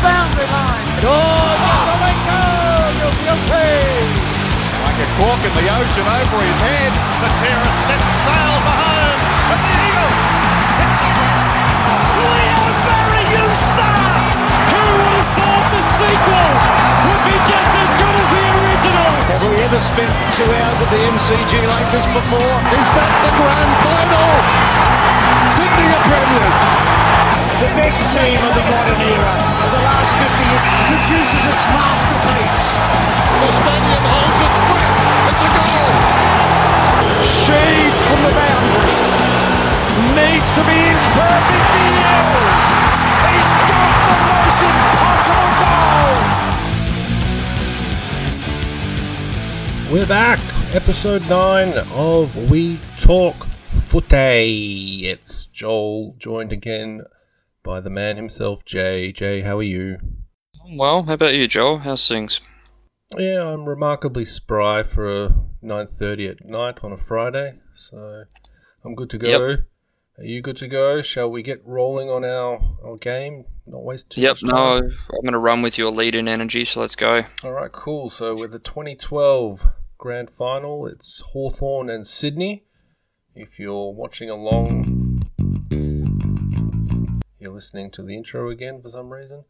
the boundary line. Oh, Masalenko! You're guilty! Like a cork in the ocean over his head, the terror sets sail for home. And the Eagle Leo Barry, you start! Who would have thought the sequel would be just as good as the original? Have we ever spent two hours at the MCG like this before? Is that the grand final? Sydney are premiers. The best team of the modern era the last 50 years produces its masterpiece. The stadium holds its breath. It's a goal. Shaved from the boundary. Needs to be inch perfect. He is! He's got the most impossible goal! We're back, episode 9 of We Talk Footy. It's Joel, joined again by the man himself, Jay. Jay, how are you? Well, how about you, Joel? How's things? Yeah, I'm remarkably spry for a 9.30 at night on a Friday, so I'm good to go. Yep. Are you good to go? Shall we get rolling on our, our game? Not waste too Yep, much no. I'm going to run with your lead in energy, so let's go. All right, cool. So with the 2012 grand final, it's Hawthorn and Sydney. If you're watching along, you're listening to the intro again for some reason.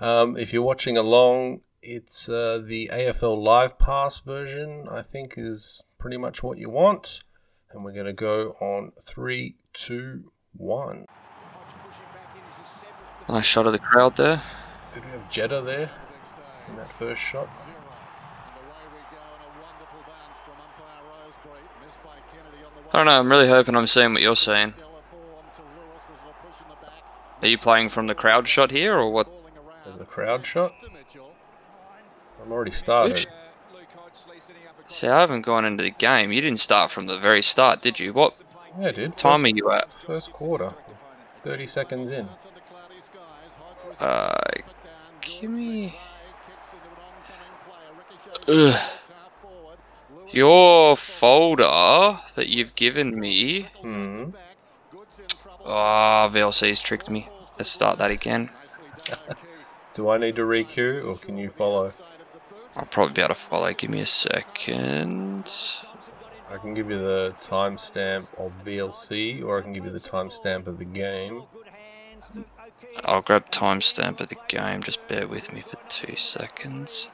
Um, if you're watching along, it's uh, the AFL Live Pass version. I think is pretty much what you want, and we're going to go on three, two, one. Nice shot of the crowd there. Did we have Jetta there in that first shot? I don't know, I'm really hoping I'm seeing what you're saying. Are you playing from the crowd shot here, or what? There's the crowd shot. I'm already started. See, I haven't gone into the game. You didn't start from the very start, did you? What Yeah, dude. time First, are you at? first quarter. 30 seconds in. Uh, give me... Ugh. Your folder that you've given me... Hmm. Ah, VLC's tricked me. Let's start that again. Do I need to requeue or can you follow? I'll probably be able to follow. Give me a second. I can give you the timestamp of VLC or I can give you the timestamp of the game. I'll grab timestamp of the game. Just bear with me for two seconds.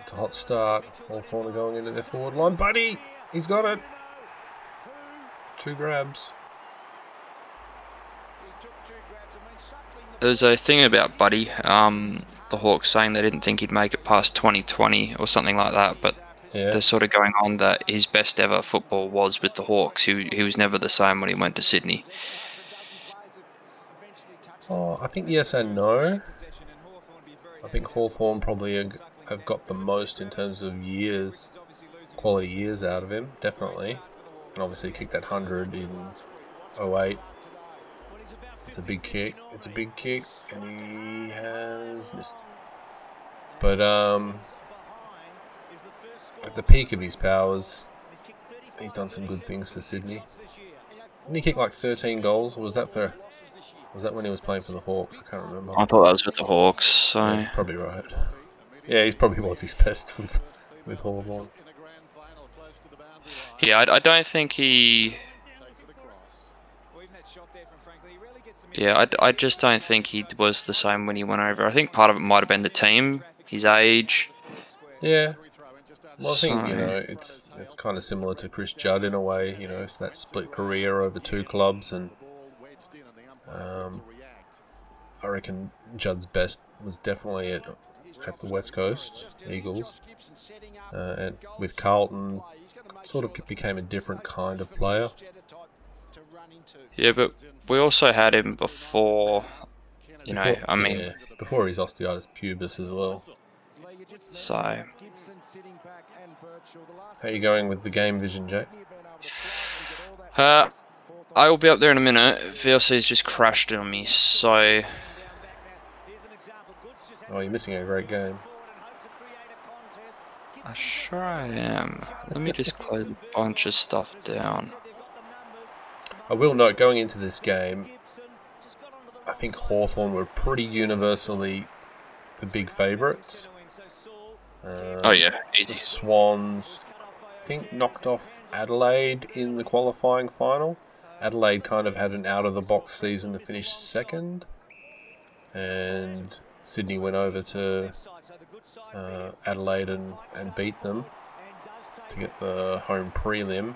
It's a hot start. Hawthorn are going into their forward line. Buddy! He's got it! Two grabs. There's a thing about Buddy, um, the Hawks saying they didn't think he'd make it past 2020 or something like that, but Yeah. they're sort of going on that his best ever football was with the Hawks. He, he was never the same when he went to Sydney. Oh, I think yes and no. I think Hawthorn probably have got the most in terms of years, quality years out of him, definitely. And obviously kicked that 100 in 08. It's a big kick. It's a big kick, and he has missed. But um, at the peak of his powers, he's done some good things for Sydney. Didn't he kick like 13 goals? Or was that for? Was that when he was playing for the Hawks? I can't remember. I thought that was with the Hawks, so Yeah, probably right. Yeah, he probably was his best with with Hawthorn. yeah, I, I don't think he. Yeah, I, I just don't think he was the same when he went over. I think part of it might have been the team, his age. Yeah. Well, I think you know it's it's kind of similar to Chris Judd in a way. You know, it's that split career over two clubs, and um, I reckon Judd's best was definitely at at the West Coast Eagles, uh, and with Carlton, sort of became a different kind of player. Yeah, but we also had him before. You know, Before- I mean, yeah, before his osteitis pubis as well. so How you going with the game vision, Jack? Uh, I will be up there in a minute. VLC's just crashed on me, so Oh, you're missing a great game. I sure I am. Let me just close a bunch of stuff down. I will note, going into this game, I think Hawthorn were pretty universally the big favourites. Um, Oh yeah, The. Swans, I think, knocked off Adelaide in the qualifying final. Adelaide kind of had an out of the box season to finish second, and Sydney went over to uh, Adelaide and, and beat them to get the home prelim.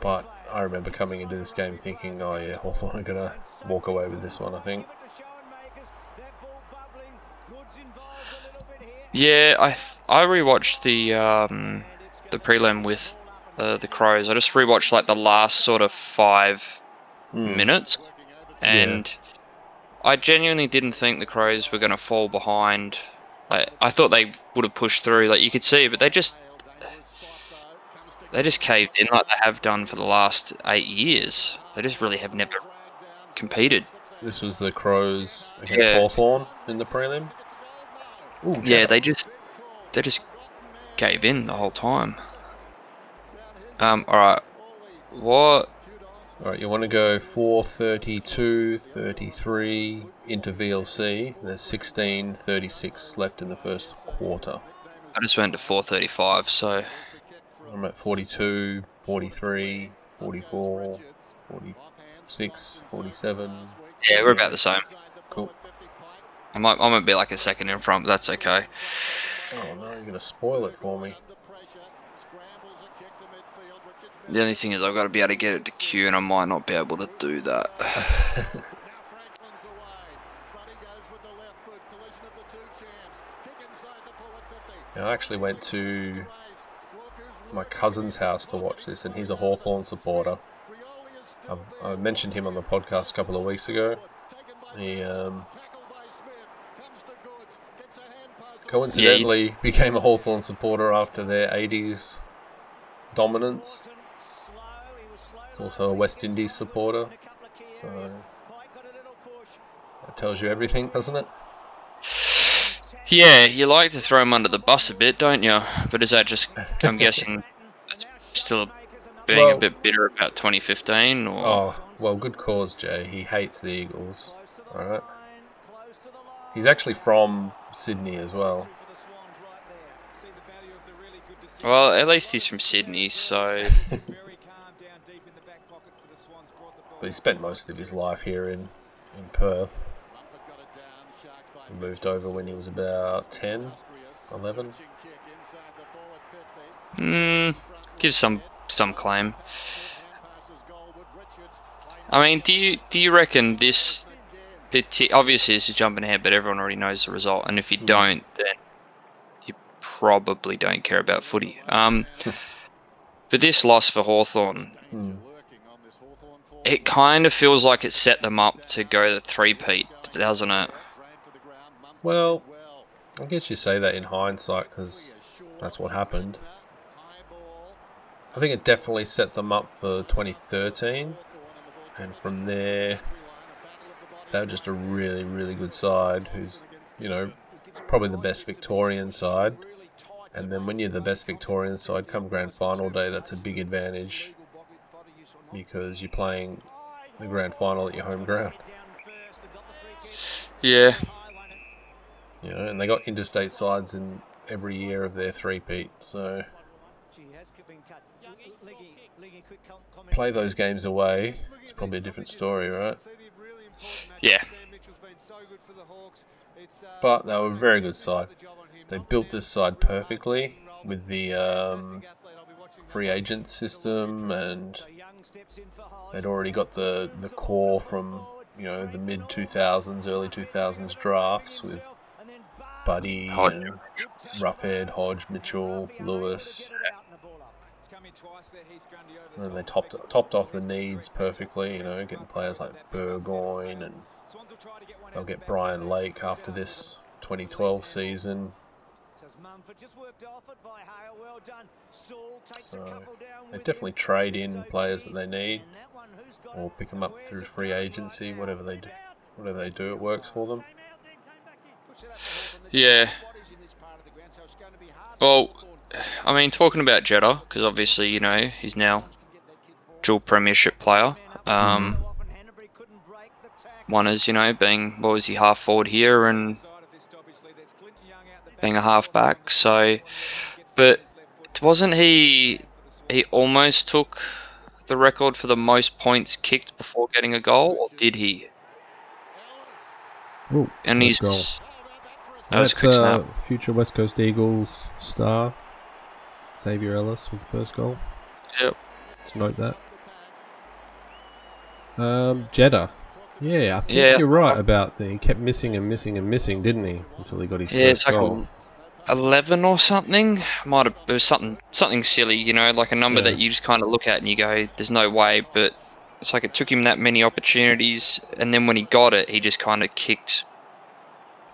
But I remember coming into this game thinking, oh yeah, Hawthorn are going to walk away with this one, I think. Yeah, I I rewatched the um, the prelim with uh, the Crows. I just rewatched like the last sort of five Hmm. minutes, and I genuinely didn't think the Crows were going to fall behind. Like, I thought they would have pushed through, like you could see, but they just they just caved in like they have done for the last eight years. They just really have never competed. This was the Crows against Yeah. Hawthorn in the prelim. Ooh, Yeah, they just they just gave in the whole time. Um, all right, what? Alright, you want to go 432, 33 into VLC. There's 16, 36 left in the first quarter. I just went to 435, so I'm at 42, 43, 44, 46, 47. yeah, we're about the same. Cool. I might I might be like a second in front, but that's okay. Oh no, you're going to spoil it for me. The only thing is I've got to be able to get it to Q, and I might not be able to do that. I actually went to my cousin's house to watch this, and he's a Hawthorn supporter. I've, I mentioned him on the podcast a couple of weeks ago. He um, coincidentally became a Hawthorn supporter after their 80s dominance. He's also a West Indies supporter. So that tells you everything, doesn't it? Yeah, you like to throw him under the bus a bit, don't you? But is that just? I'm guessing it's still being Well- a bit bitter about 2015, or Oh, well, good cause, Jay. He hates the Eagles. Alright. He's actually from Sydney as well. well, at least he's from Sydney, so But he spent most of his life here in, in Perth. He moved over when he was about 10, 11. mm, gives some some claim. I mean, do you do you reckon this? parti- Obviously, this is jumping ahead, but everyone already knows the result. And if you don't, then you probably don't care about footy. Um, but this loss for Hawthorn, Hmm. it kind of feels like it set them up to go the three-peat, doesn't it? Well, I guess you say that in hindsight because that's what happened. I think it definitely set them up for 2013, and from there, they were just a really, really good side who's, you know, probably the best Victorian side. And then when you're the best Victorian side come grand final day, that's a big advantage because you're playing the grand final at your home ground. Yeah, You know, and they got interstate sides in every year of their three-peat, so play those games away. It's probably a different story, right? yeah. But they were a very good side. They built this side perfectly with the um, free agent system, and they'd already got the the core from you know the mid 2000s, early 2000s drafts with Buddy Hodge. Hodge, Mitchell, Lewis. And they topped topped off the needs perfectly, you know, getting players like Burgoyne and they'll get Brian Lake after this 2012 season. So they definitely trade in players that they need, or pick them up through free agency, whatever they do. Whatever they do, it works for them. Yeah. Well, I mean, talking about Jetta, because obviously, you know, he's now dual premiership player. Um, one is, you know, being what was he half forward here and being a half back. So, but wasn't he? He almost took the record for the most points kicked before getting a goal, or did he? Ooh, And he's goal. That was a That's quick uh, snap. future West Coast Eagles star Xavier Ellis with the first goal. Yep. Let's note that. Um, Jetta. Yeah, I think Yeah. you're right about the he kept missing and missing and missing, didn't he? Until he got his Yeah, first it's like goal. eleven or something. Might have it was something something silly, you know, like a number Yeah. that you just kind of look at and you go, "There's no way." But it's like it took him that many opportunities, and then when he got it, he just kind of kicked.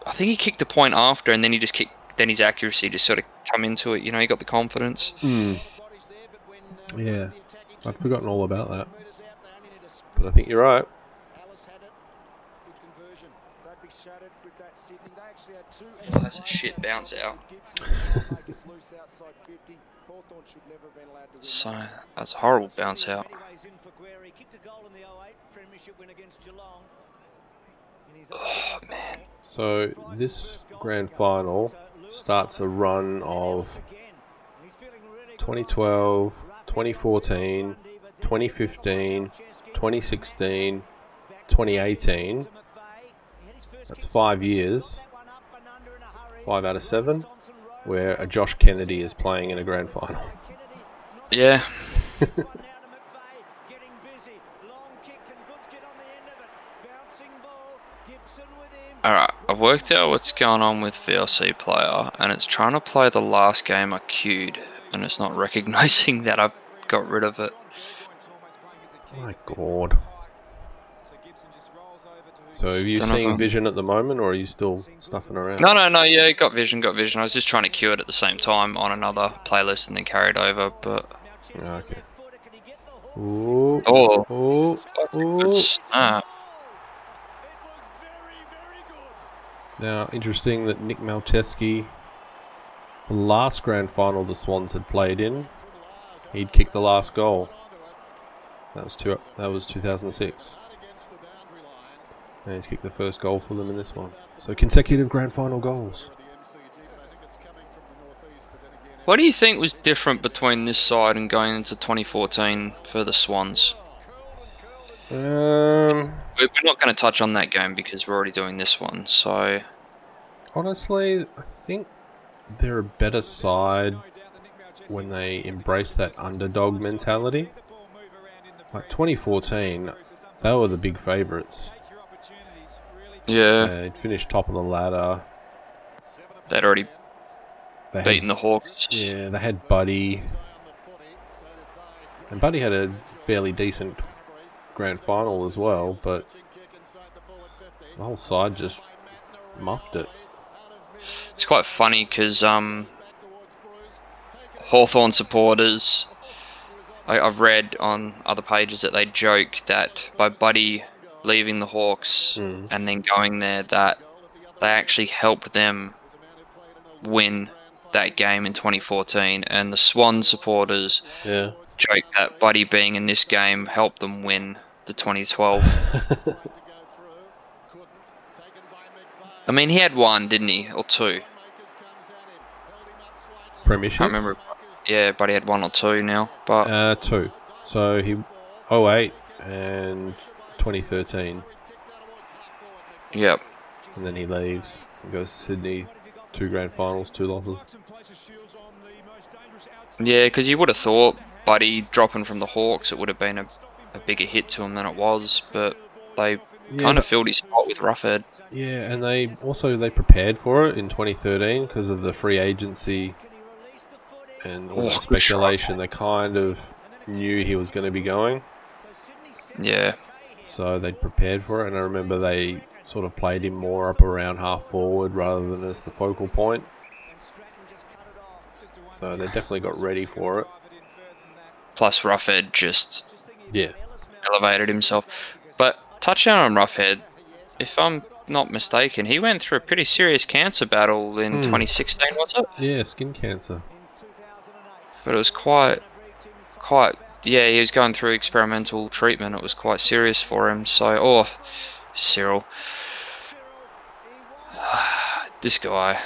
I think he kicked the point after, and then he just kicked. Then his accuracy just sort of come into it. You know, he got the confidence. Hmm. Yeah, I'd forgotten all about that. But I think you're right. That's a shit bounce out. So that's a horrible bounce out. Oh man. So this grand final starts a run of 2012, 2014, 2015, 2016, 2018. That's five years. Five out of seven, where a Josh Kennedy is playing in a grand final. Yeah. Alright, I've worked out what's going on with VLC player, and it's trying to play the last game I queued, and it's not recognizing that I've got rid of it. My God. So are you Don't seeing if- vision at the moment, or are you still stuffing around? No, no, no, yeah, got vision, got vision. I was just trying to queue it at the same time on another playlist and then carry it over, but. Ah, Okay. Ooh. Oh, Ooh. good Ooh. snap. Now, interesting that Nick Malceski, the last grand final the Swans had played in, he'd kicked the last goal. That was two. That was 2006. And he's kicked the first goal for them in this one. So consecutive grand final goals. What do you think was different between this side and going into 2014 for the Swans? Um, We're we're not going to touch on that game because we're already doing this one, so. Honestly, I think they're a better side when they embrace that underdog mentality. Like 2014, they were the big favourites. Yeah, They finished top of the ladder. they'd already They had, beaten the Hawks. Yeah, they had Buddy. And Buddy had a fairly decent grand final as well, but the whole side just muffed it. It's quite funny because um, Hawthorn supporters, I, I've read on other pages that they joke that by Buddy leaving the Hawks Mm. and then going there, that they actually helped them win that game in 2014, and the Swan supporters Yeah. joke that Buddy being in this game helped them win the 2012. I mean, he had one, didn't he, or two? Premiership? I remember. Yeah, Buddy had one or two now, but Uh, two. So he 08 and 2013. yep. And then he leaves and goes to Sydney. Two grand finals, two losses. Yeah, because you would have thought Buddy dropping from the Hawks, it would have been a, a bigger hit to him than it was, but they Yeah, kind of filled his spot with Roughead. Yeah, and they also they prepared for it in 2013 because of the free agency and all Oh, shot. speculation. They kind of knew he was going to be going, Yeah, so they prepared for it. And I remember they sort of played him more up around half forward rather than as the focal point. So they definitely got ready for it. plus Roughead just Yeah, elevated himself. Touchdown on Roughead, if I'm not mistaken, he went through a pretty serious cancer battle in Hmm. 2016, was it? yeah, skin cancer. But it was quite, quite yeah, he was going through experimental treatment. It was quite serious for him. So, oh, Cyril, this guy.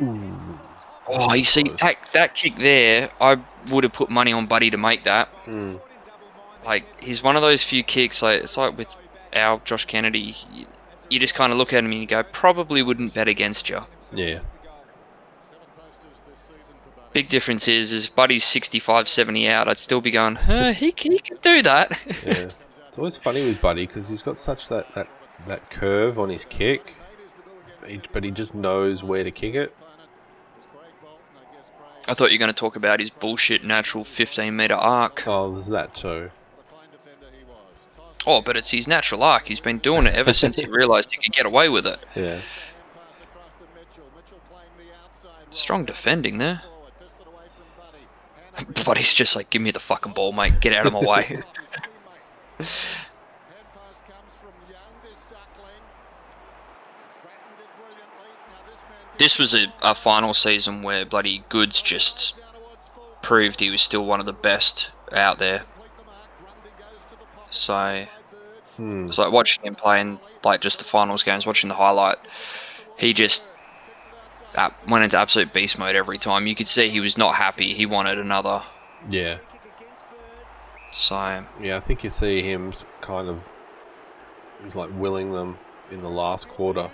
Oh, you see that that kick there? I would have put money on Buddy to make that. Mm. Like he's one of those few kicks. Like it's like with our Josh Kennedy. You, you just kind of look at him and you go, probably wouldn't bet against you. Yeah. Big difference is, is Buddy's 65, 70 out. I'd still be going, huh, he, can- he can do that. Yeah. It's always funny with Buddy because he's got such that, that, that curve on his kick, but he just knows where to kick it. I thought you were going to talk about his bullshit natural 15 meter arc. Oh, there's that too. Oh, but it's his natural arc. He's been doing it ever since he realised he could get away with it. Yeah. Strong defending there. Buddy's just like, give me the fucking ball, mate. Get out of my way. this was a, a final season where bloody Goodes just proved he was still one of the best out there. So Hmm. it's like watching him playing like just the finals games, watching the highlight. He just uh, went into absolute beast mode every time. You could see he was not happy. He wanted another. Yeah. So Yeah, I think you see him kind of. He's like willing them in the last quarter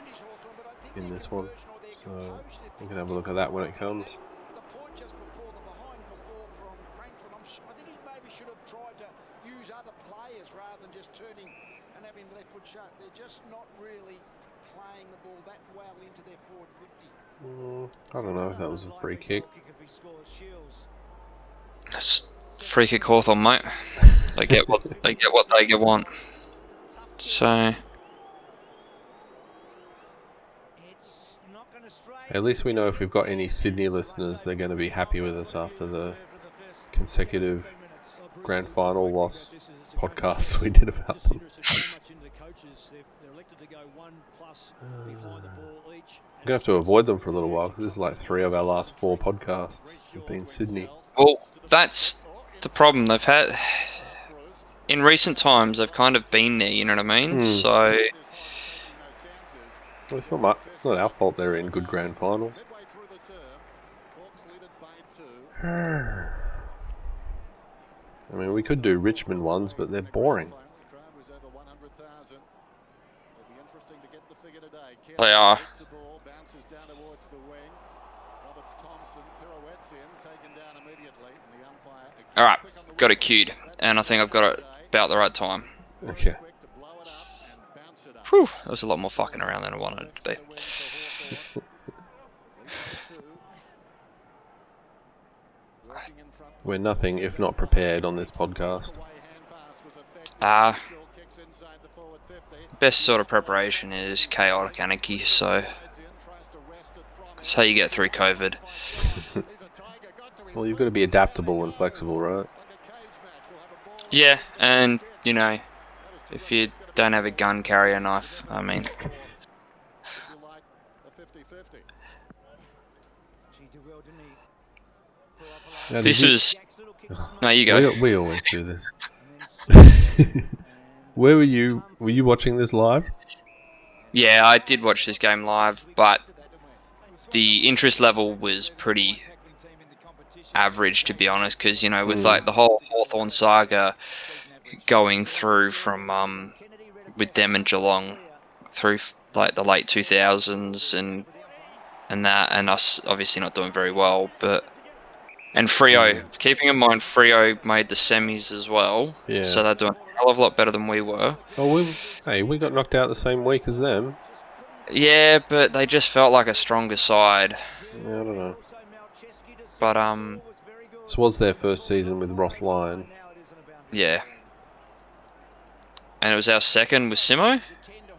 in this one. So we can have a look at that when it comes. The point just before the behind before from Franklin. I'm s- I think he maybe should have tried to use other players rather than just turning and having the left foot shut. They're just not really playing the ball that well into their forward 50. Mm, I don't know if that was a free kick. that's free kick Hawthorn, mate. They get what they get what they get want. So At least we know if we've got any Sydney listeners, they're going to be happy with us after the consecutive grand final loss podcasts we did about them. I'm to have to avoid them for a little while because this is like three of our last four podcasts have been Sydney. well, that's the problem they've had. In recent times, they've kind of been there. You know what I mean? Hmm. So Well, it's not my, it's not our fault they're in good grand finals. I mean, we could do Richmond ones, but they're boring. they are. All right, got it queued, and I think I've got it about the right time. Okay. Whew, that was a lot more fucking around than I wanted it to be. We're nothing if not prepared on this podcast. Ah, best sort of preparation is chaotic anarchy, so that's how you get through COVID. Well, you've got to be adaptable and flexible, right? Yeah, and you know, if you don't have a gun, carry a knife. I mean, Now, did this you- was. No, you go. We, we always do this. Where were you? Were you watching this live? Yeah, I did watch this game live, but the interest level was pretty average, to be honest. Because you know, with like the whole Hawthorn saga going through from um, with them and Geelong through like the late 2000s and and that, and us obviously not doing very well, but. And Freo, keeping in mind Freo made the semis as well, Yeah. so they're doing a hell of a lot better than we were. Oh, we, hey, we got knocked out the same week as them. Yeah, but they just felt like a stronger side. Yeah, I don't know. But um, This was their first season with Ross Lyon. yeah. And it was our second with Simo,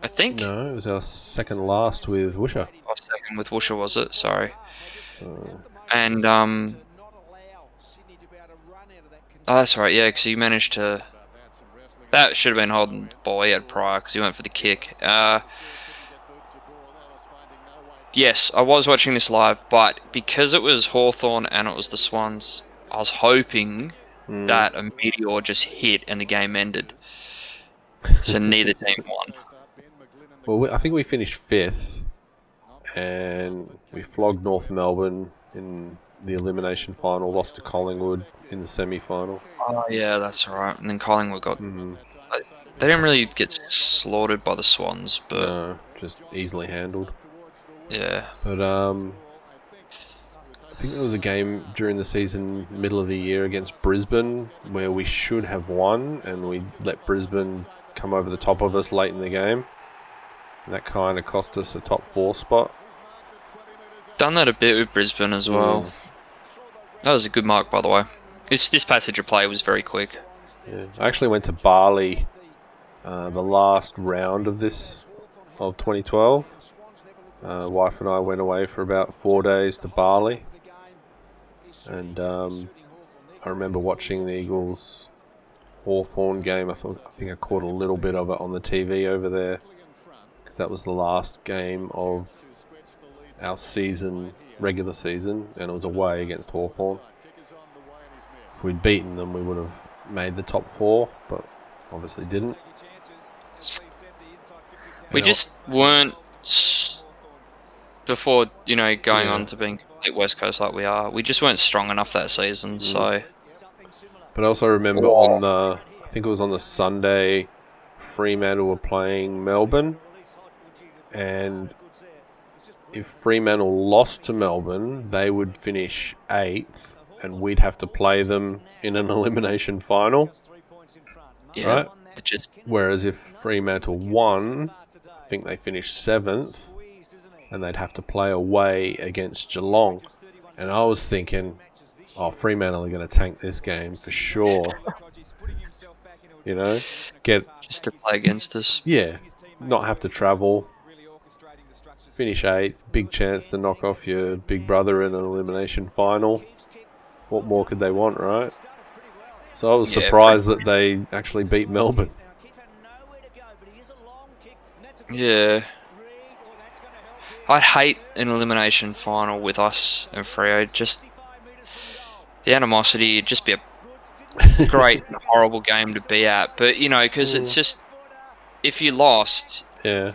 I think. No, it was our second last with Woosha. Or second with Woosha, was it? Sorry. So, And um, oh, that's right. Yeah, because he managed to. That should have been holding the ball he prior because he went for the kick. Uh, yes, I was watching this live, but because it was Hawthorn and it was the Swans, I was hoping Mm. that a meteor just hit and the game ended. So neither team won. Well, I think we finished fifth, and we flogged North Melbourne in the elimination final. Lost to Collingwood in the semi-final. Oh yeah, that's right. And then Collingwood got. Mm, They didn't really get slaughtered by the Swans, but no, just easily handled. Yeah. But um, I think there was a game during the season, middle of the year against Brisbane, where we should have won, and we let Brisbane come over the top of us late in the game. And that kind of cost us a top four spot. Done that a bit with Brisbane as well. Mm. That was a good mark, by the way. This this passage of play was very quick. Yeah. I actually went to Bali uh, the last round of this of 2012. Uh, wife and I went away for about four days to Bali, and um, I remember watching the Eagles Hawthorn game. I thought I think I caught a little bit of it on the TV over there because that was the last game of our season, regular season, and it was away against Hawthorn. If we'd beaten them, we would have made the top four, but obviously didn't. We just weren't before you know going Yeah. on to being complete West Coast like we are. We just weren't strong enough that season. Mm. So But I also remember on the, I think it was on the Sunday, Fremantle were playing Melbourne, and if Fremantle lost to Melbourne, they would finish eighth, and we'd have to play them in an elimination final. yeah, Right. just Whereas if Fremantle won, I think they finished seventh, and they'd have to play away against Geelong. And I was thinking, oh, Fremantle are going to tank this game for sure. you know, get just to play against us. yeah, not have to travel, finish eighth, big chance to knock off your big brother in an elimination final. What more could they want, right? So I was Yeah, surprised that they actually beat Melbourne. Yeah. I'd hate an elimination final with us and Freo. Just the animosity. It'd just be a great, horrible game to be at. But you know, because it's just if you lost, Yeah,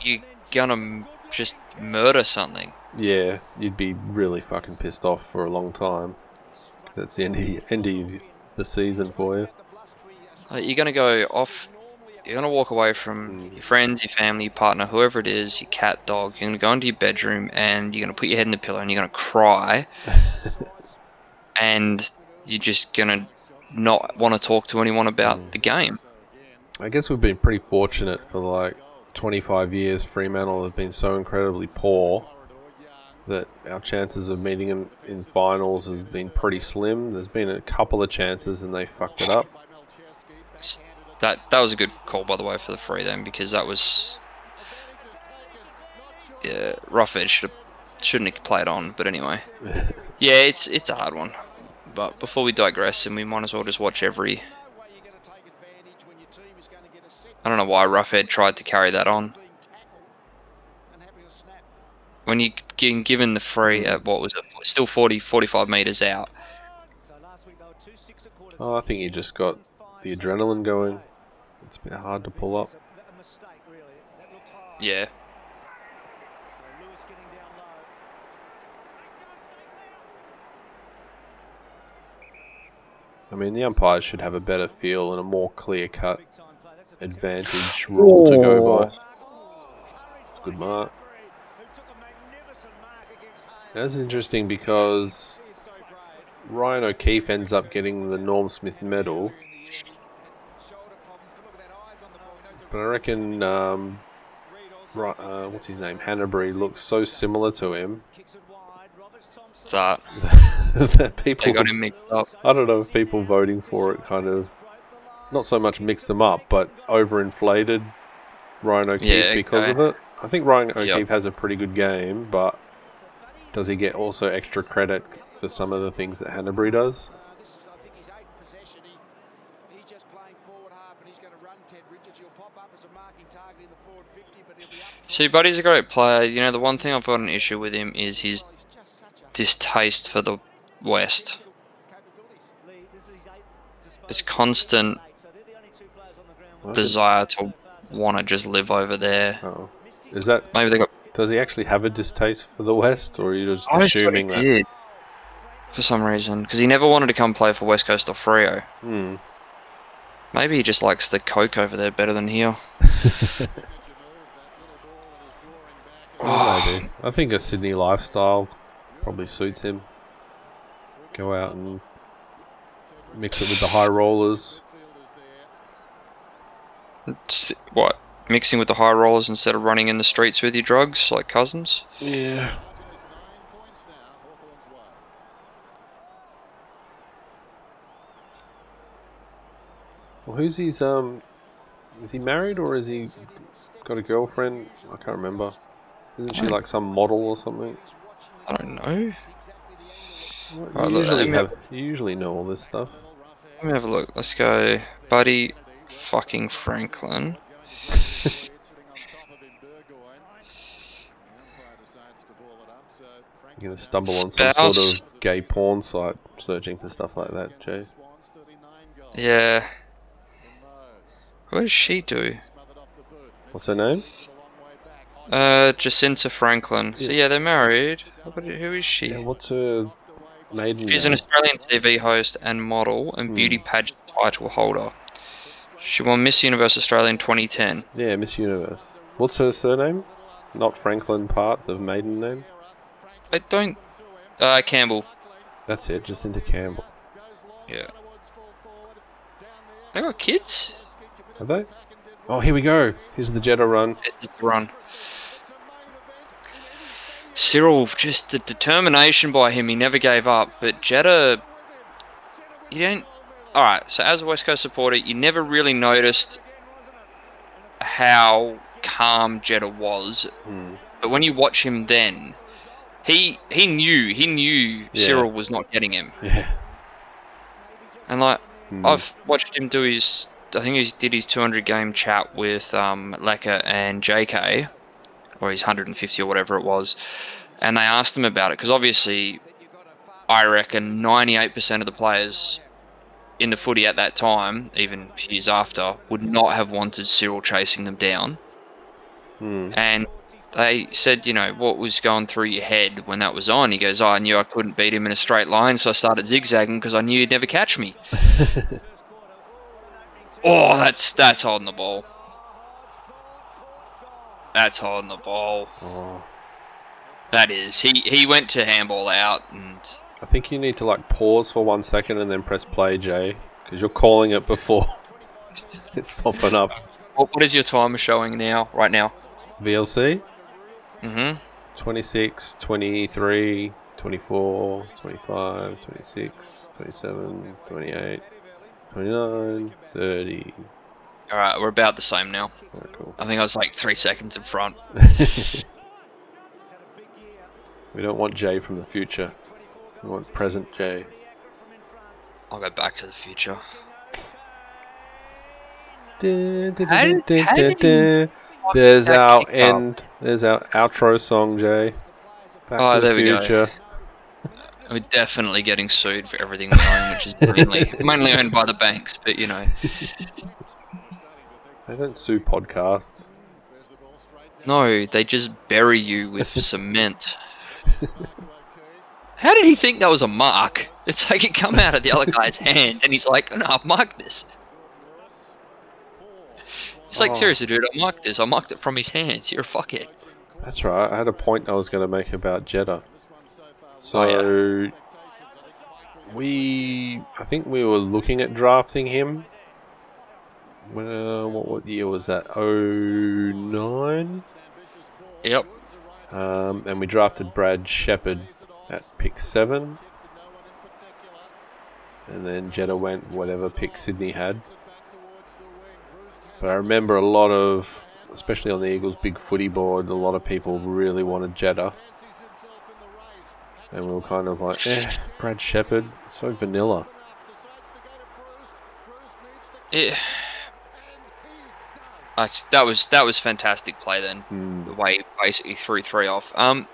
you're gonna just murder something. yeah, you'd be really fucking pissed off for a long time. That's the end of, end of the season for you. Like, you're gonna go off. You're gonna walk away from mm. your friends, your family, your partner, whoever it is, your cat, dog. You're gonna go into your bedroom and you're gonna put your head in the pillow and you're gonna cry. and you're just gonna not want to talk to anyone about mm. the game. I guess we've been pretty fortunate for like 25 years. Fremantle have been so incredibly poor that our chances of meeting them in finals has been pretty slim. There's been a couple of chances and they fucked it up. That that was a good call, by the way, for the free then, because that was yeah, Roughead should have shouldn't have played on, but anyway, yeah, it's it's a hard one. But before we digress, and we might as well just watch every. I don't know why Roughead tried to carry that on. When you getting given the free at uh, what was it, still 40, 45 meters out. Oh, I think he just got the adrenaline going. It's been hard to pull up. Yeah, I mean, the umpires should have a better feel and a more clear cut advantage rule to go by. It's a good mark. That's interesting because Ryan O'Keefe ends up getting the Norm Smith medal. But I reckon, um, uh, what's his name? Hanbury looks so similar to him that that people. they got him mixed up. I don't know if people voting for it kind of not so much mixed them up, but overinflated Ryan O'Keefe Yeah, because okay. of it. I think Ryan Yep. O'Keefe has a pretty good game, but does he get also extra credit for some of the things that Hanbury does? This is, I think, his eighth possession. He, he's just playing forward half and he's going to run Ted Richards. He'll pop up as a marking target in the forward 50, but he'll be up. See, Buddy's a great player. You know, the one thing I've got an issue with him is his distaste for the West. it's constant desire to want to just live over there. Oh. Is that Maybe they got. does he actually have a distaste for the West, or are you just I just thought he assuming that? did for some reason because he never wanted to come play for West Coast or Freo. Hmm. Maybe he just likes the coke over there better than here. Well, maybe. I think a Sydney lifestyle probably suits him. Go out and mix it with the high rollers. It's- what? Mixing with the high rollers instead of running in the streets with your drugs like cousins? Yeah. Well, who's his um? Is he married or is he got a girlfriend? I can't remember. Isn't she like some model or something? I don't know. What- Right, you look, usually have. You usually know all this stuff. Let me have a look. Let's go, Buddy fucking Franklin. You're gonna stumble on some sort of gay porn site searching for stuff like that, Jay. Yeah. What does she do? What's her name? Uh, Jacinta Franklin. So yeah, they're married. Who is she? Yeah, what's her maiden She's an? Australian TV host and model and beauty pageant title holder. She won Miss Universe Australia in 2010. Yeah, Miss Universe. What's her surname? Not Franklin part, the maiden name? I don't. Uh, Campbell. That's it, Jacinta Campbell. Yeah. They got kids? Have they? Oh, here we go. Here's the Jetta run. It's the run. Cyril, just the determination by him, he never gave up. But Jetta, you don't. Alright, so as a West Coast supporter, you never really noticed how calm Jetta was. Hmm. But when you watch him then, he he knew, he knew Yeah. Cyril was not getting him. Yeah. And like, Hmm. I've watched him do his. I think he did his 200 game chat with um, Lecker and JK, or his 150 or whatever it was, and they asked him about it because obviously, I reckon 98% of the players in the footy at that time, even years after, would not have wanted Cyril chasing them down. Hmm. And they said, you know, what was going through your head when that was on? He goes, oh, I knew I couldn't beat him in a straight line, so I started zigzagging because I knew he'd never catch me. oh, that's that's holding the ball. That's holding the ball. Oh. That is. He he went to handball out, and I think you need to like pause for one second and then press play, Jay, because you're calling it before it's popping up. what, what is your timer showing now? Right now. VLC Mm-hmm. 26, 23, 24, 25, 26, 27, 28, 29, 30. All right, we're about the same now. Oh, cool. I think I was like three seconds in front. We don't want Jay from the future. We want present Jay. I'll go back to the future. Dun, dun, How dun, did- dun, how dun, did he dun. There's our end. There's our outro song, Jay. Back Oh, to the there we go. We're definitely getting sued for everything we own, which is mainly mainly owned by the banks. But you know, They don't sue podcasts. no, they just bury you with cement. How did he think that was a mark? It's like it come out of the other guy's hand, and he's like, "No, I've marked this." He's like, Oh. "Seriously, dude, I marked this. I marked it from his hands. You're a fuckhead." That's right. I had a point I was going to make about Jetta. So Oh, we, I think we were looking at drafting him. Well, what what year was that? Oh nine. Yep. Um, and we drafted Brad Sheppard at pick seven. And then Jetta went whatever pick Sydney had. But I remember a lot of, especially on the Eagles' big footy board, a lot of people really wanted Jetta. And we were kind of like, eh, Brad Sheppard, so vanilla. Yeah. That's, that was that was fantastic play then. Hmm. the way he basically threw three off. Um,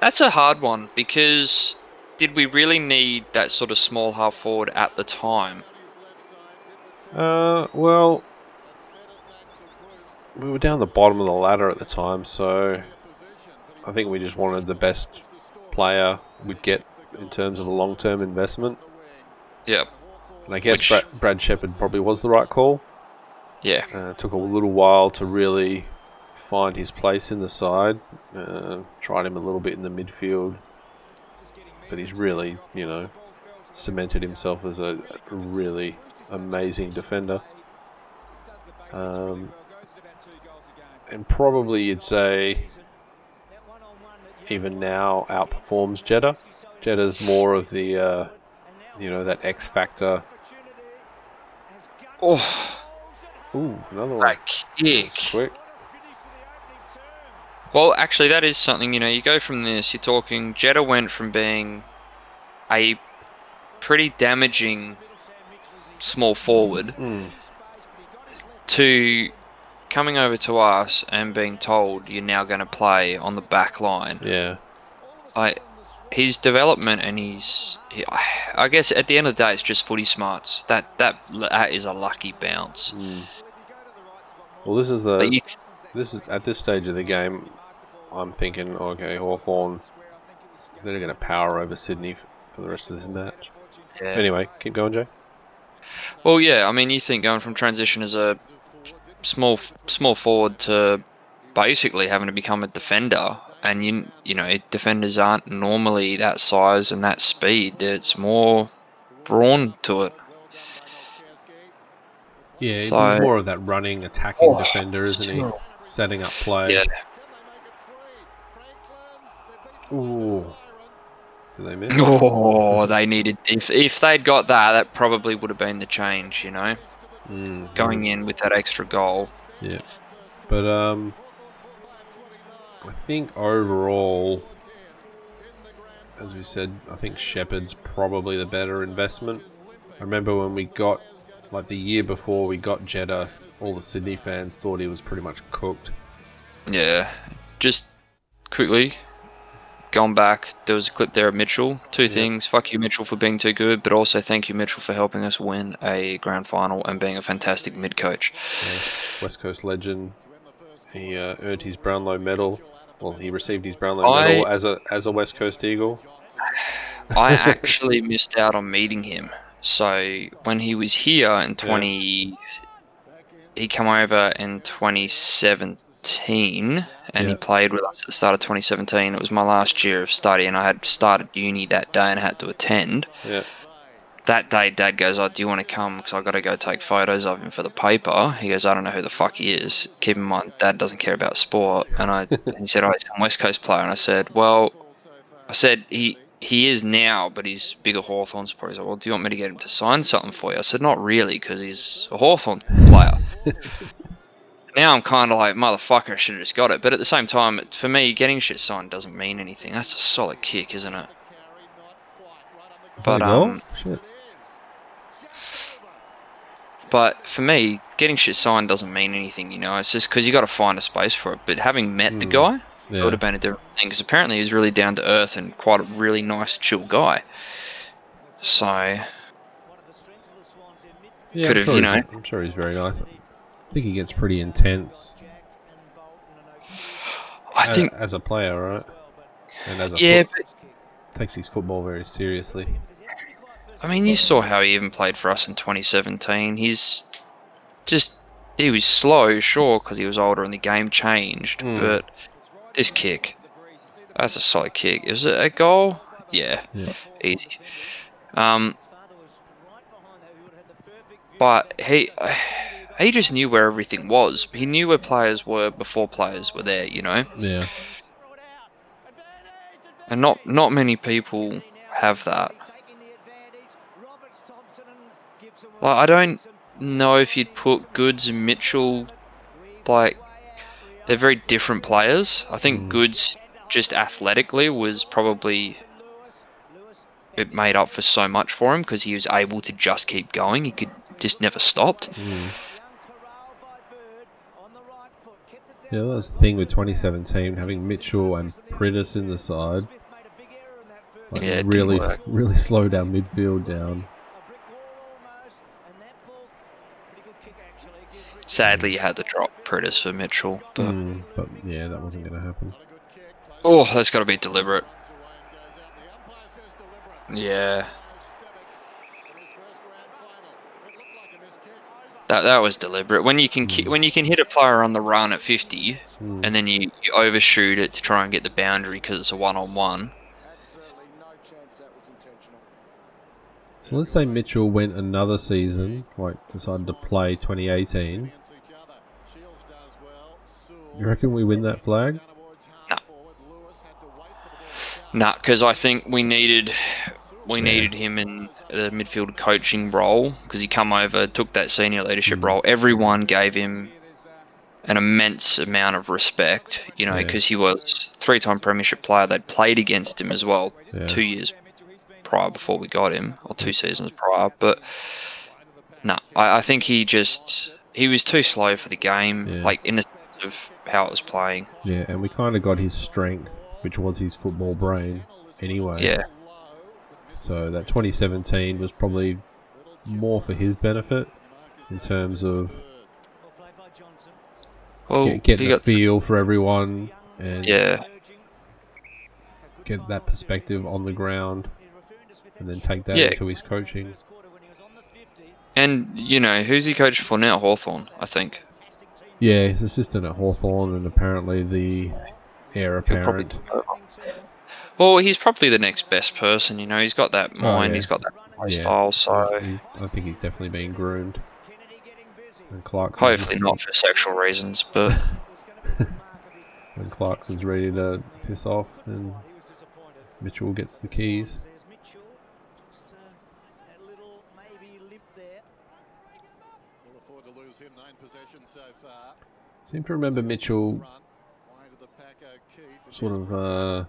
that's a hard one because did we really need that sort of small half forward at the time? Uh, well, we were down the bottom of the ladder at the time, so I think we just wanted the best player we'd get in terms of a long-term investment. Yep. And I guess Which- Brad, Brad Sheppard probably was the right call. Yeah. Uh, took a little while to really find his place in the side. Uh, tried him a little bit in the midfield, but he's really, you know, cemented himself as a, a really amazing defender. Um, and probably you'd say even now outperforms Jetta. Jetta's more of the, uh, you know, that X factor. Oh, Ooh, another one. that kick. That's quick. Well, actually, that is something, you know, you go from this, you're talking, Jetta went from being a pretty damaging small forward Mm. to coming over to us and being told you're now going to play on the back line. Yeah. I, his development and his, he- I guess at the end of the day, it's just footy smarts. That that that is a lucky bounce. Mm. Well, this is the you, this is at this stage of the game. I'm thinking, okay, Hawthorn, they're going to power over Sydney for the rest of this match. yeah. Anyway, keep going, Jay. Well, yeah. I mean, you think going from transition as a small small forward to basically having to become a defender, and you you know defenders aren't normally that size and that speed. It's more brawn to it. Yeah, he's So- more of that running, attacking Oh, defender, isn't he? Setting up play. Yeah. Ooh. Did they miss? Oh, they needed if if they'd got that, that probably would have been the change. You know, Mm, going in with that extra goal. Yeah. But um I think overall as we said, I think Sheppard's probably the better investment. I remember when we got like the year before we got Jetta, all the Sydney fans thought he was pretty much cooked. Yeah. Just quickly, going back, there was a clip there of Mitchell. Two things. Fuck you, Mitchell, for being too good, but also thank you, Mitchell, for helping us win a grand final and being a fantastic mid coach. Yes, West Coast legend. He uh, earned his Brownlow medal. Well, he received his Brownlow I- medal as a as a West Coast Eagle. I actually missed out on meeting him. So when he was here in 20, he came over in 2017 and he played with us at the start of 2017. It was my last year of study and I had started uni that day and had to attend. Yeah. That day, Dad goes, "Oh, do you want to come? Because I've got to go take photos of him for the paper." He goes, "I don't know who the fuck he is." Keep in mind, Dad doesn't care about sport, and I he said, "Oh, he's a West Coast player," and I said, "Well, I said he he is now, but he's bigger Hawthorn supporter." He's like, "Well, do you want me to get him to sign something for you?" I said, "Not really, because he's a Hawthorn player." now I'm kind of like, "Motherfucker, I should have just got it." But at the same time, for me, getting shit signed doesn't mean anything. That's a solid kick, isn't it? Is that a But, um, But for me, getting shit signed doesn't mean anything, you know. It's just because you got to find a space for it. But having met the Mm. Guy, it would have been a different thing. Because apparently he's really down to earth and quite a really nice, chill guy. So I Yeah, Could I'm have, sure you he's- know. I'm sure he's very nice. I think he gets pretty intense as, think, as a player, right? And as a yeah. foot- But, takes his football very seriously. I mean, you saw how he even played for us in 2017. He's just he was slow, sure, because he was older and the game changed. Mm. But this kick, that's a solid kick. Is it a goal? Yeah, Yeah. easy. Um, but he he just knew where everything was. He knew where players were before players were there. You know, Yeah. and not not many people have that. Like, I don't know if you'd put Goodes and Mitchell like they're very different players. I think Mm. Goodes just athletically was probably it made up for so much for him because he was able to just keep going. He could just never stopped. Mm. Yeah, that was the thing with 2017, having Mitchell and Priddis in the side. Like Yeah, really, really slow down midfield down. Sadly, you had to drop Priddis for Mitchell, but Mm, but yeah, that wasn't going to happen. oh, that's got to be deliberate. Yeah, that that was deliberate. When you can ki- when you can hit a player on the run at 50, Mm. and then you, you overshoot it to try and get the boundary because it's a one-on-one. Absolutely no chance that was intentional. So let's say Mitchell went another season, like decided to play 2018. You reckon we win that flag? No. Nah, because I think we needed we Yeah. needed him in the midfield coaching role because he come over, took that senior leadership Mm. role. Everyone gave him an immense amount of respect, you know, Yeah. because he was three-time premiership player. They'd played against him as well Yeah. two years prior before we got him, or two seasons prior. But no, I, I think he just he was too slow for the game, Yeah. like in the sense of how it was playing. Yeah, and we kind of got his strength, which was his football brain, anyway. Yeah. So that 2017 was probably more for his benefit in terms of Well, get, getting he a got feel for everyone and yeah. get that perspective on the ground, and then take that Yeah. into his coaching. And you know who's he coaching for now? Hawthorn, I think. Yeah, he's assistant at Hawthorn and apparently the heir He'll probably- apparent. Well, he's probably the next best person. You know, he's got that oh, mind. yeah. He's got that Oh, Yeah. style. So He's- I think he's definitely being groomed. And Clarkson's hopefully not for sexual reasons, but When Clarkson's ready to piss off, then Mitchell gets the keys. Seem to remember Mitchell sort of uh,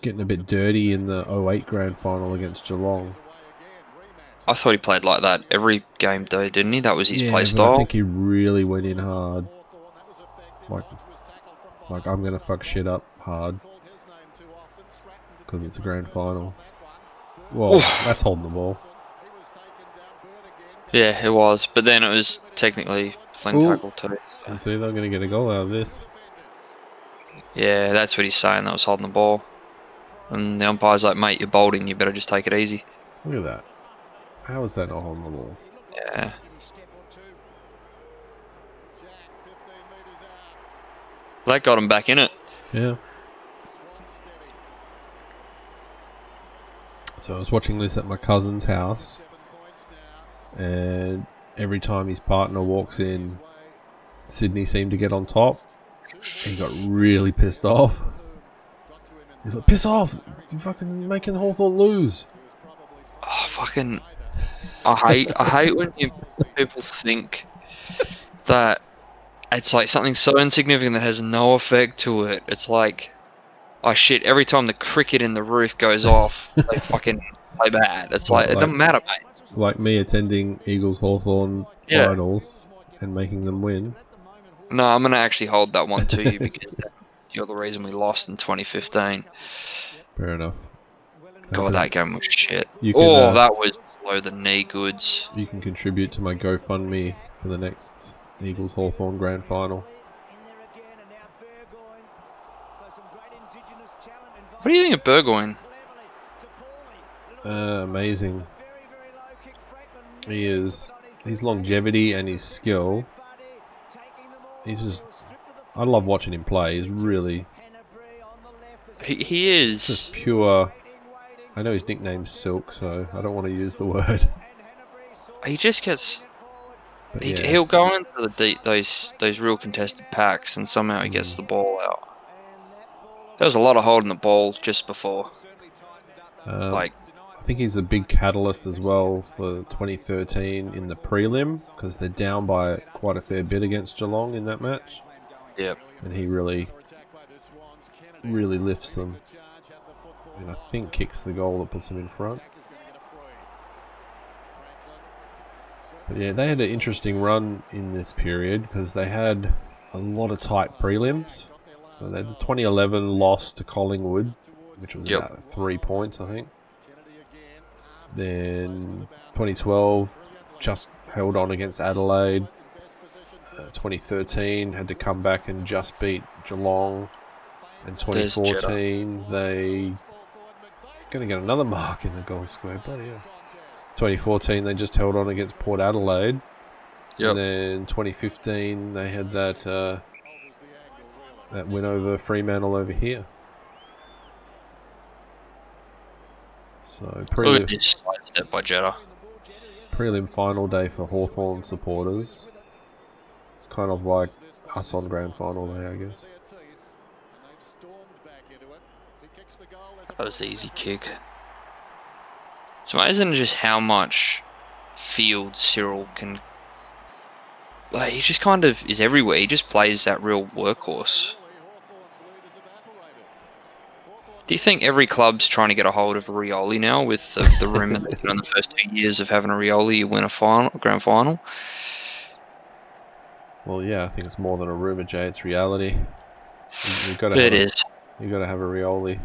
getting a bit dirty in the 08 grand final against Geelong. I thought he played like that every game though, didn't he? That was his yeah, play but I think he really went in hard. Like, like I'm gonna fuck shit up hard because it's a grand final. Well, Oof. that's holding the ball. Yeah, it was. But then it was technically fling Ooh. tackle too. You see, they're gonna get a goal out of this. Yeah, that's what he's saying. That was holding the ball. And the umpire's like, mate, you're bowling. You better just take it easy. Look at that. How is that not holding the ball? Yeah. That got him back in it. Yeah. So I was watching this at my cousin's house, and every time his partner walks in, Sydney seemed to get on top. He got really pissed off. He's like, "Piss off! You're fucking making Hawthorn lose." Oh, fucking. I hate. I hate when you people think that it's like something so insignificant that has no effect to it. It's like, oh shit! Every time the cricket in the roof goes off, they fucking play bad. It's like it doesn't matter, mate. Like me attending Eagles Hawthorn Yeah. finals and making them win. No, I'm gonna actually hold that one to you because you're the reason we lost in 2015. Fair enough. God, that game was shit. Can, oh, uh, that was below the knee Goodes. You can contribute to my GoFundMe for the next Eagles Hawthorn grand final. What do you think of Burgoyne? Uh, amazing. He is his longevity and his skill. He's just I love watching him play. He's really He, he is. just pure. I know his nickname's Silk, so I don't want to use the word. He just gets. But He, yeah, He'll go into the deep, those those real contested packs, and somehow he Mm. gets the ball out. There was a lot of holding the ball just before. um, Like, think he's a big catalyst as well for 2013 in the prelim because they're down by quite a fair bit against Geelong in that match, yep. and he really, really lifts them. And I think kicks the goal that puts them in front. But yeah, they had an interesting run in this period because they had a lot of tight prelims. So they had the 2011 loss to Collingwood, which was Yep. about three points, I think. Then 2012, just held on against Adelaide. Uh, 2013 had to come back and just beat Geelong. And 2014 they going to get another mark in the goal square. Bloody hell. 2014 they just held on against Port Adelaide. Yep. And then 2015 they had that uh, that win over Fremantle over here. So prelim, step by Jetta. prelim final day for Hawthorn supporters. It's kind of like us on grand final day, I guess. That was the easy kick. It's amazing just how much field Cyril can. Like, he just kind of is everywhere. He just plays that real workhorse. Do you think every club's trying to get a hold of a Rioli now with the, the rumour that in the first two years of having a Rioli, you win a final, grand final? Well, yeah, I think it's more than a rumor, Jay. It's reality. You, you've got to. It have a, is. You got to have a Rioli.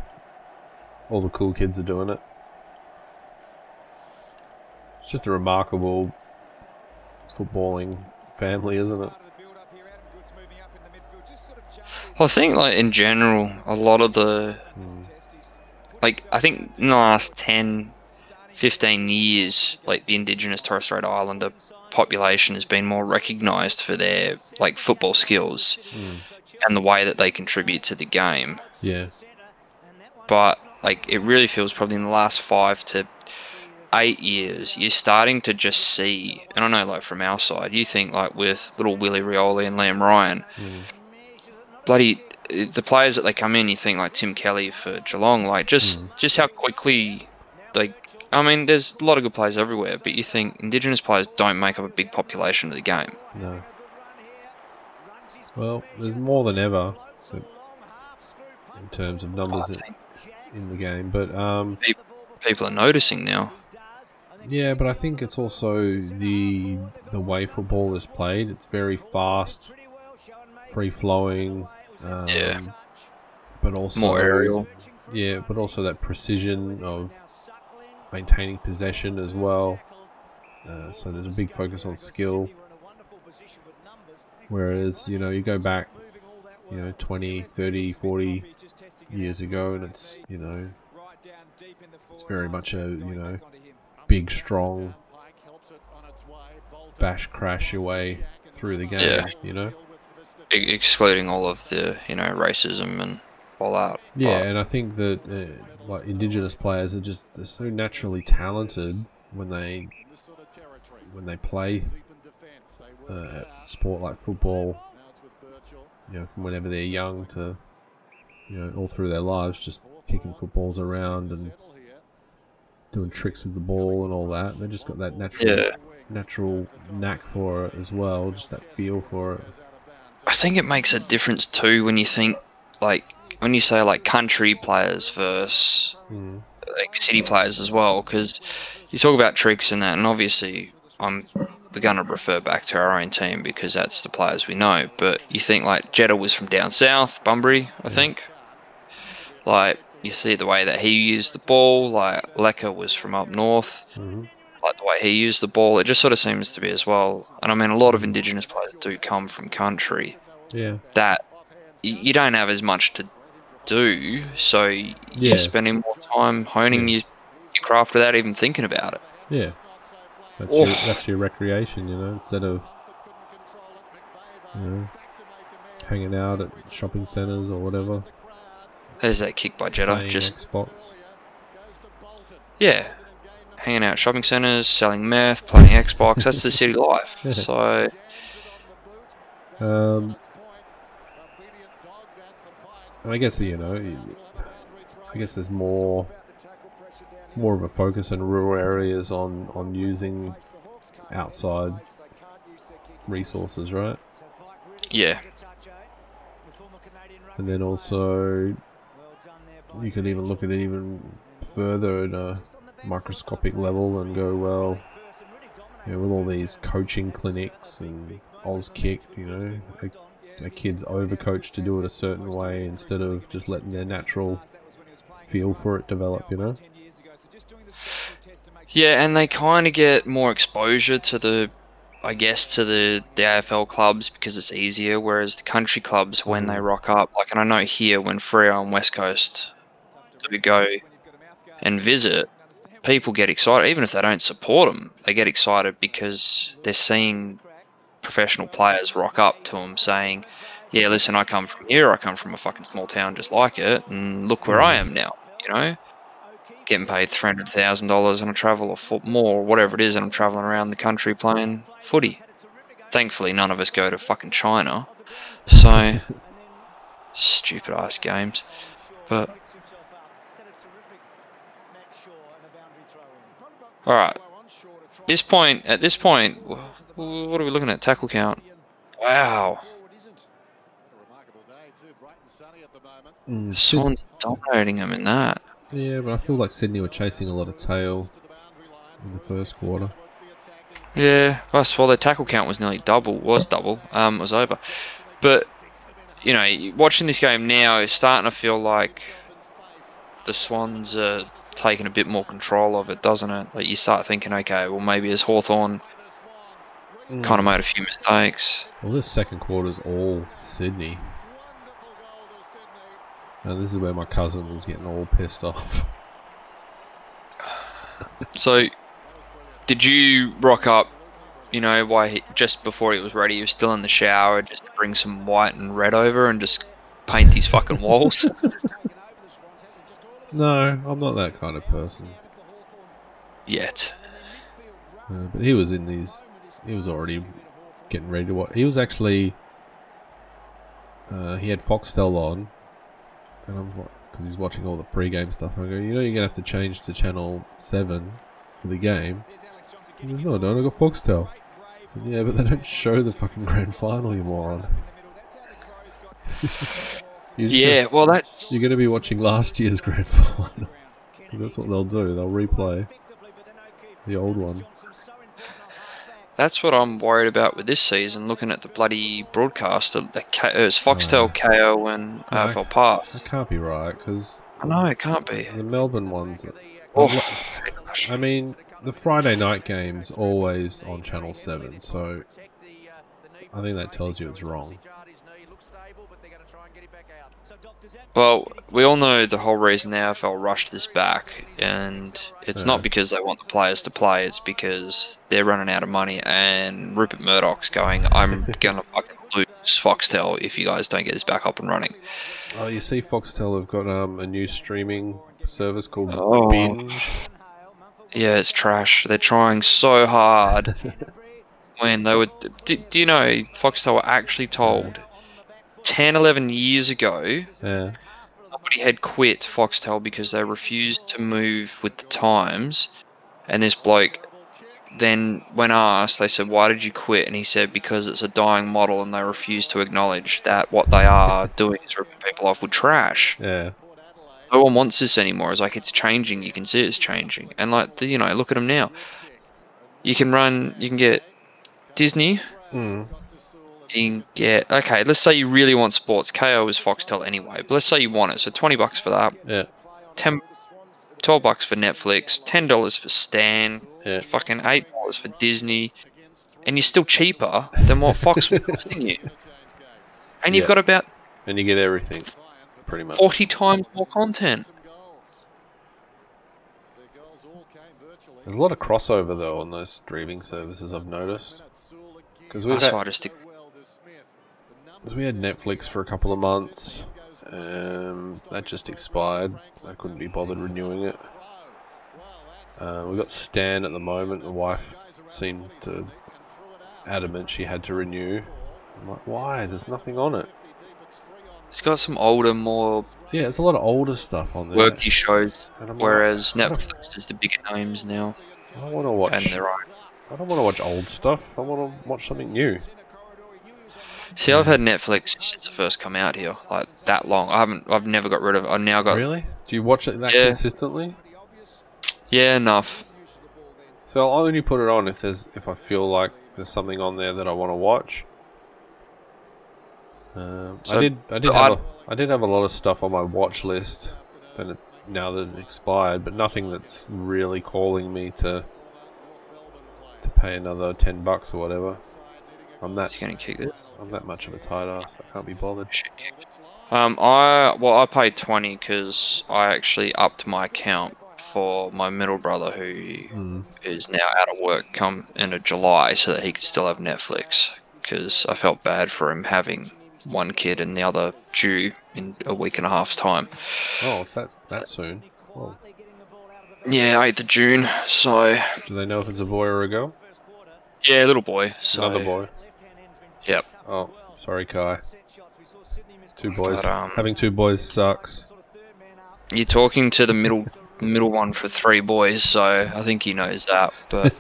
All the cool kids are doing it. It's just a remarkable footballing family, isn't it? I think, like in general, a lot of the, hmm. Like I think in the last 10, 15 years, like the Indigenous Torres Strait Islander population has been more recognised for their like football skills hmm. and the way that they contribute to the game. Yeah. But like it really feels probably in the last five to eight years, you're starting to just see, and I know like from our side, you think like with little Willie Rioli and Liam Ryan, hmm. bloody the players that they come in, you think like Tim Kelly for Geelong, like just just how quickly, like I mean, there's a lot of good players everywhere, but you think Indigenous players don't make up a big population of the game. No. Well, there's more than ever in terms of numbers in, in the game, but um, people are noticing now. Yeah, but I think it's also the the way football is played. It's very fast, free flowing. Um, Yeah. But also More aerial. Yeah, but also that precision of maintaining possession as well. Uh, so there's a big focus on skill. Whereas, you know, you go back, you know, 20, 30, 40 years ago and it's, you know, it's very much a, you know, big, strong, bash, crash your way through the game, Yeah. you know? Excluding all of the you know racism and all out. Yeah, But and I think that uh, like indigenous players are just they're so naturally talented when they when they play uh, sport like football. You know, from whenever they're young to you know all through their lives, just kicking footballs around and doing tricks with the ball and all that. They just got that natural Yeah. natural knack for it as well, just that feel for it. I think it makes a difference too when you think like when you say like country players versus Mm. like city players as well because you talk about tricks and that and obviously I'm we're going to refer back to our own team because that's the players we know but you think like Jetta was from down south Bunbury I think like you see the way that he used the ball like Lecker was from up north Mhm. Like the way he used the ball it just sort of seems to be as well and I mean a lot of indigenous players do come from country Yeah, that you don't have as much to do, so Yeah. you're spending more time honing your, your craft without even thinking about it. yeah. That's oh. your, Oh. that's your recreation, you know, instead of you know, hanging out at shopping centres or whatever. There's that kick by playing Just Xbox. yeah, hanging out at shopping centres, selling meth, playing Xbox. That's the city life. So Um, I guess you know, I guess there's more more of a focus in rural areas on on using outside resources, right? yeah, And then also, you can even look at it even further at a microscopic level and go, well, you know, with all these coaching clinics and Auskick, you know, a, a kid's overcoached to do it a certain way instead of just letting their natural feel for it develop, you know? yeah, and they kind of get more exposure to the I guess, to the, the AFL clubs because it's easier. Whereas the country clubs, when they mm. rock up, like, and I know here when Freo and West Coast do go and visit, people get excited. Even if they don't support them, they get excited because they're seeing professional players rock up to them saying, "Yeah, listen, I come from here. I come from a fucking small town just like it, and look where I am now." You know, getting paid three hundred thousand dollars and I travel a foot more, or whatever it is, and I'm traveling around the country playing footy. Thankfully, none of us go to fucking China, so stupid ass games. But all right, this point at this point, what are we looking at? Tackle count. Wow, Mm, the Swans dominating them in that. yeah, but I feel like Sydney were chasing a lot of tail in the first quarter. Yeah, that's well, their tackle count was nearly double. Was double. Um, was over. But you know, watching this game now is starting to feel like the Swans are taking a bit more control of it, doesn't it? Like you start thinking, okay, well maybe as Hawthorn mm. kind of made a few mistakes. Well, this second quarter is all Sydney. And this is where my cousin was getting all pissed off. So, did you rock up? You know, why he, just before he was ready, he was still in the shower, just to bring some white and red over and just paint his fucking walls. No, I'm not that kind of person. Yet. Uh, but he was in these. He was already getting ready to watch. He was actually. Uh, he had Foxtel on, and I'm like. because he's watching all the pre-game stuff. I go, you know, you're gonna have to change to channel seven for the game. He goes, no, I don't. I got Foxtel. Yeah, but they don't show the fucking grand final, you moron. You're Yeah, well, that's You're going to be watching last year's grand final. that's what they'll do. They'll replay the old one. That's what I'm worried about with this season. Looking at the bloody broadcast, the, the K, uh, it was Foxtel, Oh. Kayo, and No. AFL Pass. That can't be right because I know it can't be. the Melbourne ones. Oh, I mean, the Friday night game's always on Channel 7, so I think that tells you it's wrong. Well, we all know the whole reason the AFL rushed this back, and it's Yeah. not because they want the players to play. It's because they're running out of money, and Rupert Murdoch's going, "I'm gonna fucking lose Foxtel if you guys don't get this back up and running." Oh, you see, Foxtel have got um, a new streaming service called Oh. Binge. Yeah, it's trash. They're trying so hard. when they were, do, do you know Foxtel were actually told 10, 11 years ago Yeah. Somebody had quit Foxtel because they refused to move with the times, and this bloke then when asked, they said, "Why did you quit?" And he said, "Because it's a dying model, and they refuse to acknowledge that what they are doing is ripping people off with trash." Yeah. no one wants this anymore. It's like it's changing. You can see it's changing, and like the, you know, look at them now. You can run. You can get Disney. Mm. Get okay. Let's say you really want sports. Kayo is Foxtel anyway, but let's say you want it. So twenty bucks for that. Yeah. 10, 12 bucks for Netflix. Ten dollars for Stan. Yeah. Fucking eight dollars for Disney, and you're still cheaper than what Fox was costing you. And you've Yeah. got about And you get everything, pretty much. forty times more content. There's a lot of crossover though on those streaming services. I've noticed because we've had, why I just stick. 'cause we had Netflix for a couple of months. Um, that just expired. I couldn't be bothered renewing it. Uh, we got Stan at the moment. The wife seemed to adamant she had to renew. I'm like, why? There's nothing on it. It's got some older, more Yeah, it's a lot of older stuff on there. worky shows, I'm like, whereas Netflix is the bigger names now, I don't want to watch. and they're right. I don't want to watch old stuff. I want to watch something new. See, I've had Netflix since it first come out here, like that long. I haven't, I've never got rid of it. I now got, Really? Do you watch it that Yeah. consistently? yeah, enough. So I'll only put it on if there's if I feel like there's something on there that I want to watch. Um, I So- did I did but have I'd- a, I did have a lot of stuff on my watch list that it, now that it expired, but nothing that's really calling me to to pay another ten bucks or whatever. I'm that going to kick it. I'm that much of a tight ass. I can't be bothered. Um, I well, I paid twenty because I actually upped my account for my middle brother who is Mm. now out of work come of July, so that he could still have Netflix. Because I felt bad for him having one kid and the other due in a week and a half's time. Oh, it's that that soon. Well, Yeah, 8th of June. So do they know if it's a boy or a girl? yeah, little boy. So Another boy. Yep. Oh, sorry, Kai. Two boys. But, um, Having two boys sucks. You're talking to the middle middle one for three boys, so I think he knows that. But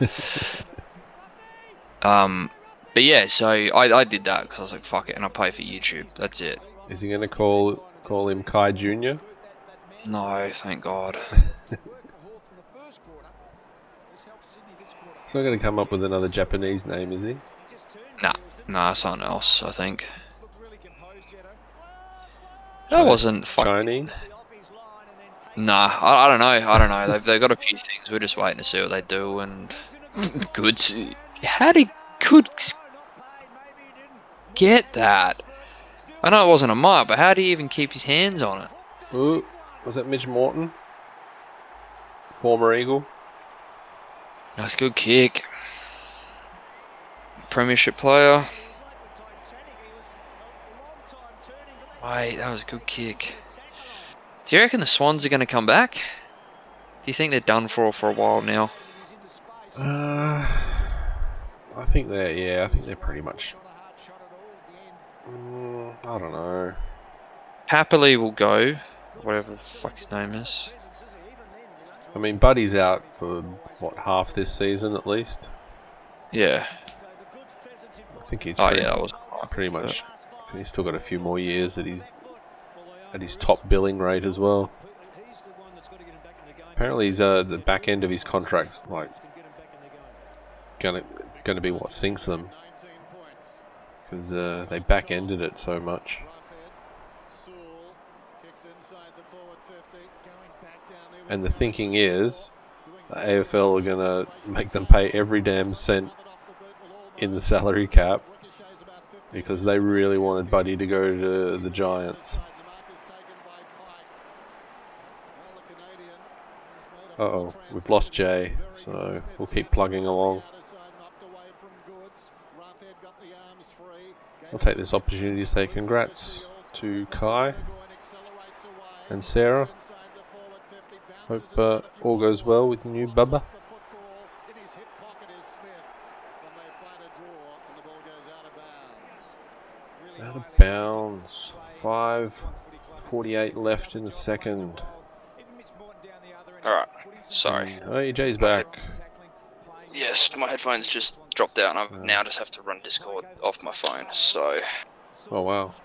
um, but yeah, so I, I did that because I was like, fuck it, and I pay for YouTube. That's it. Is he gonna call call him Kai Junior? No, thank God. He's not gonna come up with another Japanese name, is he? Nah, nah, something else. I think. That wasn't fuck. Chinese. Nah, I, I don't know. I don't know. They've, they've got a few things. We're just waiting to see what they do. And Goodes. How did Goodes get that? I know it wasn't a mark, but how do you even keep his hands on it? Ooh, was that Mitch Morton? Former Eagle. That's a good kick. Premiership player. Wait, that was a good kick. Do you reckon the Swans are going to come back? Do you think they're done for for a while now? Uh, I think they're yeah. I think they're pretty much. Mm, I don't know. Happily will go, whatever the fuck his name is. I mean, Buddy's out for what half this season at least. Yeah. I think he's Oh pretty, yeah, that was pretty much. He's still got a few more years at his at his top billing rate as well. Apparently, he's uh, the back end of his contract's like gonna gonna be what sinks them because uh, they back ended it so much. And the thinking is, the AFL are gonna make them pay every damn cent in the salary cap because they really wanted Buddy to go to the Giants. Uh oh, we've lost Jay, so we'll keep plugging along. I'll take this opportunity to say congrats to Kai and Sarah. Hope uh, all goes well with the new Bubba. Out of bounds. 5.48 left in the second. Alright, sorry. Oh, Jay's back. Yes, my headphones just dropped out and I now just have to run Discord off my phone, so. Oh, wow.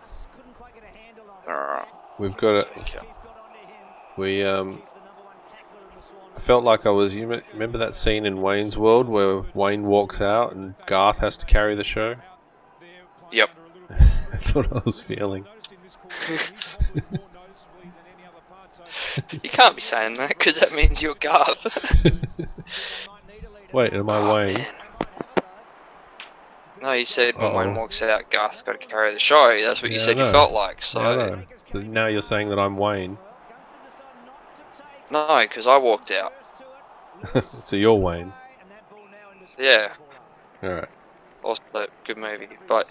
Alright. We've got it. We, um. I felt like I was. You remember that scene in Wayne's World where Wayne walks out and Garth has to carry the show? Yep. That's what I was feeling. You can't be saying that because that means you're Garth. Wait, am I Oh, Wayne? man. No, you said when Uh-oh. Wayne walks out, Garth's got to carry the show. That's what you Yeah, said you felt like. So Yeah, I know. But now you're saying that I'm Wayne. no, because I walked out. so you're Wayne. Yeah. Alright. Also, good movie, but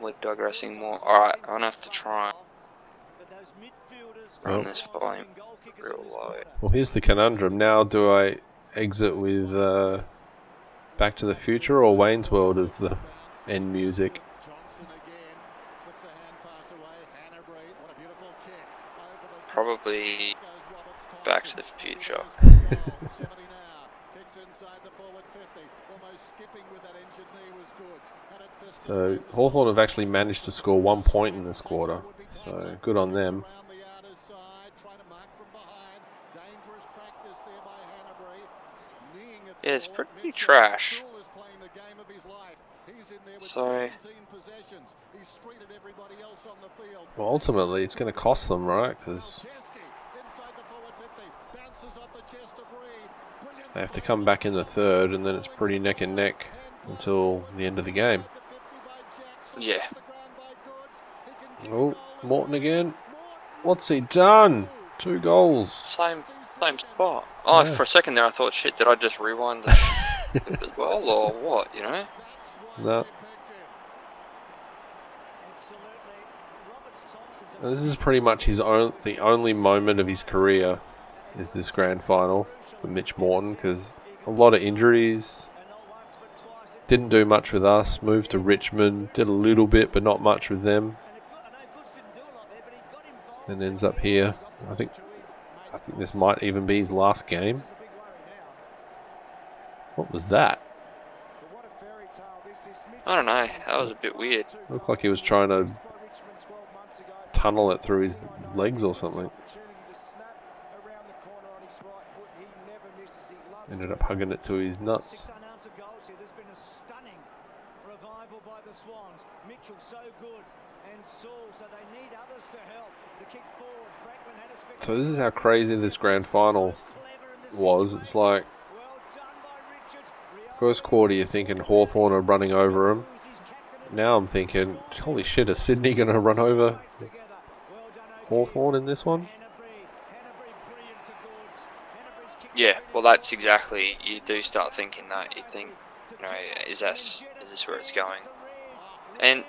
we're digressing more. Alright, I'm gonna have to try run Oh. this volume real low. Well, here's the conundrum. Now, do I exit with uh, Back to the Future or Wayne's World as the end music? Probably Back to the Future. So Hawthorn have actually managed to score one point in this quarter. So good on them. Yeah, it's pretty trash. So, Well, ultimately, it's going to cost them, right? Because They have to come back in the third, and then it's pretty neck and neck until the end of the game. Yeah. Oh, Morton again. What's he done? Two goals. Same same spot. Oh, Yeah. for a second there, I thought, shit, did I just rewind the as well, or what? You know? No. This is pretty much his own, the only moment of his career is this grand final for Mitch Morton because a lot of injuries. Didn't do much with us. Moved to Richmond. Did a little bit, but not much with them. And ends up here. I think. I think this might even be his last game. What was that? I don't know. That was a bit weird. Looked like he was trying to tunnel it through his legs or something. Ended up hugging it to his nuts. Revival by the Swans. Mitchell so good and Saul, so they need others to help. The kick forward. Franklin had a spectacular So this is how crazy this grand final was. It's like first quarter you're thinking Hawthorn are running over him. Now I'm thinking, holy shit, is Sydney going to run over Hawthorn in this one? Yeah, well, that's exactly. You do start thinking that. You think, you know, is this is this where it's going? And,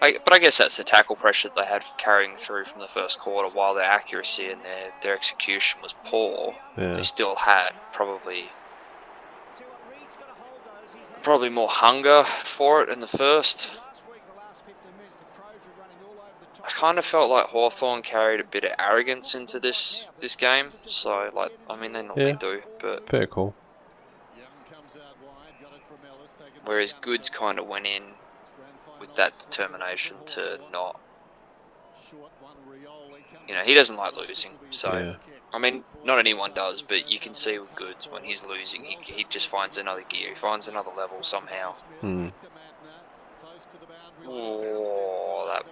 I, but I guess that's the tackle pressure that they had carrying through from the first quarter. While their accuracy and their their execution was poor, Yeah. they still had probably probably more hunger for it in the first. I kind of felt like Hawthorn carried a bit of arrogance into this this game. So, like, I mean, they normally Yeah. do, but Fair call. whereas Goodes kind of went in with that determination to not. You know, he doesn't like losing. So, Yeah. I mean, not anyone does, but you can see with Goodes when he's losing, he, he just finds another gear, he finds another level somehow. Hmm. Oh, that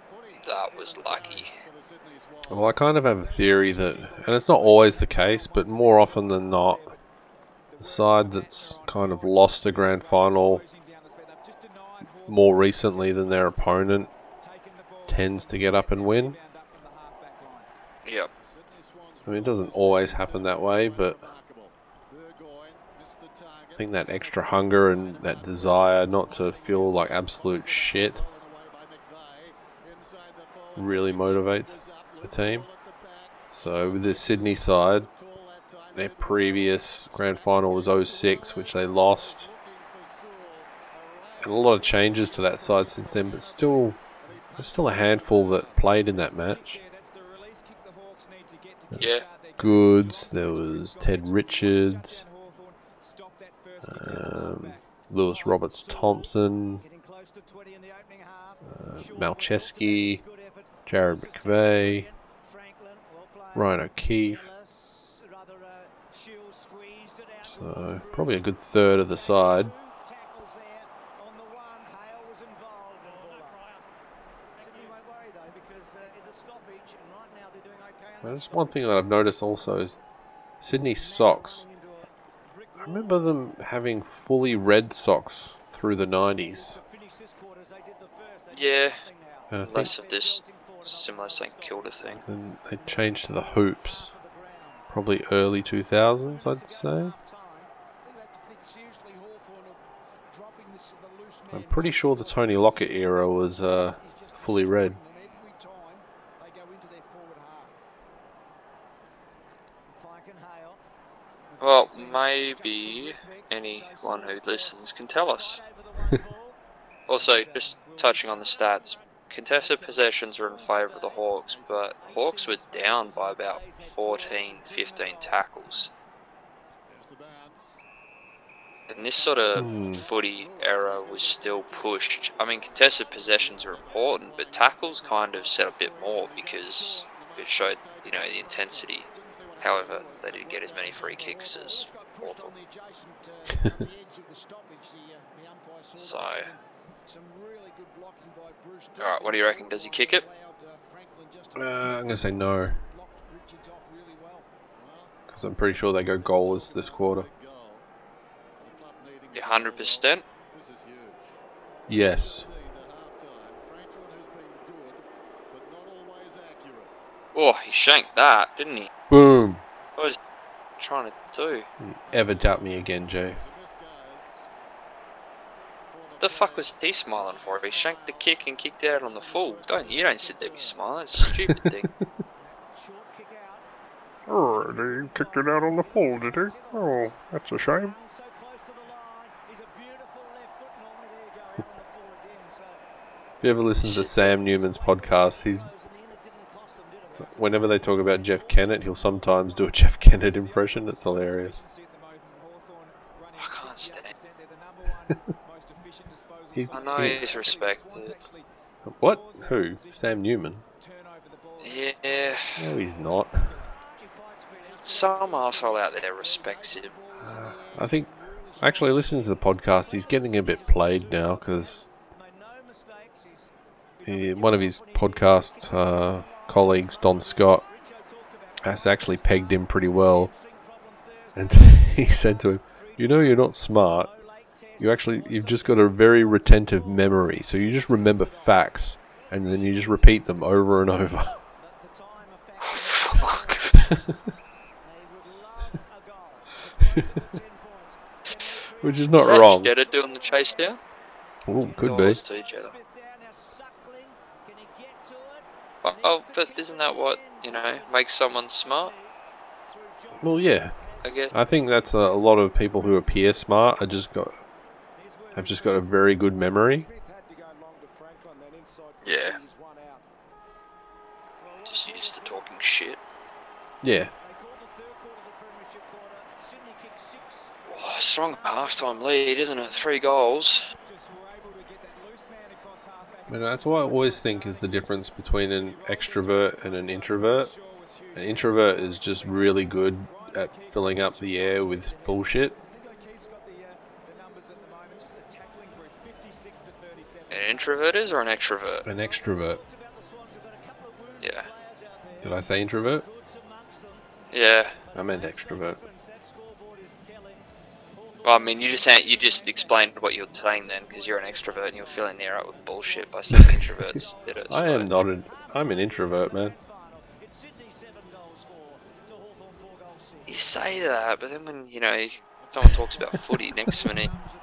that was lucky. Well, I kind of have a theory that, and it's not always the case, but more often than not, the side that's kind of lost a grand final more recently than their opponent tends to get up and win. Yep. I mean, it doesn't always happen that way, but I think that extra hunger and that desire not to feel like absolute shit really motivates the team. So with the Sydney side, their previous grand final was 06, which they lost. And a lot of changes to that side since then, but still, there's still a handful that played in that match. Yeah. Goodes, there was Ted Richards, um, Lewis Roberts Thompson, uh, Malceski, Jared McVeigh, Ryan O'Keefe. So, probably a good third of the side. Just one thing that I've noticed also is Sydney socks. I remember them having fully red socks through the 90s. Yeah. And I think Less of this similar St Kilda thing. then they changed to the hoops. Probably early 2000s, I'd say. I'm pretty sure the Tony Lockett era was uh, fully red. Well, maybe anyone who listens can tell us. also, just touching on the stats, contested possessions are in favour of the Hawks, but Hawks were down by about 14, 15 tackles. And this sort of Hmm. footy era was still pushed. I mean, contested possessions are important, but tackles kind of set a bit more because it showed, you know, the intensity. However, they didn't get as many free kicks as Hawthorn. So, alright, what do you reckon? Does he kick it? Uh, I'm going to say no. Because I'm pretty sure they go goalless this quarter. Hundred percent. Yes. Oh, he shanked that, didn't he? Boom. What was he trying to do? Ever doubt me again, Jay? The fuck was he smiling for? If he shanked the kick and kicked it out on the full, don't you don't sit there be smiling. It's a stupid thing. Short. Oh, he kicked it out on the full, did he? Oh, that's a shame. So close to the line. He's a beautiful left foot. Normally there you go on the full again. So If you ever listen to Sam Newman's podcast, he's those in the end it didn't cost them, did it? whenever they talk about Jeff Kennett, he'll sometimes do a Jeff Kennett impression. It's hilarious. I can't stand. He, I know he- he's respected. what? Who? Sam Newman? Yeah, No, he's not. some asshole out there respects him. I think, actually, listening to the podcast, he's getting a bit played now because Made no mistakes. He's he, one of his podcast uh, colleagues, Don Scott, has actually pegged him pretty well. And he said to him, "You know, you're not smart. You actually, you've just got a very retentive memory. So you just remember facts, and then you just repeat them over and over." the time effect. Fuck. They would love a goal. To put it to 10 points. Which is Is not that wrong. Jetta doing the chase down? Ooh, could Oh, be. it's too Jetta. Smith down now suckling. Can he get to it? Oh, oh, but isn't that what you know makes someone smart? Well, yeah. I guess. I think that's a, a lot of people who appear smart are just got have just got a very good memory. Yeah. Just used to talking shit. Yeah. They call the third quarter the premiership quarter. Sydney kicked six. Oh, strong half-time lead, isn't it? Three goals. I mean, that's what I always think is the difference between an extrovert and an introvert. An introvert is just really good at filling up the air with bullshit. Introvert is or an extrovert? An extrovert. Yeah. Did I say introvert? Yeah. I meant extrovert. Well, I mean, you just you just explained what you're saying then, because you're an extrovert and you're filling the air up with bullshit by saying introverts did it. I am not an. I'm an introvert, man. It's Sydney seven goals four to Hawthorn four goals six. You say that, but then when you know someone talks about footy next minute,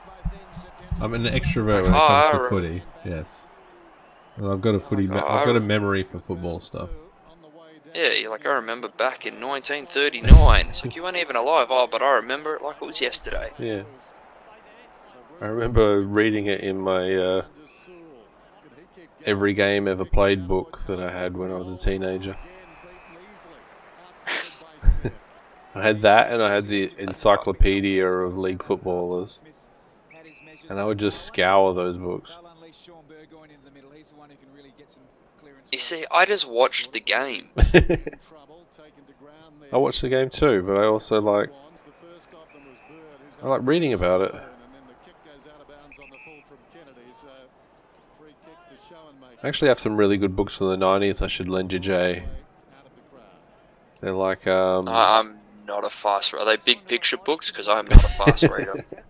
I'm an extrovert when it Oh, comes to footy. Yes. I've got a footy. Me- I've got a memory for football stuff. yeah, you're like I remember back in 1939. It's like you weren't even alive. Oh, but I remember it like it was yesterday. Yeah. I remember reading it in my uh, every game ever played book that I had when I was a teenager. I had that, and I had the encyclopedia of league footballers, and I would just scour those books. You see, I just watched the game. I watched the game too, but I also like I like reading about it. I actually have some really good books from the '90s. I should lend you, Jay. They're like um, I'm not a fast. Are they big picture books? Because I'm not a fast reader.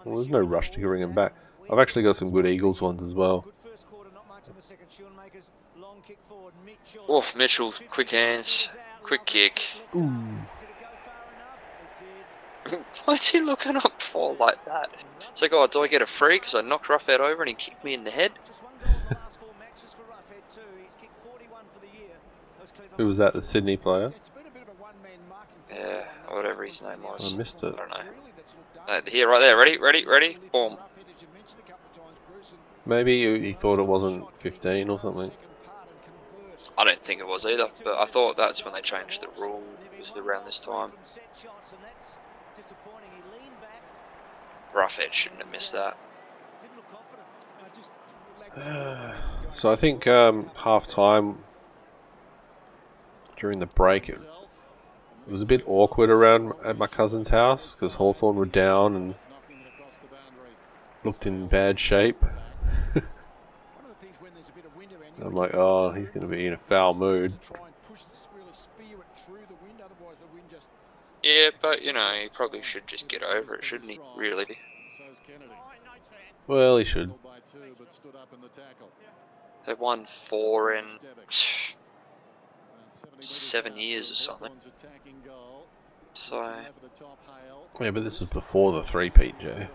Much game time. well, there's no rush to bring him back. I've actually got some good Eagles ones as well. Good first quarter, not much in the second. Schoenmakers long kick forward. Mitchell. Oof, Mitchell, quick hands, quick kick. Did it go far enough? It did. What's he looking up for like that? It's like, oh, do I get a free because I knocked Roughead over and he kicked me in the head? Just one goal in the last four matches for Roughead too. He's kicked 41 for the year. Those Cleveland Who was that? The Sydney player? It's been a bit of a one-man marking. Yeah, whatever his name was. I missed it. I don't know. Really, that's looked Uh, here, right there. Ready, ready, ready. Boom. You mentioned a couple of times, Bruce, and Maybe he he thought it wasn't 15 or something. second part and convert. I don't think it was either, but I thought that's when they changed the rule. It around this time. from set shots, and that's disappointing. He leaned back, Roughead shouldn't have missed that. didn't look confident. So I think um, half time during the break, it, it was a bit awkward around at my cousin's house because Hawthorn were down and looked in bad shape. One of the things when there's a bit bit of wind around. I'm like, oh, he's going to be in a foul mood. Try and push, really spear through the wind. Otherwise, the wind just Yeah, but you know, he probably should just get over it, shouldn't he? Really? Well, he should. By two, but stood up in the tackle. They won four in And 70 metres seven years or something. Hawthorn's attacking goal. So Over the top, Hale. Yeah, but this was before the three-peat, Jay. Footy. In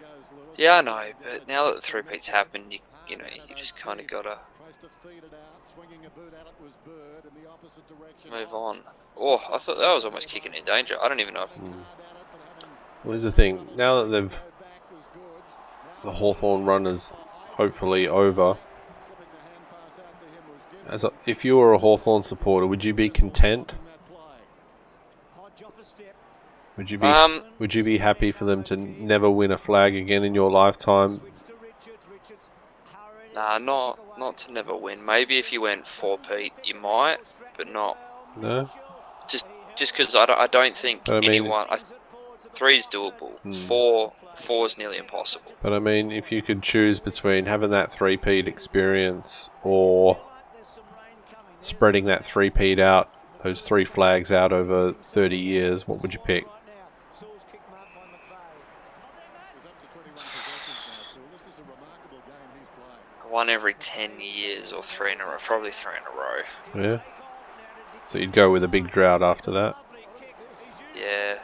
goes Lewis. yeah, I know, but now that the three peats happened, you you know, you just kind of gotta Tries to feed it out. Swinging a boot at it was Bird in the opposite direction. move on. Oh, I thought that was almost kicking in danger. I don't even know. If, Well, here's the thing. Now that they've the Hawthorn run is hopefully over. As a, if you were a Hawthorn supporter, would you be content? Hodge off a step. Would you be Um, Would you be happy for them to never win a flag again in your lifetime? Switch to Richards. Richards hurried nah, not not to never win. Maybe if you went four peat, you might, but not No. just just because I don't, I don't think I mean- anyone. I, three's doable. Hmm. Four four is nearly impossible. But I mean, if you could choose between having that three-peat experience or spreading that three-peat out, those three flags out over 30 years, what would you pick? Right now, Sewell's kick marked by McVeigh. He's up to 21 possessions now, Sewell. This is a remarkable game he's played. One every ten years or three in a row, probably three in a row. Yeah. So you'd go with a big drought after that. Yeah.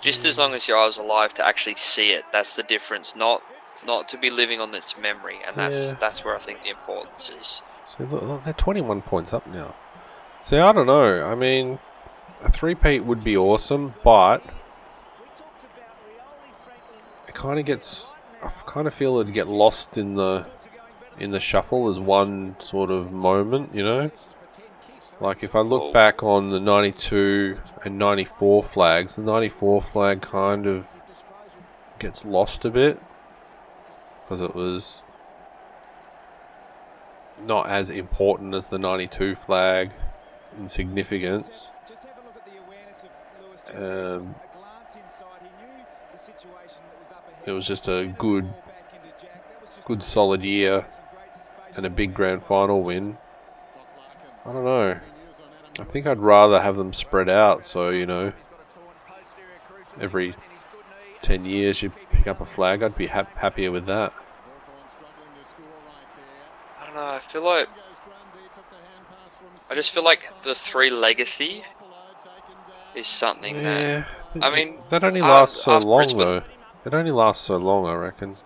Just as long as your eyes are alive to actually see it, that's the difference. Not not to be living on its memory, and that's Yeah. that's where I think the importance is. So look, look, they're 21 points up now. See, I don't know. I mean, a three-peat would be awesome, but it kind of gets. I kind of feel it'd get lost in the in the shuffle as one sort of moment, you know. Like if I look back on the 92 and 94 flags, the 94 flag kind of gets lost a bit because it was not as important as the 92 flag in significance. Just have a look at the awareness of Lewis. Um, a glance inside, he knew the situation that was up ahead. It was just a good, Ball back into Jack. That was just good solid year some great space and a big grand final win. I don't know. Years on Adam I think I'd rather have them spread out so, you know, He's got a torn posterior cruciate every ligament in his good knee. 10 years you pick up a flag. I'd be hap- happier with that. Hawthorn struggling to score right there. I don't know. I feel like Goes Grundy, took the hand pass from I just feel like the three legacy Apollo taken down. is something that I mean, that only uh, lasts so after long, Brisbane- though. It only lasts so long, I reckon.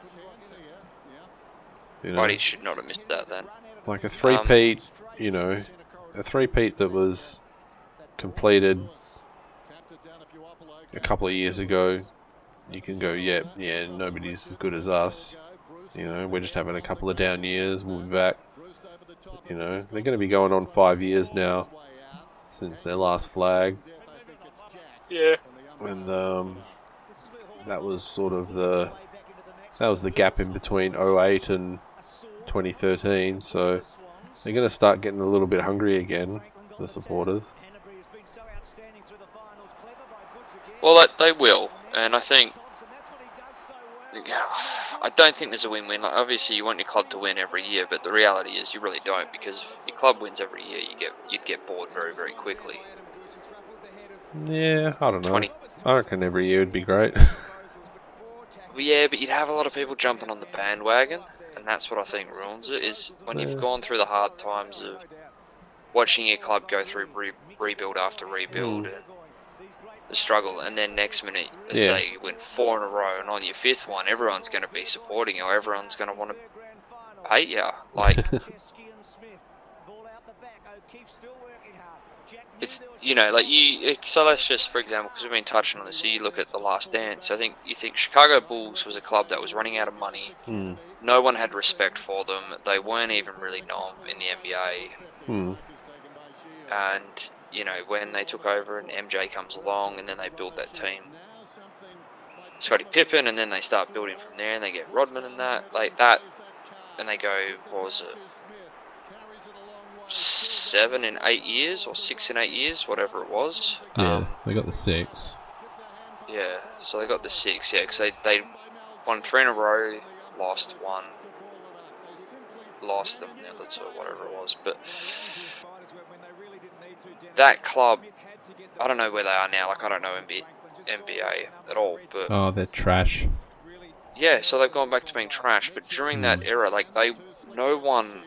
You know, Whitey should not have missed that then. like a three-peat, you know, a three-peat that was completed Tapped it down a a couple of years ago. You can go, yeah, yeah, nobody's as good as us. You know, we're just having a couple of down years. We'll be back. Bruised over the top. You know, they're going to be going on five years now since their last flag, Death, I think it's Jack. Yeah. and um, that was sort of the that was the gap in between 08 and 2013. So they're going to start getting a little bit hungry again, the supporters. Hannebery has been so outstanding through the finals. Clever by Goodes again. Well, they will, and I think Thompson, that's what he does so well. yeah, I don't think there's a win-win. Like, obviously, you want your club to win every year, but the reality is you really don't because if your club wins every year, you get you'd get bored very very quickly. Yeah, I don't know. 20. I reckon every year would be great. Well, yeah, but you'd have a lot of people jumping on the bandwagon, and that's what I think ruins it. Is when Yeah. you've gone through the hard times of watching your club go through re- rebuild after rebuild Mm. and the struggle, and then next minute, Yeah. say you win four in a row, and on your fifth one, everyone's going to be supporting you. Everyone's going to want to hate you. Like Chesky and Smith. Ball out the back. O'Keefe still working hard. Jack knew it's you know like you. it- So let's just for example, because we've been touching on this. So you look at the Last Dance. I think you think Chicago Bulls was a club that was running out of money. Hmm. No one had respect for them. They weren't even really known in the NBA. Hmm. And you know when they took over and MJ comes along, and then they build that team. Scottie Pippen, and then they start building from there, and they get Rodman and that, like that, and they go, what was it, seven in eight years, or six in eight years, whatever it was. Yeah, Um, they got the six. yeah, so they got the six, yeah, because they, they won three in a row, lost one. lost them Nillets or whatever it was. But that club, I don't know where they are now. Like I don't know NBA, NBA at all. But Oh, they're trash. yeah, so they've gone back to being trash. But during that mm. era, like they, no one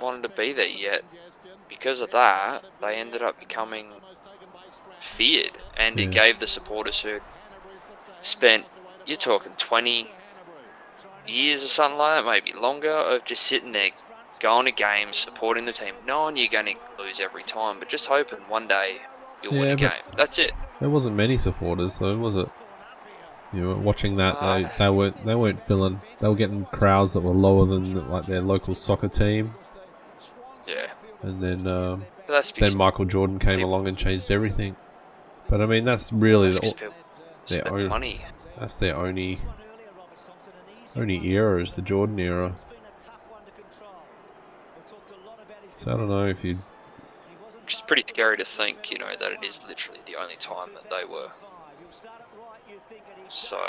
wanted to be there yet. Because of that, they ended up becoming feared, and it gave the supporters who spent, you're talking 20 years or something like that, maybe longer, of just sitting there, going to games, supporting the team, knowing you're going to lose every time, but just hoping one day you'll win Yeah, a game. That's it. There wasn't many supporters though, was it? You were watching that. They Uh, they weren't they weren't filling. They were getting crowds that were lower than like their local soccer team. Yeah. And then um, then Michael Jordan came people- along and changed everything. But I mean, that's really that's the, their own- money. that's their only only era is the Jordan era. So I don't know if you Which is pretty scary to think, you know, that it is literally the only time that they were so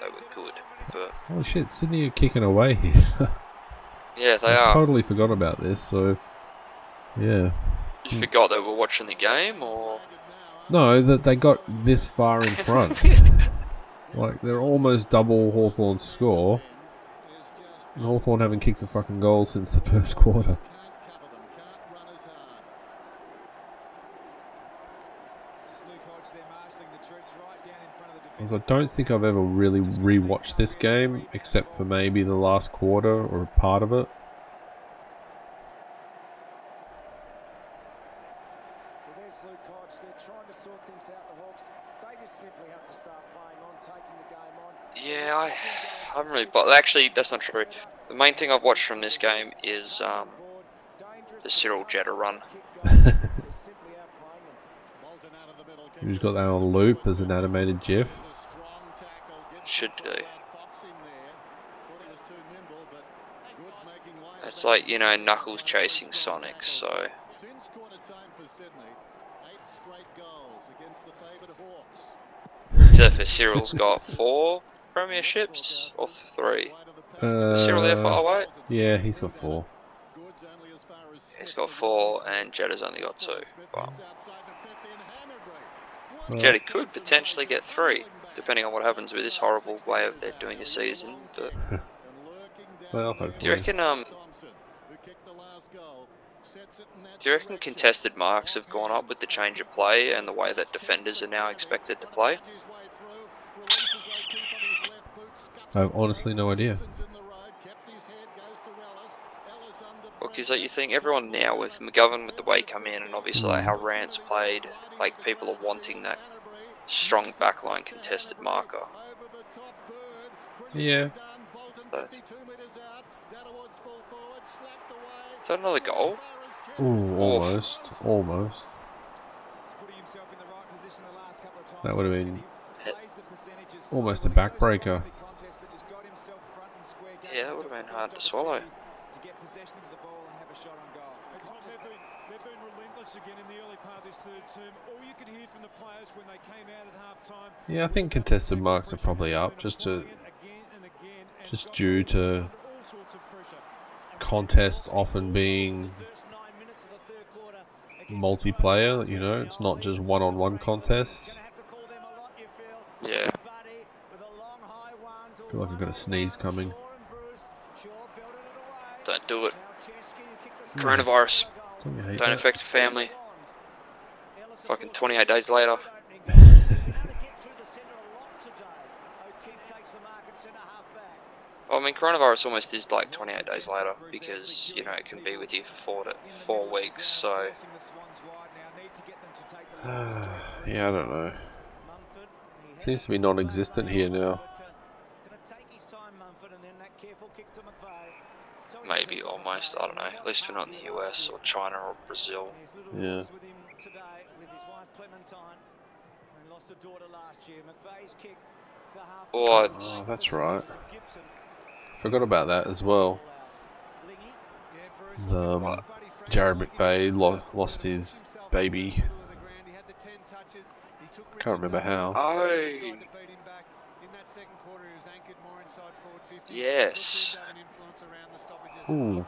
they were good. But holy shit, Sydney are kicking away here. yeah, they I are. totally forgot about this. So yeah, You forgot they were watching the game, or no, that they got this far in front. like they're almost double Hawthorn's score. And Hawthorn haven't kicked a fucking goal since the first quarter. Because I don't think I've ever really rewatched this game, except for maybe the last quarter or part of it. Well, there's Luke Hodge. They're trying to sort things out, the Hawks. They just simply have to start playing on, taking the game on. yeah, I, I haven't really. But actually, that's not true. The main thing I've watched from this game is um, the Cyril Jetta run. Who's got that on loop as an animated GIF? Should do. It's like you know Knuckles chasing Sonic, so except for Cyril's got four premierships or three. Uh, Is Cyril there far away? Yeah, he's got four. He's got four, and Jetta's only got two. But Well, Jetta could potentially get three, depending on what happens with this horrible way of they're doing the season. But well, do you reckon um do you reckon contested marks have gone up with the change of play and the way that defenders are now expected to play? I have honestly no idea. Look, is that you think everyone now with McGovern with the way he come in and obviously like how Rance played, like people are wanting that strong backline contested marker. Yeah. So, is that another goal? Ooh, almost. Almost. That would have been almost a backbreaker. Yeah, that would have been hard to swallow. They've been relentless again in the early part of this third term. All you could hear from the players when they came out at half time. Yeah, I think contested marks are probably up just to just due to contests often being multiplayer. You know, it's not just one-on-one contests. Yeah. I feel like I've got a sneeze coming. Hmm. Don't it. Coronavirus. Don't Don't affect your family. Fucking 28 days later. Well, I mean, coronavirus almost is like 28 days later because, you know, it can be with you for four, to, four weeks, so. yeah, I don't know. Seems to be non-existent here now. Maybe almost, I don't know. At least we're not in the US or China or Brazil. Yeah. Or it's, Oh, that's right. Forgot about that as well. Um, Jarrad McVeigh lo- lost his baby. Can't remember how. oh, Yes. Ooh.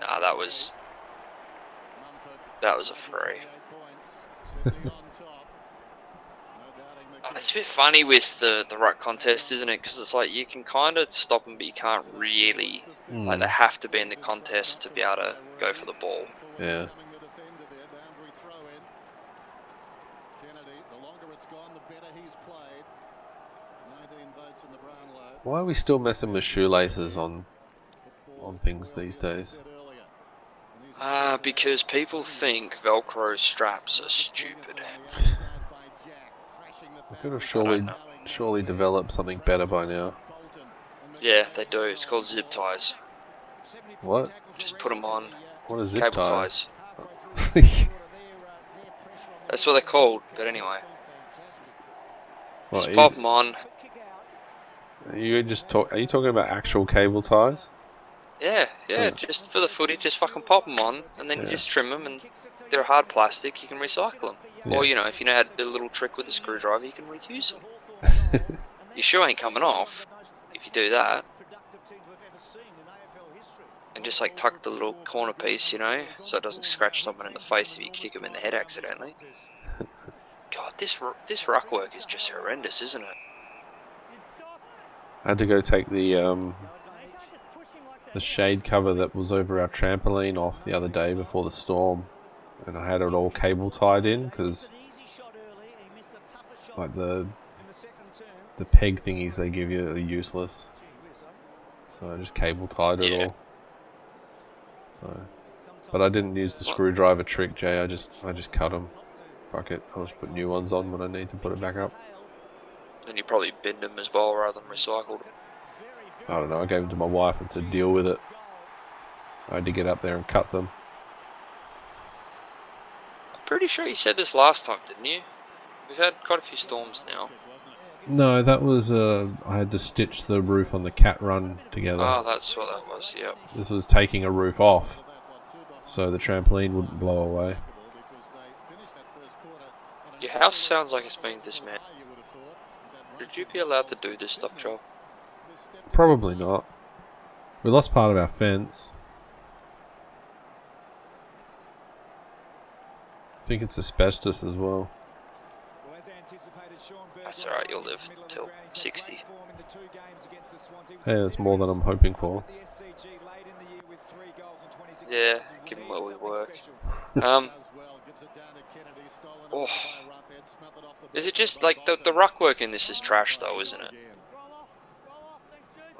Nah, that was that was a free. Oh, It's a bit funny with the the ruck contest, isn't it? Because it's like you can kind of stop them, but you can't really. Like they hmm. have to be in the contest to be able to go for the ball. Yeah. Why are we still messing with shoelaces on on things these days? Ah, because people think Velcro straps are stupid. We could have surely surely developed something better by now. Yeah, they do. It's called zip ties. What? Just put them on. What is zip Cable ties? ties. That's what they're called. But anyway, what, just pop them on. Are you just talk? Are you talking about actual cable ties? Yeah, yeah, Hmm. just for the footy, just fucking pop them on, and then you just trim them, and they're hard plastic. You can recycle them, or you know, if you know how to do a little trick with a screwdriver, you can reuse them. Your shoe ain't coming off if you do that, and just like tuck the little corner piece, you know, so it doesn't scratch someone in the face if you kick them in the head accidentally. God, this this ruck work is just horrendous, isn't it? I had to go take the um the shade cover that was over our trampoline off the other day before the storm, and I had it all cable tied in because like the the peg thingies they give you are useless. So I just cable tied it Yeah. all. So, but I didn't use the screwdriver trick, Jay. I just I just cut them. Fuck it. I'll just put new ones on when I need to put it back up. And you probably binned them as well rather than recycled them. I don't know. I gave them to my wife and said deal with it. I had to get up there and cut them. I'm pretty sure you said this last time, didn't you? We've had quite a few storms now. No, that was uh, I had to stitch the roof on the cat run together. Oh, that's what that was. Yep. This was taking a roof off, so the trampoline wouldn't blow away. Your house sounds like it's being dismantled. Should you be allowed to do this stuff, Joel? Probably not. We lost part of our fence. I think it's asbestos as well. That's alright, you'll live till 60. Yeah, it's more than I'm hoping for. Yeah, given where we work. Um, oh. Is it just like the the ruck work in this is trash though, isn't it?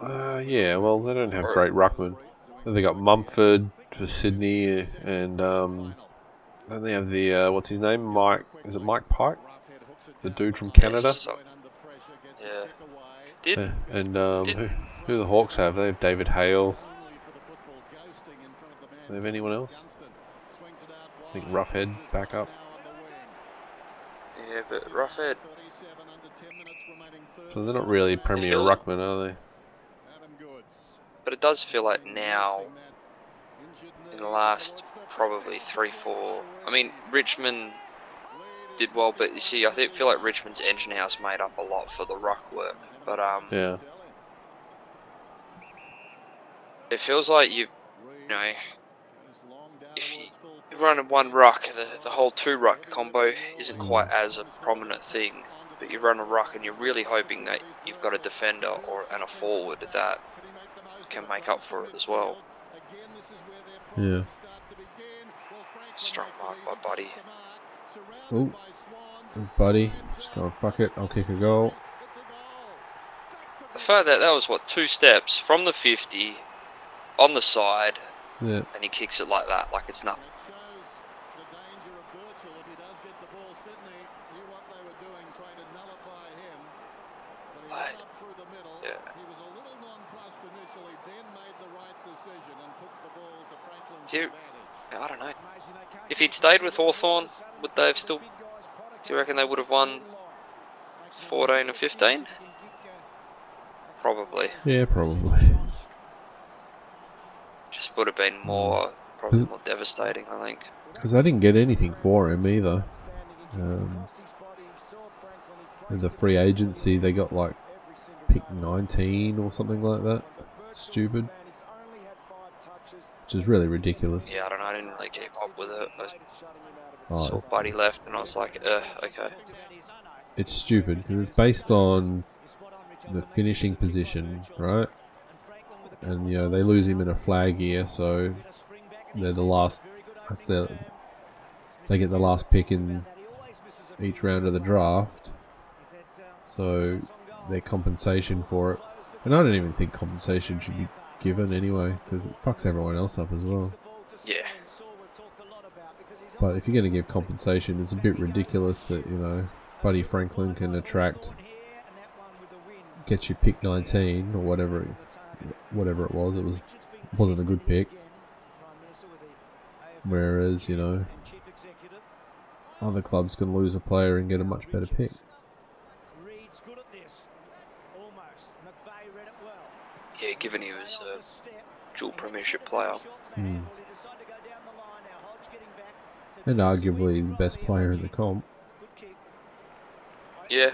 Uh, yeah, well, they don't have Or- great ruckman. They got Mumford for Sydney, and um, then they have the uh, what's his name, Mike? Is it Mike Pyke? The dude from Canada. Yeah. Did Yeah, and um, Did- who, who the Hawks have? They have David Hale. They have anyone else? I think Roughead back up. Yeah, but Roughead. So they're not really premier Still- ruckman, are they? But it does feel like now, in the last probably three, four. I mean, Richmond did well, but you see, I think feel like Richmond's engine house made up a lot for the ruck work. But um, Yeah. it feels like you, you know, if you you run a one ruck, the, the whole two ruck combo isn't quite as a prominent thing. But you run a ruck and you're really hoping that you've got a defender or and a forward that can make up for it as well. Yeah. Strong mark by Buddy. Oh, buddy, just going fuck it. I'll kick a goal. The fact that that was what two steps from the 50 on the side, Yeah. and he kicks it like that, like it's nothing. Like, yeah. Do you, I don't know. If he'd stayed with Hawthorn, would they have still? Do you reckon they would have won 14 and 15? Probably. Yeah, probably. Just would have been more, probably more devastating, I think. Because I didn't get anything for him either. Um, in the free agency, they got like pick 19 or something like that. Stupid. Which is really ridiculous. Yeah, I don't know. I didn't really keep up with it. I Oh, saw Buddy left, and I was like, uh, okay. it's stupid because it's based on the finishing position, right? And you know they lose him in a flag year, so they're the last. That's their. They get the last pick in each round of the draft, so their compensation for it. And I don't even think compensation should be given anyway because it fucks everyone else up as well. Yeah. But if you're going to give compensation, it's a bit ridiculous that you know Buddy Franklin can attract, get you pick 19 or whatever, it- whatever it was. It was wasn't a good pick. Whereas you know other clubs can lose a player and get a much better pick. Reed's good at this. Almost. McVeigh read it well. Yeah, given he was a dual premiership player. Hmm. And arguably the best player in the comp. Yeah.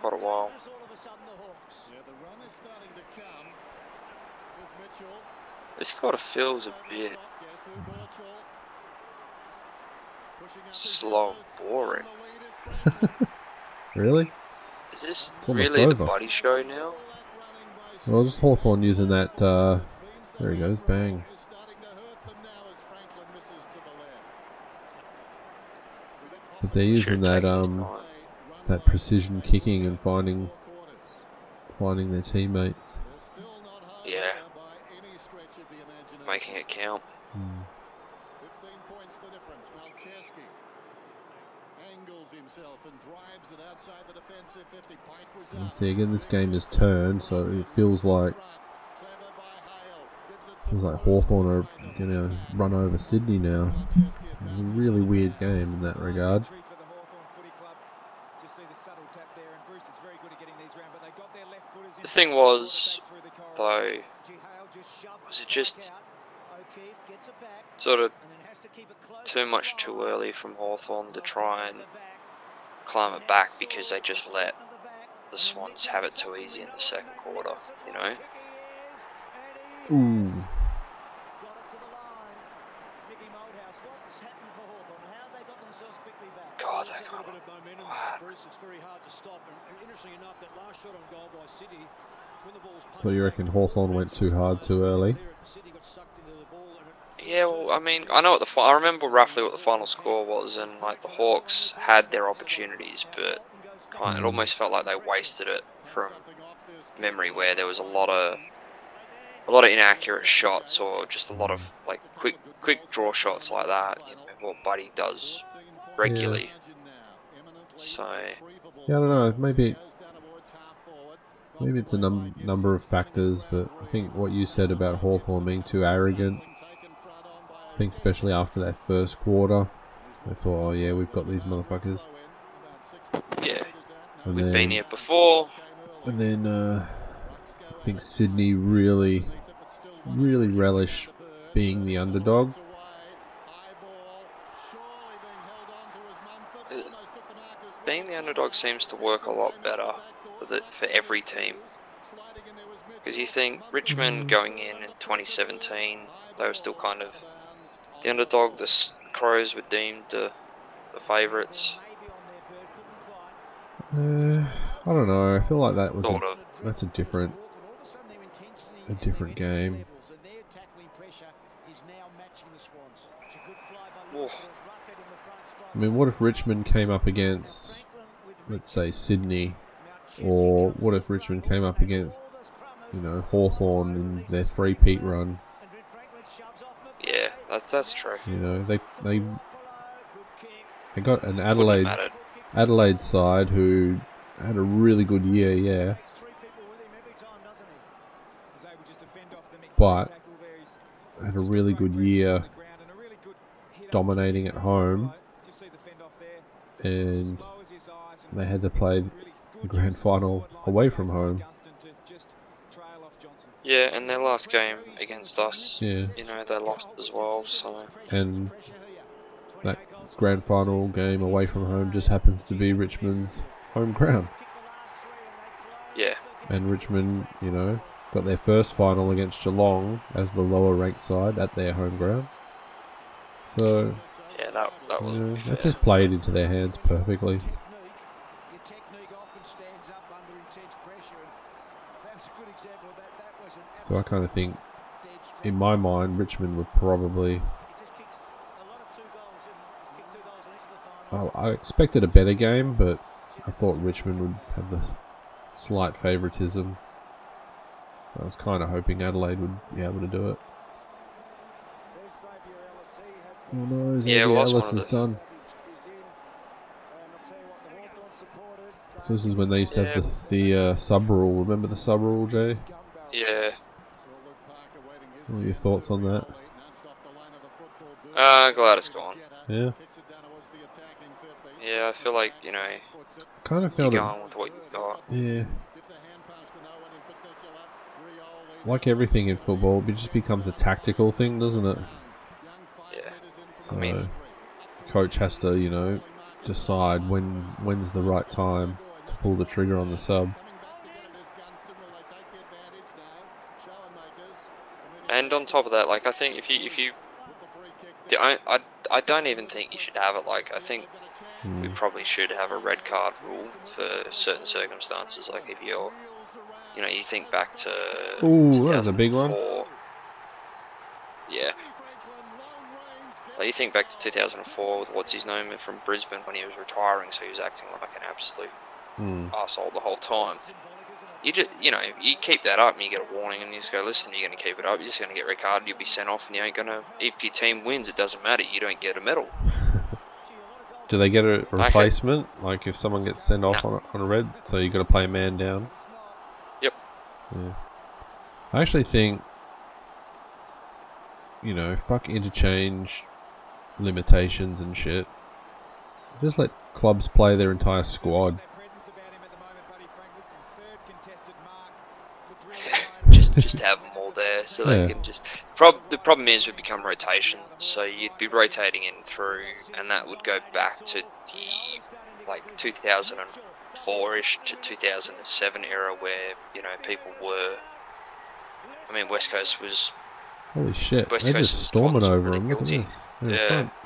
Quite a while. Yeah, the run is starting to come. Here's Mitchell. This kind of feels a bit Guess who Birchall? Pushing up the slow boring. And the lead is Franklin. Really? Is this It's almost really the over. Buddy show now? Well, just Hawthorn using that. Uh, there he goes, bang. Is starting to hurt them now as Franklin misses to the left. With it But they're using that um that precision kicking and finding finding their teammates. They're still not hard Yeah. there by any stretch of the imagination. Making it count. Hmm. 15 points the difference. Malceski angles himself and drives it outside the defensive 50. Pyke was And up. see again, this game is turned, so it feels like Clever by Hale. Gives it to feels like Hawthorn are gonna run over Sydney now. It's a really weird game in that regard. The Hawthorn Footy Club. Just see the subtle tap there, and Brewster's very good at getting these round, but they got their left footers in thing was, through the corridor. though, G. Hale just shoved was it just out. O'Keefe gets it back sort of and then has to keep it close too much too early from Hawthorn to try and At the back. Climb it back because they just let the Swans have it too easy in the second quarter, you know? Ooh, Got it to the line. Mickey Moldhouse, what's happened for Hawthorn? How they got themselves quickly back? God, that got little bit of momentum, Wow. Bruce. It's very hard to stop. And, and interesting enough, that last shot on goal by Sydney, when the ball was so you reckon back, Hawthorn went too hard too early? there, Sydney got sucked into the ball. And it, Yeah, well, I mean, I know what the fi- I remember roughly what the final score was, and like the Hawks had their opportunities, but kind it hmm. almost felt like they wasted it from memory, where there was a lot of a lot of inaccurate shots or just a lot of hmm. like quick quick draw shots like that. You know, what Buddy does regularly. So Yeah, I don't know. Maybe maybe it's a num- number of factors, but I think what you said about Hawthorn being too arrogant. I think especially after that first quarter, they thought, oh yeah, we've got these motherfuckers. yeah, And we've then, been here before. And then uh, I think Sydney really, really relish being the underdog. Being the underdog seems to work a lot better for, the, for every team. Because you think Richmond going in in 2017, they were still kind of the underdog. The Crows were deemed the, the favourites, Uh, I don't know. I feel like that was a, of. that's a different Hawthorn, all of a sudden their intensity a different game. levels, and their tackling pressure is now matching the Swans. It's a good fly by Whoa. Lewis. It was Roughead in the front spot. I mean, what if Richmond came up against, let's say, Sydney, or what if Richmond came up against, you know, Hawthorn in their three-peat run? Yeah, that's that's true. You know, they they they got an Adelaide. Adelaide side who had a really good year, yeah, but had a really good year dominating at home, and they had to play the grand final away from home. Yeah, and their last game against us, Yeah. you know, they lost as well. So and that grand final game away from home just happens to be Richmond's home ground. yeah, and Richmond, you know, got their first final against Geelong as the lower ranked side at their home ground. So Yeah, that that was you know, that just played into their hands perfectly. Technique. Your technique often stands up under intense pressure. And that's a good example of that. That was an So I kind of think, in my mind, Richmond would probably. He just kicks a lot of two goals in. He's kicked two goals in each of the final. I, I expected a better game, but I thought Richmond would have the slight favouritism. I was kind of hoping Adelaide would be able to do it. There's Ellis. Has Oh no, Yeah, Xavier well, Ellis one is of done. Savage is in. And I'll tell you what, the Hawthorn supporters. So this is when they used to have the, the uh, sub rule. Remember the sub rule, Jay? Yeah. What are your thoughts on that? Uh, glad it's gone. Yeah, Yeah, I feel like you know kind of felt it. going with what you got. Yeah, like everything in football, it just becomes a tactical thing, doesn't it? Yeah. So, I mean, coach has to, you know, decide when when's the right time to pull the trigger on the sub. And on top of that, like I think if you if you, the, I, I I don't even think you should have it. Like I think we Hmm. probably should have a red card rule for certain circumstances. Like if you're, you know, you think back to. Ooh, that was a big one. Yeah. Like you think back to 2004 with what's his name from Brisbane when he was retiring, so he was acting like an absolute Hmm. asshole the whole time. You just, you know, you keep that up and you get a warning, and you just go, listen, you're going to keep it up. You're just going to get red carded. You'll be sent off, and you ain't going to. If your team wins, it doesn't matter. You don't get a medal. Do they get a replacement? Like if someone gets sent off on, a, on a red, so you got to play a man down. Yep. Yeah. I actually think, you know, fuck interchange limitations and shit. Just let clubs play their entire squad. just have them all there so they Yeah. can just. Prob- the problem is we become rotation, so you'd be rotating in through, and that would go back to the like 2004ish to 2007 era where you know people were. I mean, West Coast was Holy shit! West They're Coast just was storming really over them. Look at this. Yeah.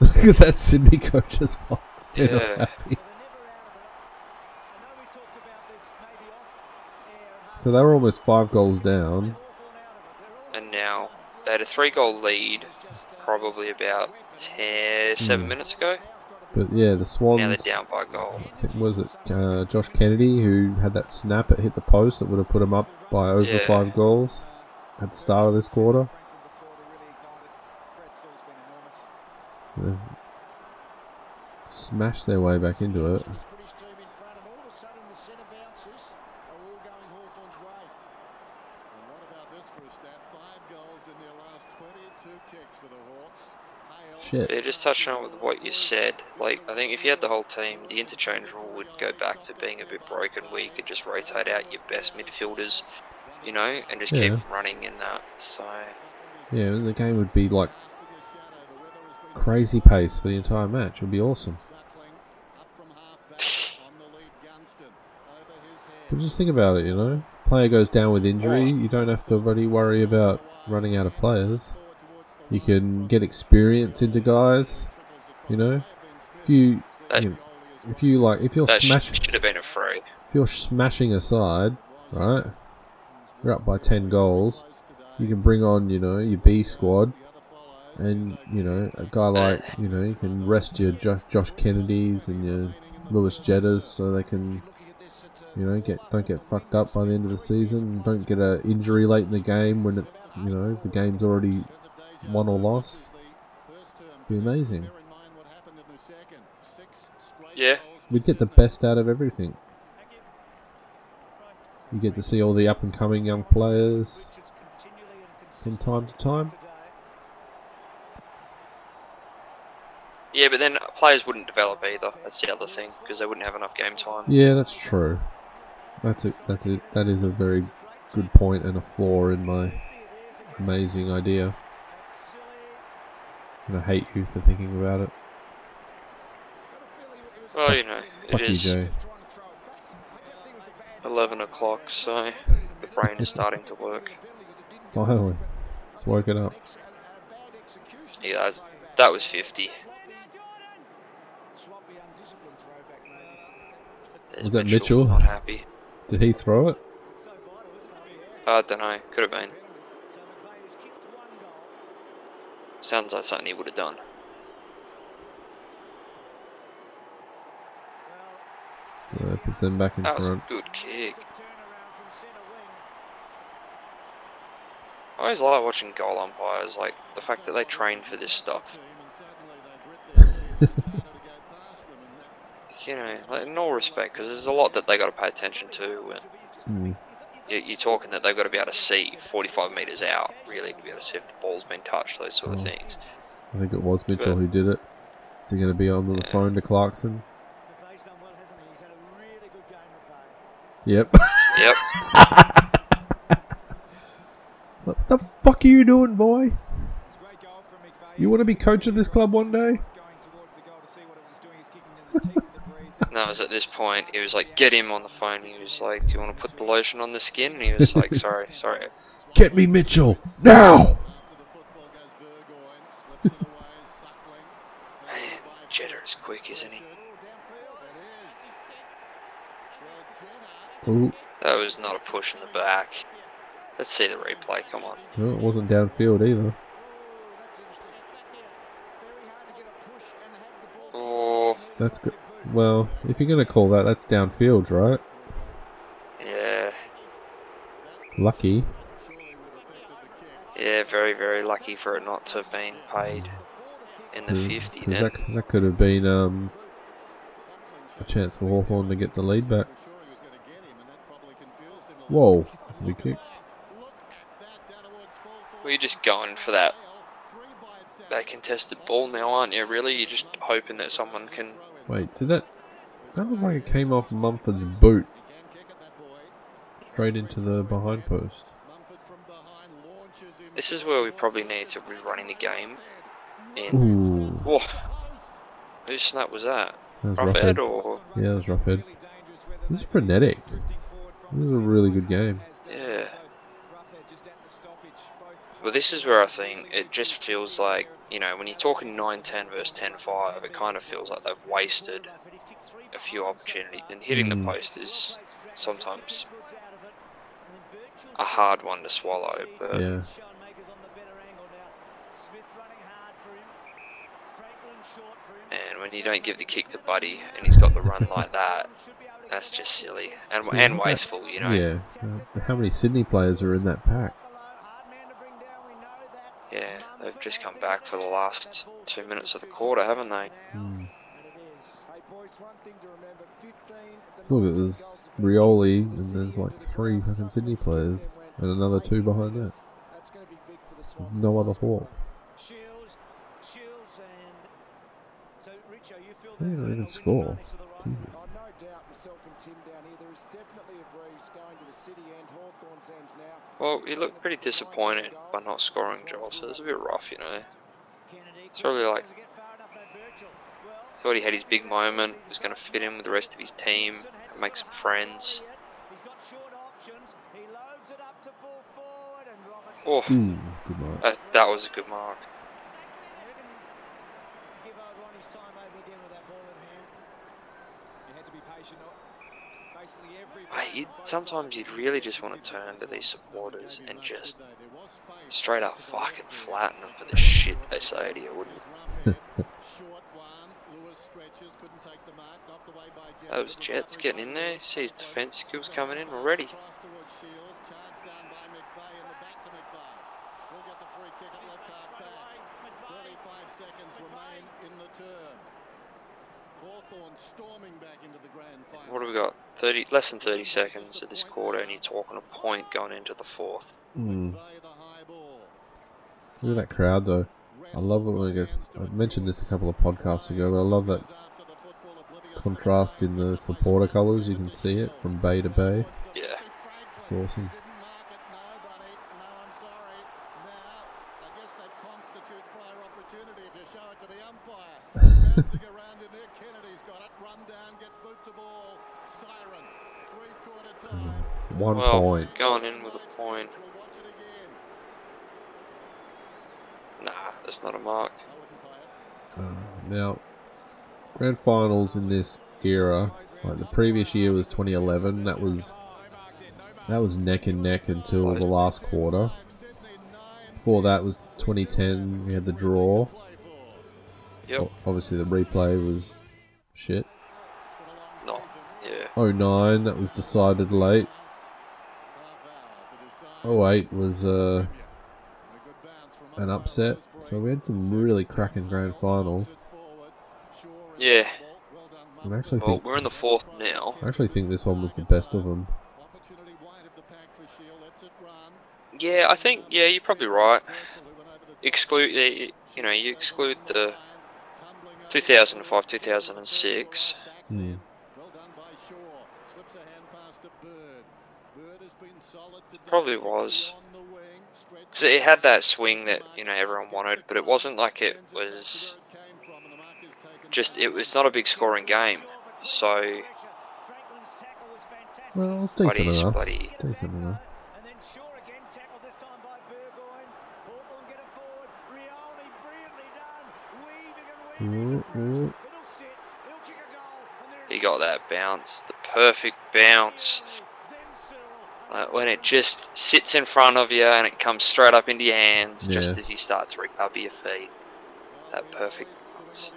Look at that Sydney coach's box. They're not happy. So they were almost five goals down. and now they had a three goal lead probably about 10, 7 Hmm. minutes ago. But yeah, the Swans. Now they're down by goal. Was it uh, Josh Kennedy who had that snap that hit the post that would have put him up by over Yeah. five goals at the start of this quarter? So they've smashed their way back into it. British team in front, and all of a sudden the centre bounces are all going Hawthorn's way. And what about this for a stat? Five goals in their last 22 kicks for the Hawks. Hale Shit. Yeah, just touching on with what you said, like I think if you had the whole team, the interchange rule would go back to being a bit broken, where you could just rotate out your best midfielders, you know, and just Yeah. keep running in that. So Yeah, the game would be like crazy pace for the entire match. It would be awesome. But just think about it, you know. Player goes down with injury, oh. you don't have to really worry about running out of players. You can get experience into guys, you know. If you, you know, if you like, if you're that smashing, should have been a free. if you're smashing a side, right? You're up by ten goals. You can bring on, you know, your B squad, and you know a guy uh. like, you know, you can rest your Josh, Josh Kennedys and your Lewis Jettas so they can, you know, get don't get fucked up by the end of the season. Don't get an injury late in the game when it's, you know, the game's already won or lost. Be amazing. Yeah, We'd get the best out of everything. You get to see all the up and coming young players from time to time. yeah, but then players wouldn't develop either. That's the other thing because they wouldn't have enough game time. Yeah, that's true. That's a that's a that is a very good point and a flaw in my amazing idea. And I hate you for thinking about it. Well, you know, it Fuck you, is. Jay. 11 o'clock, so the brain is starting to work. Finally. It's woken up. Yeah, that was 50. Undisciplined throwback, maybe. Was that Mitchell? Not happy. Did he throw it? I don't know. Could have been. Sounds like something he would have done. Yeah, puts them back in That was a good kick. I always like watching goal umpires, like the fact that they train for this stuff. you know, like, in all respect, because there's a lot that they got to pay attention to, and Mm. You- you're talking that they've got to be able to see 45 meters out, really, to be able to see if the ball's been touched, those sort of Oh. things. I think it was Mitchell who did it. Is he going to be on the phone to Clarkson? Yep. Yep. what the fuck are you doing, boy? You want to be coach of this club one day? And that was at this point, he was like, get him on the phone. He was like, do you want to put the lotion on the skin? And he was like, sorry, sorry. Get me Mitchell now! Man, Jetta is quick, isn't he? Ooh, That was not a push in the back. Let's see the replay, come on. no, it wasn't downfield either. Oh, That's good. Well, if you're going to call that, that's downfield, right? yeah. Lucky. Yeah, very, very lucky for it not to have been paid in the 50 Because then. that, that could have been um, a chance for Hawthorn to get the lead back. Whoa, big kick. Well, you're just going for that that contested ball now, aren't you? Really, you're just hoping that someone can. Wait, did that. That looked like it came off Mumford's boot. Straight into the behind post. This is where we probably need to be running the game. In. Ooh. Whoa. Whose snap was that? That was Roughead. Or Yeah, it was Roughead. This is frenetic. This is a really good game. yeah. Well, this is where I think it just feels like you know when you're talking 9-10 versus 10-5, it kind of feels like they've wasted a few opportunities, and hitting Mm. the post is sometimes a hard one to swallow. But Yeah. And when you don't give the kick to Buddy and he's got the run like that, that's just silly and Yeah, and that- wasteful, you know. Yeah. Uh, how many Sydney players are in that pack? Yeah, they've just come back for the last two minutes of the quarter, haven't they? Hmm. Look, it was Rioli, and there's like three fucking Sydney players, and another two behind that. No other Hawk. They didn't even score. Jesus. Oh, no doubt myself and Tim down here. There is definitely a breeze going to the city and Hawthorn's end now. Well, he looked pretty disappointed by not scoring, Joel, so it's a bit rough, you know. It's really like thought he had his big moment, was going to fit in with the rest of his team, and make some friends. Oh, Ooh, hmm, good mark. that, that was a good mark. Sometimes you'd really just want to turn to these supporters and just straight up fucking flatten them for the shit they say to you, wouldn't. You? Those Jets getting in there, see his defence skills coming in already. seconds remain in the term. Hawthorn storming back into the grand final. What have we got? 30, less than 30 seconds of this quarter, and you're talking a point going into the fourth. Hmm. Look at that crowd, though. I love it when it gets. I mentioned this a couple of podcasts ago, but I love that contrast in the supporter colours. You can see it from bay to bay. Yeah. It's awesome. Bouncing around in there, Kennedy's got it. Run down, gets boot to ball. Siren. Three quarter time. One well, point. going in with a point. Nah, that's not a mark. Uh, now, grand finals in this era, like the previous year was 2011. That was that was neck and neck until the last quarter. Before that was 2010. We had the draw. Yep. O- Obviously, the replay was shit. No. Yeah. 09, that was decided late. 08 was uh, an upset. So we had some really cracking grand finals. Yeah. I actually Well, think we're in the fourth now. I actually think this one was the best of them. Yeah, I think yeah, you're probably right. Exclude you know you exclude the 2005 2006. Hmm. Probably was. Because it had that swing that you know everyone wanted, but it wasn't like it was just it was not a big scoring game. So Well, it's decent Buddies, enough. buddy. Decent enough. And then Shaw again tackled this time by Burgoyne. Hawthorn get it forward. Rioli brilliantly done. Weaving and weaving. Ooh, ooh. It'll sit. He'll kick a goal. And then he got that bounce, the perfect bounce. Like when it just sits in front of you and it comes straight up into your hands just as you start to recover your feet. That perfect bounce.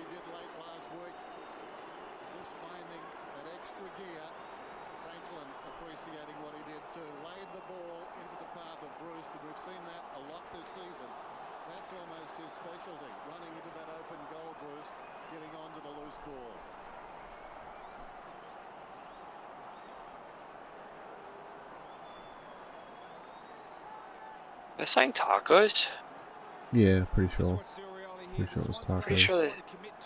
Just finding that extra gear. Franklin appreciating what he did too. Laid the ball into the path of Bruce, and we've seen that a lot this season. That's almost his specialty, running into that open goal, Bruce, getting onto the loose ball. They're saying tacos. Yeah, pretty sure. Pretty sure it was Pretty tacos. sure they,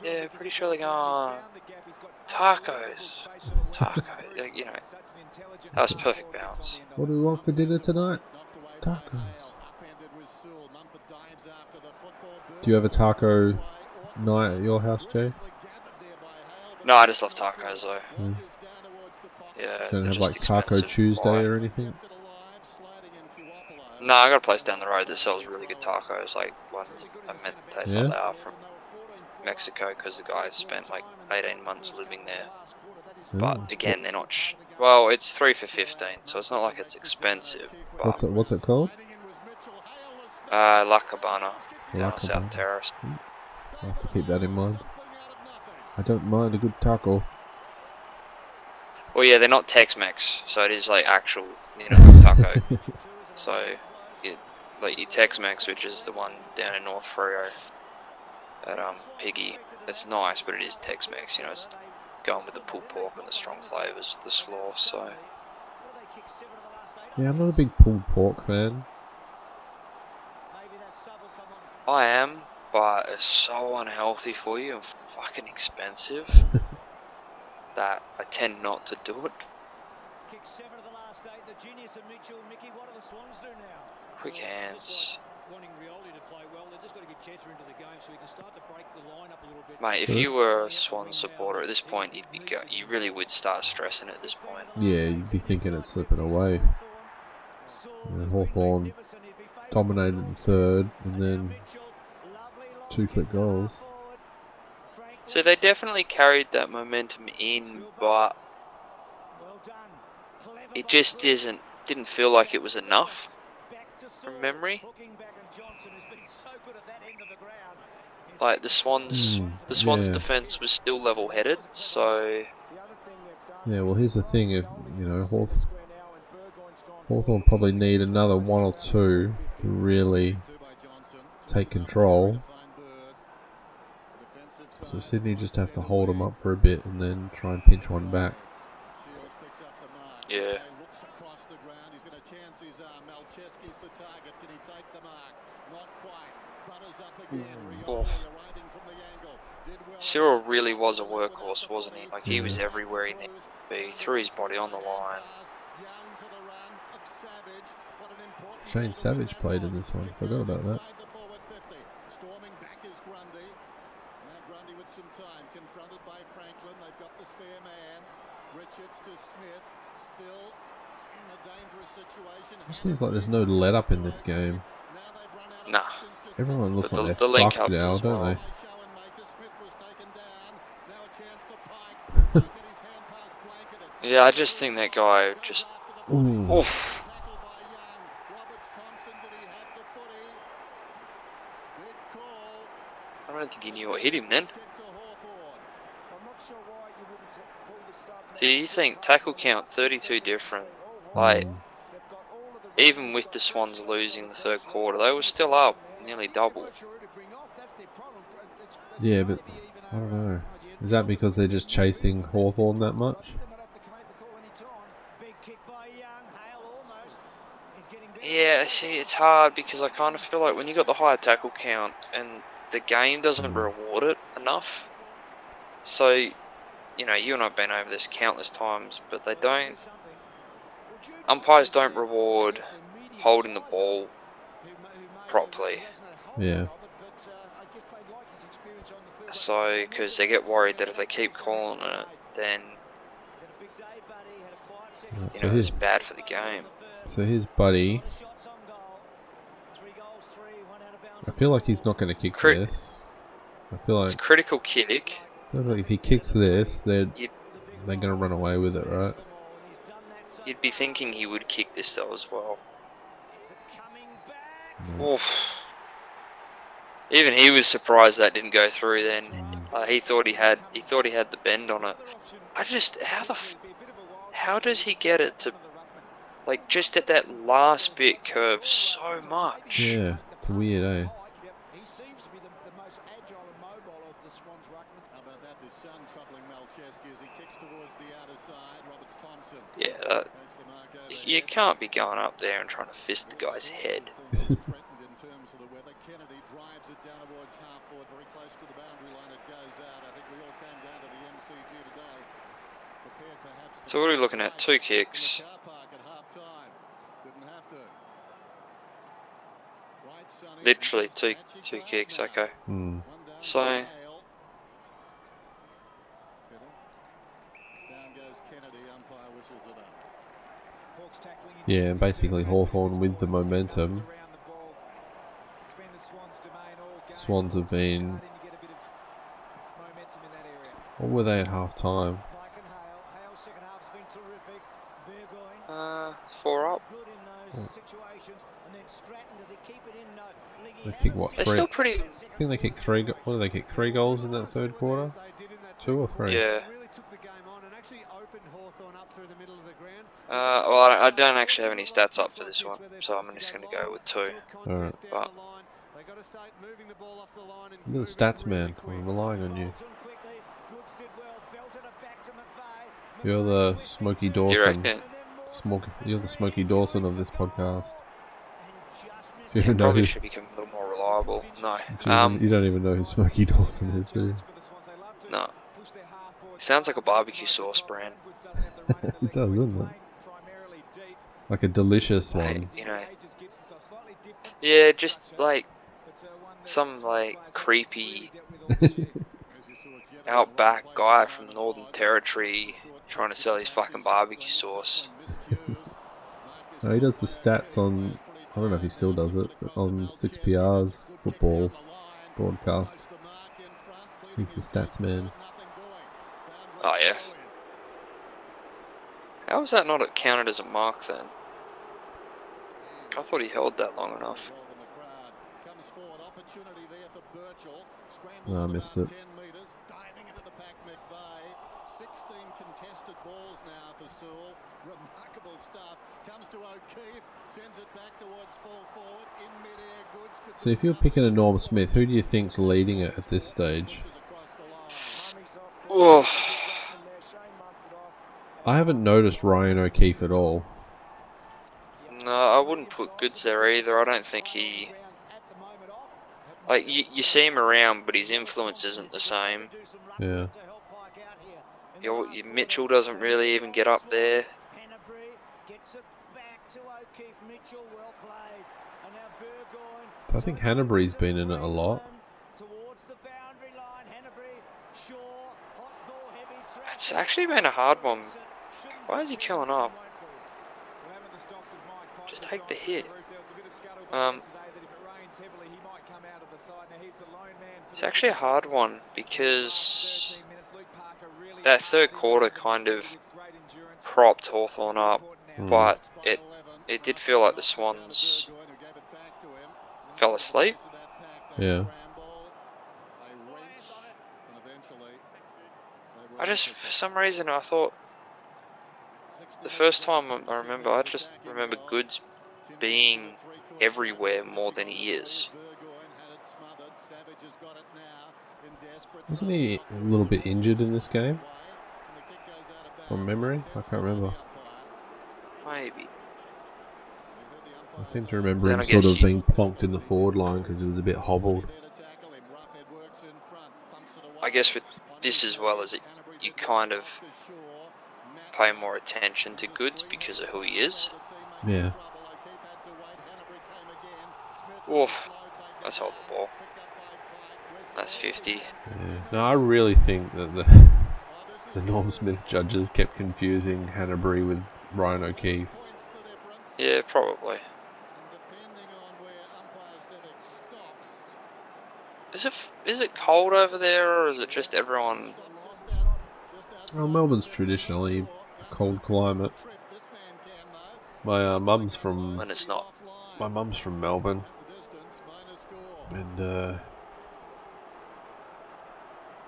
yeah, pretty sure they're going tacos. Tacos. Like, you know, that was perfect bounce. What do we want for dinner tonight? Tacos. Do you have a taco night at your house, Jay? No, I just love tacos though. Mm. Yeah, Don't have like Taco. Tuesday Why? or anything? No, I got a place down the road that sells really good tacos. Like ones I meant to taste Yeah? like they are from Mexico because the guy spent like 18 months living there. Ooh. But again, they're not. Sh- well, it's three for 15, so it's not like it's expensive. But What's it? What's it called? uh, La Cabana down La South Cabana. Terrace. I'll have to keep that in mind. I don't mind a good taco. Well, yeah, they're not Tex-Mex, so it is like actual, you know, taco. so, like your Tex-Mex, which is the one down in North Freo at um Piggy, it's nice, but it is Tex-Mex. You know, it's going with the pulled pork and the strong flavors, the slaw. So, What do they kick seven of the last eight? Yeah, I'm not a big pulled pork fan. Maybe that sub will come on. I am, but it's so unhealthy for you and fucking expensive that I tend not to do it. Kick seven of the last eight. The genius of Mitchell. Mickey, what do the Swans do now? Quick hands. Wanting Rioli to play well, they've just got to get Chester into the game so he can start to break the line up a little bit. Mate, if you were a Swan supporter at this point, you'd be go- you really would start stressing at this point. Yeah, you'd be thinking it's slipping away. And would be Hawthorn magnificent. He'd be favourite Dominated the third, and then Mitchell, lovely long two quick kick to half goals. So they definitely carried that momentum in, but well done. It just Bruce. isn't. Didn't feel like it was enough. Back to from memory. Hooking back and Johnson has been so good at that end of the ground. His Like the Swans, Mm, the Swans' yeah. defense was still level-headed. So The other thing they've done Yeah, well, here's the thing, if, you know, Hawth- square now and Burgoyne's gone Hawthorn probably need another one or two to really take control. So Sydney just have to hold them up for a bit and then try and pinch one back. Shields picks up the mark. Yeah. He looks across the ground. He's going to chance his. Malceski's the target. Can he take the mark? Not quite. Butters up again. Oh. Arriving from the angle. Well. Cyril really was a workhorse, wasn't he? Like he was everywhere he needed to be. Threw his body on the line. Young to the run of Savage. What an important Shane Savage played in this one. Forgot about that. Inside the forward 50. Storming back is Grundy. Now Grundy with some time, confronted by Franklin. They've got the spare man. Richards to Smith. Still in it It seems like there's no let up in this game. Nah. Everyone looks The- like the they're link fucked up now, as don't well. they? Yeah, I just think that guy just. Ooh. Oof. I don't think he knew what hit him then. Do you think tackle count 32 different? Like, Mm. even with the Swans losing the third quarter, they were still up nearly double. Yeah, but I don't know. Is that because they're just chasing Hawthorn that much? Yeah, see, it's hard because I kind of feel like when you got the higher tackle count and the game doesn't reward it enough. So, you know, you and I've been over this countless times, but they don't. Umpires don't reward holding the ball properly. Yeah. So, because they get worried that if they keep calling it, then you So know here's it's bad for the game. so his Buddy. I feel like he's not going to kick Crit- this. I feel It's a critical kick. I feel like if he kicks this, they're they're going to run away with it, right? You'd be thinking he would kick this though as well. No. Oof. Even he was surprised that didn't go through. Then uh, he thought he had he thought he had the bend on it. I just how the f- how does he get it to like just at that last bit curve so much? Yeah, it's weird, eh? He seems to be the, the most agile and mobile of the Swans ruckman. How about that? This sun troubling Malceski as he kicks towards the outer side. Roberts Thompson Yeah, that, takes the mark over you can't be going up there and trying to fist the guy's head. threatened in terms of the weather. Kennedy drives it down towards half very close to the boundary line. It goes out. I think we all came down to the MCG today. Prepared perhaps to So what are we looking at? Two kicks. car park at half time. Didn't have to. Literally two two kicks. Okay. One down So- by Hale. Down goes Kennedy. Umpire whistles it up. Yeah, and basically Hawthorn with the momentum. Swans have been. What were they at half time? Uh, four up. They kicked what They're three? still pretty. I think they kicked three. go- What did they kick? Three goals in that third quarter. Two or three? Yeah. Uh, well, I don't, I don't actually have any stats up for this one, so I'm just going to go with two. Alright. But They got to start moving the ball off the line and You're the stats man. I'm relying on you. You're the Smoky do you Dawson. reckon? You're the Smoky Dawson of this podcast. You know Probably who? should become a little more reliable. No. you, Um, you don't even know who Smoky Dawson is, do you? no. Sounds like a barbecue sauce brand. it does, doesn't it? Like a delicious one. you know. Yeah, just like some like creepy outback guy from Northern Territory trying to sell his fucking barbecue sauce. No, he does the stats on. I don't know if he still does it, but on 6PR's football broadcast. He's the stats man. Oh yeah. How was that not counted as a mark then? I thought he held that long enough. Comes forward, opportunity there for Birchall. Scrambles No, I missed it. 10 metres, diving into the pack McVeigh. 16 contested balls now for Sewell. Remarkable stuff. Comes to O'Keefe, sends it back towards full forward. In mid-air, Goodes So if you're picking a Norm Smith, who do you think's leading it at this stage? Oh, I haven't noticed Ryan O'Keefe at all. I wouldn't put Goodes there either. I don't think he. Like, you, you see him around, but his influence isn't the same. Yeah. Your, your Mitchell doesn't really even get up there. I think Hannebery's been in it a lot. It's actually been a hard one. Why is he killing up? Just take the hit. Um, it's actually a hard one because that third quarter kind of propped Hawthorn up, Hmm. but it it did feel like the Swans fell asleep. Yeah. I just, for some reason, I thought the first time I remember, I just remember Goodes being everywhere more than he is. Wasn't he a little bit injured in this game? From memory? I can't remember. Maybe. I seem to remember Then him sort of you- being plonked in the forward line because he was a bit hobbled. I guess with this as well as it, you kind of pay more attention to Goodes because of who he is. Yeah. Oof, that's hold the ball. That's 50. Yeah. No, I really think that the the Norm Smith judges kept confusing Hannebery with Ryan O'Keefe. Yeah, probably. Is it is it cold over there, or is it just everyone? Well, Melbourne's traditionally cold climate. My uh, mum's from When it's not. my mum's from Melbourne, and uh,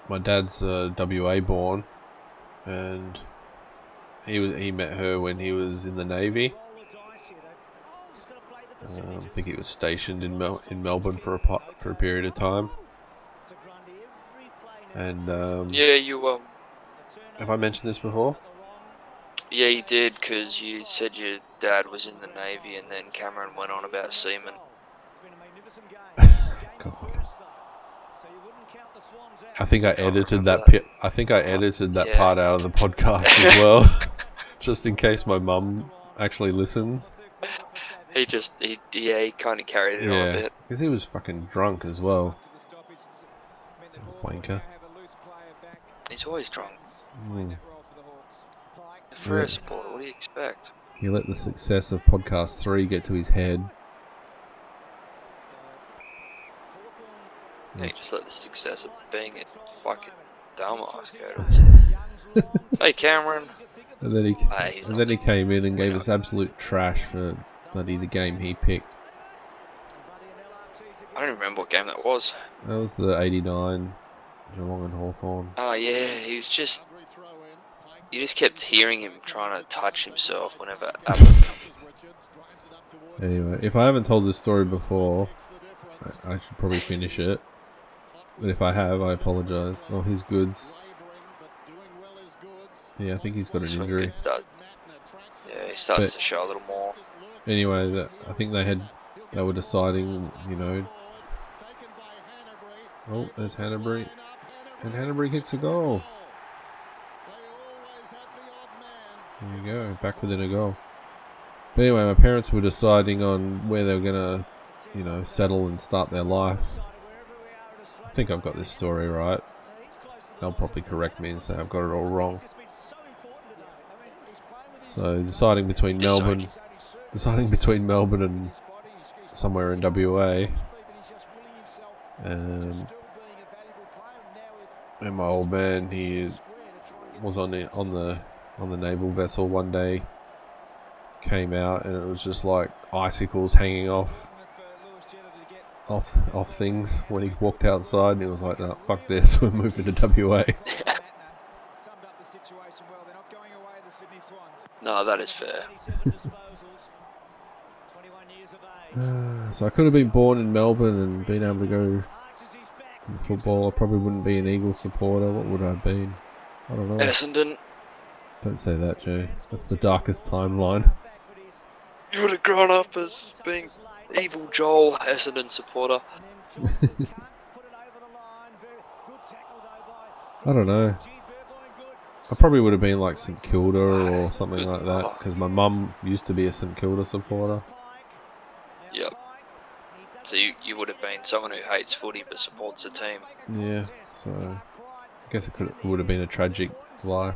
my dad's uh, WA born, and he was he met her when he was in the navy. Um, I think he was stationed in Mel- in Melbourne for a for a period of time. And um, Yeah, you um, have I mentioned this before? Yeah, you did because you said your dad was in the navy, and then Cameron went on about seamen. I think I edited that. Pi- I think I edited that Yeah. part out of the podcast as well, just in case my mum actually listens. He just, he, yeah, he kind of carried it on a bit. because he was fucking drunk as well. Wanker. He's always drunk. Mm. For a supporter, what do you expect? He let the success of podcast three get to his head. Yeah, you just let the success of being a fucking dumbass go to his head. Hey, Cameron. And then he, Ah, and then he came in and gave us absolute trash for bloody the game he picked. I don't even remember what game that was. That was the '89 Geelong and Hawthorn. Oh yeah, he was just. You just kept hearing him trying to touch himself whenever Anyway, if I haven't told this story before, I, I should probably finish it. But if I have, I apologise. Oh, his Goodes. Yeah, I think he's got an injury. Yeah, he starts But- to show a little more. Anyway, I think they had they were deciding, you know. Oh, there's Hannebery, and Hannebery hits a goal. There you go, back within a goal. But anyway, my parents were deciding on where they were gonna, you know, settle and start their life. I think I've got this story right. They'll probably correct me and say I've got it all wrong. So deciding between Melbourne, deciding between Melbourne and somewhere in WA. Um, and my old man, he was on the on the on the naval vessel one day. Came out and it was just like icicles hanging off off off things when he walked outside and he was like, "No, fuck this, we're moving to WA." No, that is fair. Uh, so I could have been born in Melbourne and been able to go to football. I probably wouldn't be an Eagles supporter. What would I have been? I don't know. Essendon, Don't say that, Joe. That's the darkest timeline. you would have grown up as being evil Joel, Essendon supporter. I don't know. I probably would have been like St Kilda or something like that because my mum used to be a St Kilda supporter. Yep. So you, you would have been someone who hates footy but supports the team. Yeah, so I guess it could it would have been a tragic life.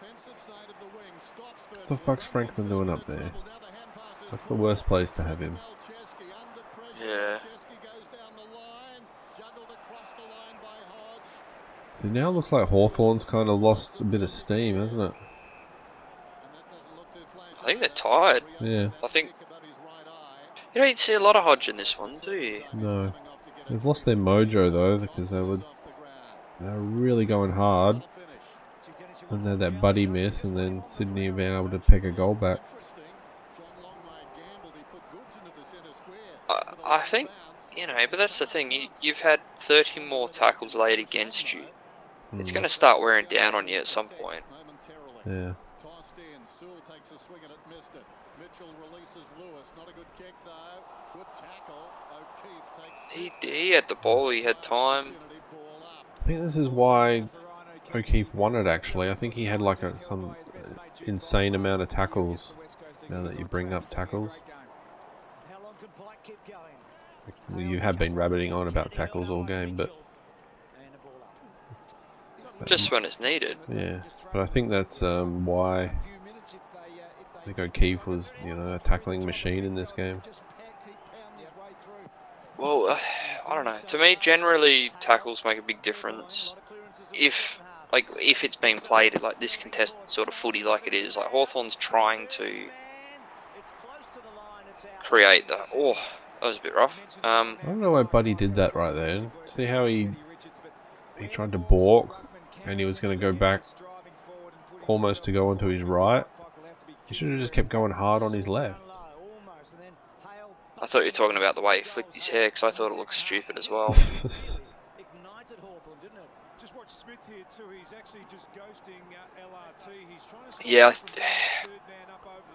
What the fuck's Franklin doing up there? That's the worst place to have him. Yeah. So now it looks like Hawthorn's kind of lost a bit of steam, hasn't it? I think they're tired. Yeah. I think you don't see a lot of Hodge in this one, do you? No. They've lost their mojo though because they were they were really going hard. And they had that buddy miss and then Sydney being able to peg a goal back. I, I think you know, but that's the thing. You, you've had 30 more tackles laid against you. It's Hmm. going to start wearing down on you at some point. Yeah. He, he had the ball. He had time. I think this is why O'Keefe won it actually. I think he had like a, some insane amount of tackles. Now that you bring up tackles. You have been rabbiting on about tackles all game, but Just when it's needed. yeah. But I think that's um, why I think O'Keefe was, you know, a tackling machine in this game. Well, uh, I don't know. To me, generally, tackles make a big difference. If, like, if it's being played like this contested sort of footy, like it is, like Hawthorn's trying to create the. Oh, that was a bit rough. Um, I don't know why Buddy did that right there. See how he he tried to balk and he was going to go back almost to go onto his right. He should have just kept going hard on his left. I thought you were talking about the way he flicked his hair, because I thought it looked stupid as well. Just watch Smith here too. He's actually just ghosting uh, LRT. He's trying to. Yeah,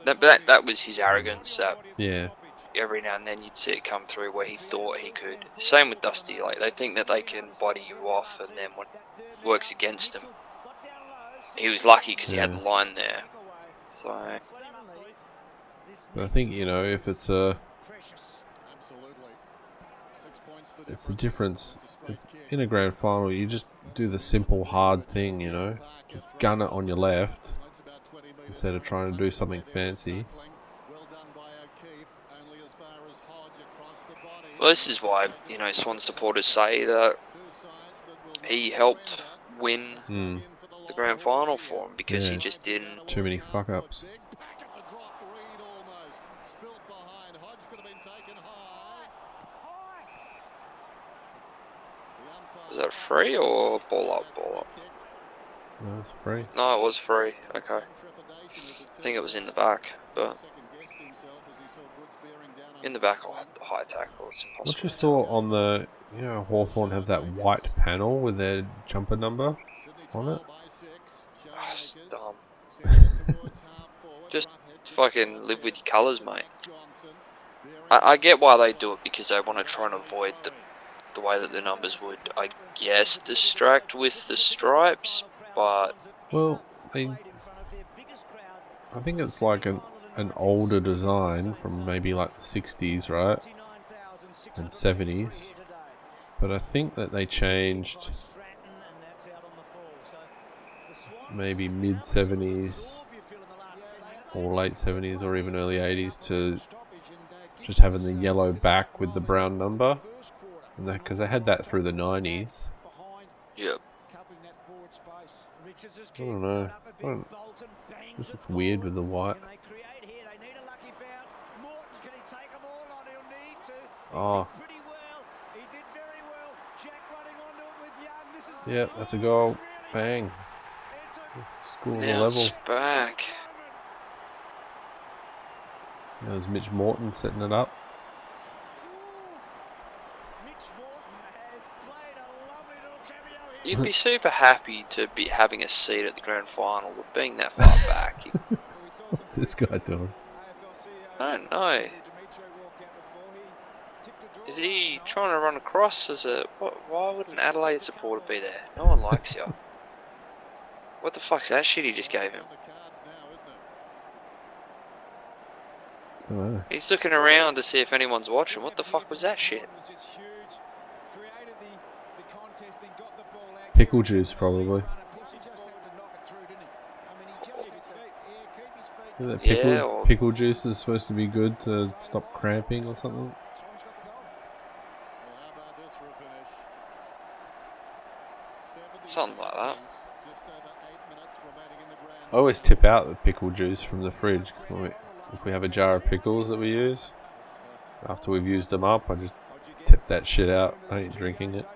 that, that that was his arrogance. Uh, that Yeah. every now and then you'd see it come through where he thought he could. Same with Dusty. Like they think that they can body you off, and then what works against them. he was lucky because he had the line there. So But I think you know if it's a it's the difference. It's in a grand final, you just do the simple hard thing, you know, just gun it on your left instead of trying to do something fancy. well, this is why you know Swan supporters say that he helped win Hmm. the grand final for him because he just didn't. Too many fuck ups. Was that free or ball up? Ball up. No, it's free. No, it was free. Okay. I think it was in the back, but in the back, oh, the high tackle. It's impossible. What's your thought on the, you know, Hawthorn have that white panel with their jumper number on it? Ah, dumb. Just fucking live with your colours, mate. I, I get why they do it because they want to try and avoid the the way that the numbers would, I guess, distract with the stripes, but Well, they, I think it's like an, an older design from maybe like the 60s, right? And 70s. But I think that they changed maybe mid 70s or late 70s or even early 80s to just having the yellow back with the brown number. Because they had that through the 90s. Yep. I don't know. I don't, this looks weird with the white. Ah. Oh. Yeah, that's a goal. Bang. School now level. it's back. There's Mitch Morton setting it up. You'd be super happy to be having a seat at the grand final, but being that far back, you, What's this guy doing? I don't know. Is he trying to run across as a. What, why would an Adelaide supporter be there? No one likes you. What the fuck's that shit he just gave him? Dunno. He's looking around to see if anyone's watching. What the fuck was that shit? Pickle juice, probably. Pickle, Yeah, or- pickle juice is supposed to be good to stop cramping or something. Something like that. I always tip out the pickle juice from the fridge. we- If we have a jar of pickles that we use, after we've used them up, I just tip that shit out. I ain't drinking it.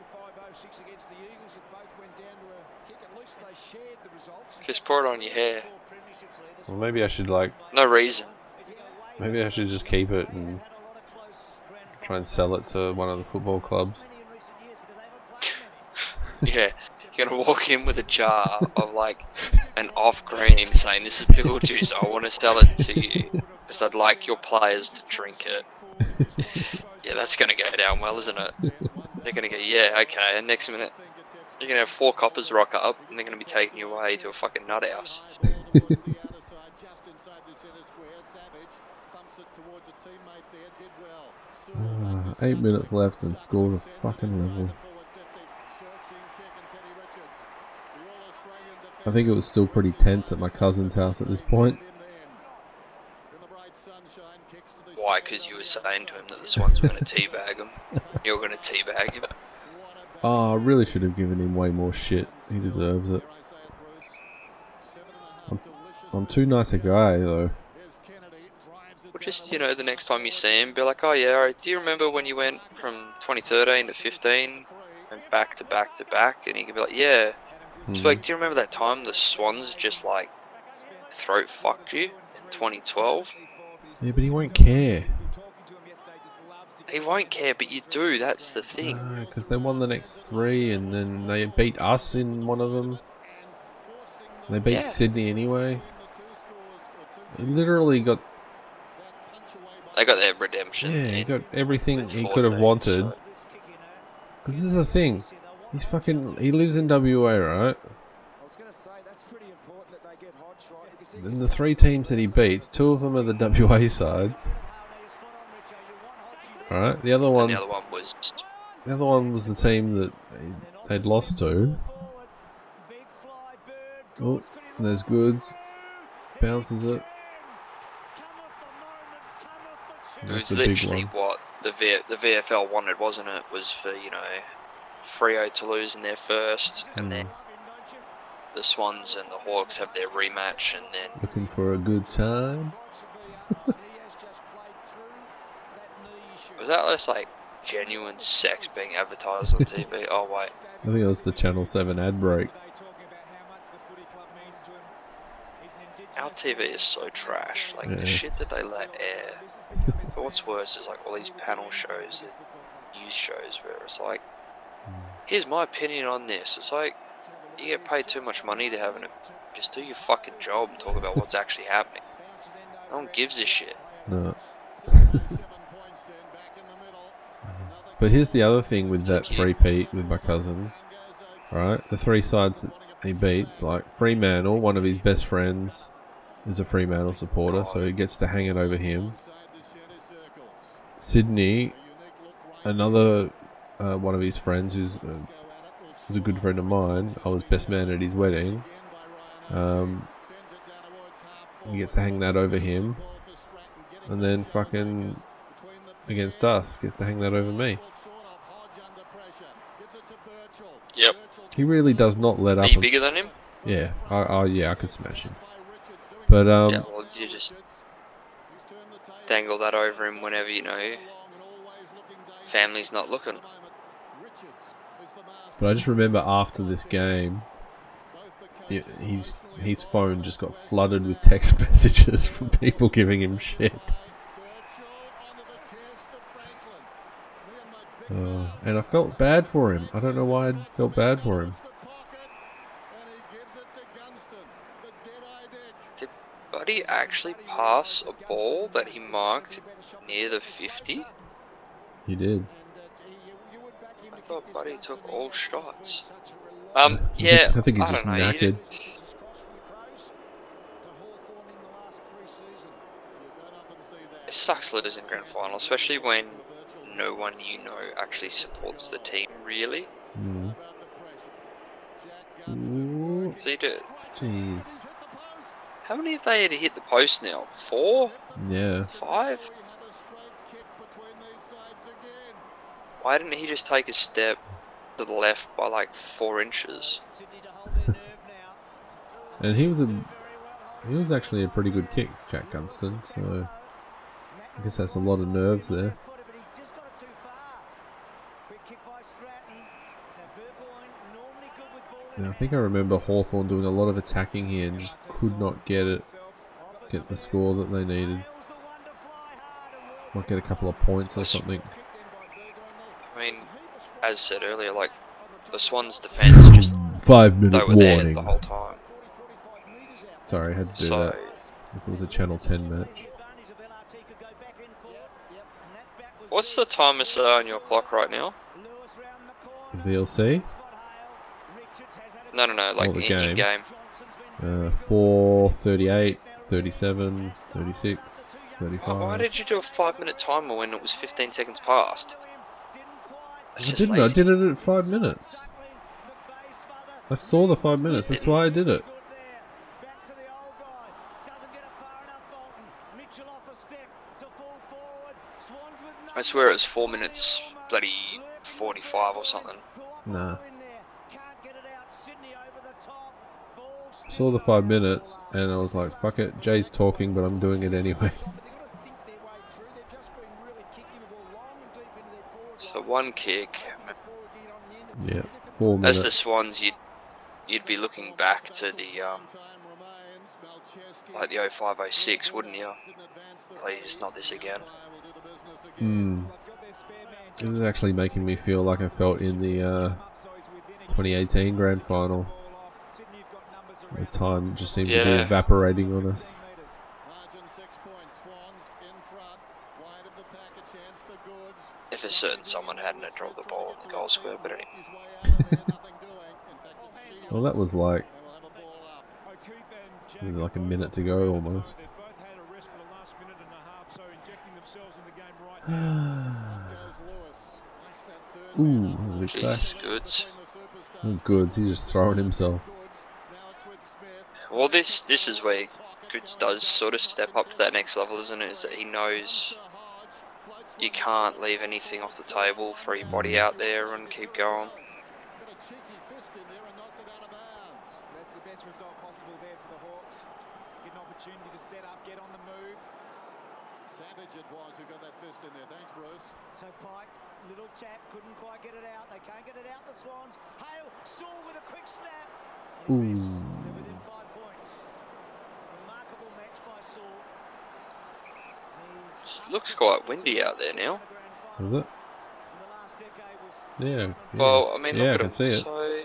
Just pour it on your hair. Well, maybe I should like, No reason. maybe I should just keep it and try and sell it to one of the football clubs. Yeah. You're gonna walk in with a jar of like an off green saying this is pickle juice, I wanna sell it to you. Because I'd like your players to drink it. yeah, that's gonna go down well, isn't it? They're gonna go, yeah, okay, and next minute you're gonna have four coppers rock up and they're gonna be taking you away to a fucking nut house. Ah, eight minutes left and scored a fucking level. I think it was still pretty tense at my cousin's house at this point. Why? Because you were saying to him that the Swans were gonna teabag him. You're gonna teabag him. Oh, I really should have given him way more shit. He deserves it. I'm, I'm too nice a guy, though. Well, just, you know, the next time you see him, be like, oh yeah, alright, do you remember when you went from 2013 to 15 and back to back to back? And he can be like, yeah. Hmm. like, do you remember that time the Swans just like throat fucked you in 2012? Yeah, but he won't care. He won't care, but you do. That's the thing. Because they won the next three and then they beat us in one of them. They beat Yeah. Sydney anyway. He literally got They got their redemption. yeah, he got everything he could have wanted. Because this is the thing. He's fucking. He lives in WA, right? And the three teams that he beats, two of them are the WA sides. Right? The other And one's the other one was the other one was the team that they- they'd lost to. Oh, there's Goodes. Bounces it. It was literally one. what the v- the VFL wanted, wasn't it? Was for you know, Freo to lose in their first, and then hmm. the Swans and the Hawks have their rematch, and then Looking for a good time. was that just like genuine sex being advertised on TV? oh wait, I think it was the Channel 7 ad break. our TV is so trash. Like Yeah. the shit that they let air. but what's worse is like all these panel shows and news shows where it's like, here's my opinion on this. It's like you get paid too much money to have an. Just do your fucking job and talk about what's actually happening. No one gives a shit. No. but here's the other thing with that three peat with my cousin. Right? The three sides that he beats, like Fremantle, one of his best friends is a Fremantle supporter, so he gets to hang it over him. Sydney, another uh, one of his friends who's uh, was a good friend of mine. I was best man at his wedding. Um, he gets to hang that over him, and then fucking against us gets to hang that over me. Yep. He really does not let Are up. you a- bigger than him? Yeah, I, I, yeah, I could smash him. But um, yeah, well, you just dangle that over him whenever you know family's not looking. But I just remember after this game, his his phone just got flooded with text messages from people giving him shit. Uh, and I felt bad for him. I don't know why I felt bad for him. Did Buddy actually pass a ball that he marked near the 50? He did. I thought Buddy took all shots. Um, yeah, I think he's I just you knackered. It sucks losing grand final, especially when no one you know actually supports the team, really. Mm. Ooh, So you do. Jeez. How many have they had to hit the post now? Four? Yeah. Five? Why didn't he just take a step to the left by like four inches? And he was a he was actually a pretty good kick, Jack Gunston, so I guess that's a lot of nerves there. Yeah, I think I remember Hawthorn doing a lot of attacking here and just could not get it get the score that they needed. Might get a couple of points or something. I mean, as said earlier, like the Swans' defense just Five minute warning. the whole time. Sorry, I had to do So that. If it was a Channel 10 match. what's the timer say on your clock right now? VLC? No, no, no, like the in, game. game. Uh, 4, 38, 37, 36, Oh, why did you do a five-minute timer when it was 15 seconds past? I didn't. I did it at 5 minutes. I saw the 5 minutes. That's why I did it. I swear it was four minutes, bloody 45 or something. Nah. Saw the 5 minutes and I was like, fuck it. Jay's talking, but I'm doing it anyway. So one kick. yeah. 4 As the Swans, you'd you'd be looking back to the um, like the 0506, wouldn't you? Please, not this again. Hmm. This is actually making me feel like I felt in the uh, 2018 grand final. The time just seemed to be evaporating on us. If a certain someone hadn't have dropped the ball in the goal square, but anyway. Well, that was like like a minute to go almost. Ooh, that was a big Jesus, clash. Goodes. Goodes, he's just throwing himself. Well, this this is where Goodes does sort of step up to that next level, isn't it? Is that he knows you can't leave anything off the table, throw your body out there and keep going. That's the best result possible there for the Hawks. Get an opportunity to set up, get on the move. Savage it was who got that fist in there. Thanks, Bruce. So Pyke, little tap, couldn't quite get it out. They can't get it out, the Swans. Hale, Saul with a quick snap. Ooh. They're within five points. Remarkable by Saul. Looks quite windy out there now. Is it? Yeah. yeah. Well, I mean, yeah, I look can see it. So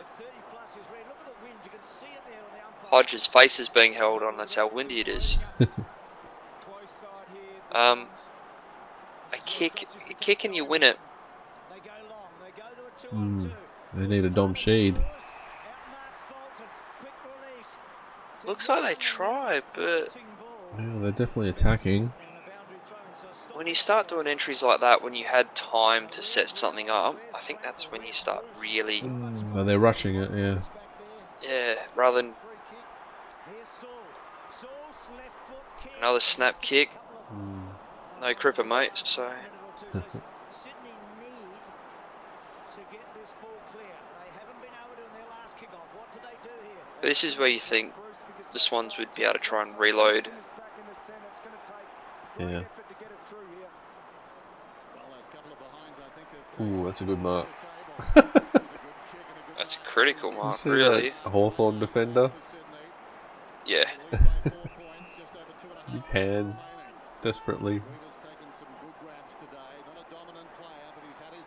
Hodge's face is being held on. That's how windy it is. um, a kick, a kick, and you win it. Mm. They need a Dom Sheed. Looks like they try, but Yeah, they're definitely attacking. when you start doing entries like that, when you had time to set something up, I think that's when you start really, Mm, oh, they're rushing it, yeah. yeah, rather than another snap kick. No cripper, mate. So this is where you think the Swans would be able to try and reload. Yeah. Ooh, that's a good mark. That's a critical You mark, see really. that Hawthorn defender. Yeah. His hands desperately.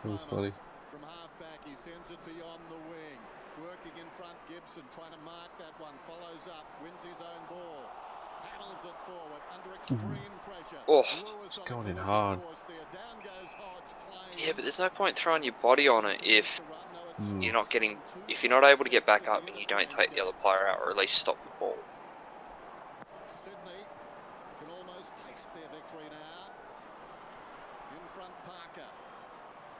That was funny. From half-back, he sends it beyond the wing. Working in front, Gibson trying to mark that one. Follows up, wins his own ball. Rattles it forward under extreme pressure. Oh. Lewis on going in hard. force there. Down goes Hodge. Clay Yeah, but there's no point throwing your body on it if to run. No, it's Mm. you're not getting, if you're not able to get back up and you don't take the other player out or at least stop the ball. Sydney can almost taste their victory now. In front, Parker.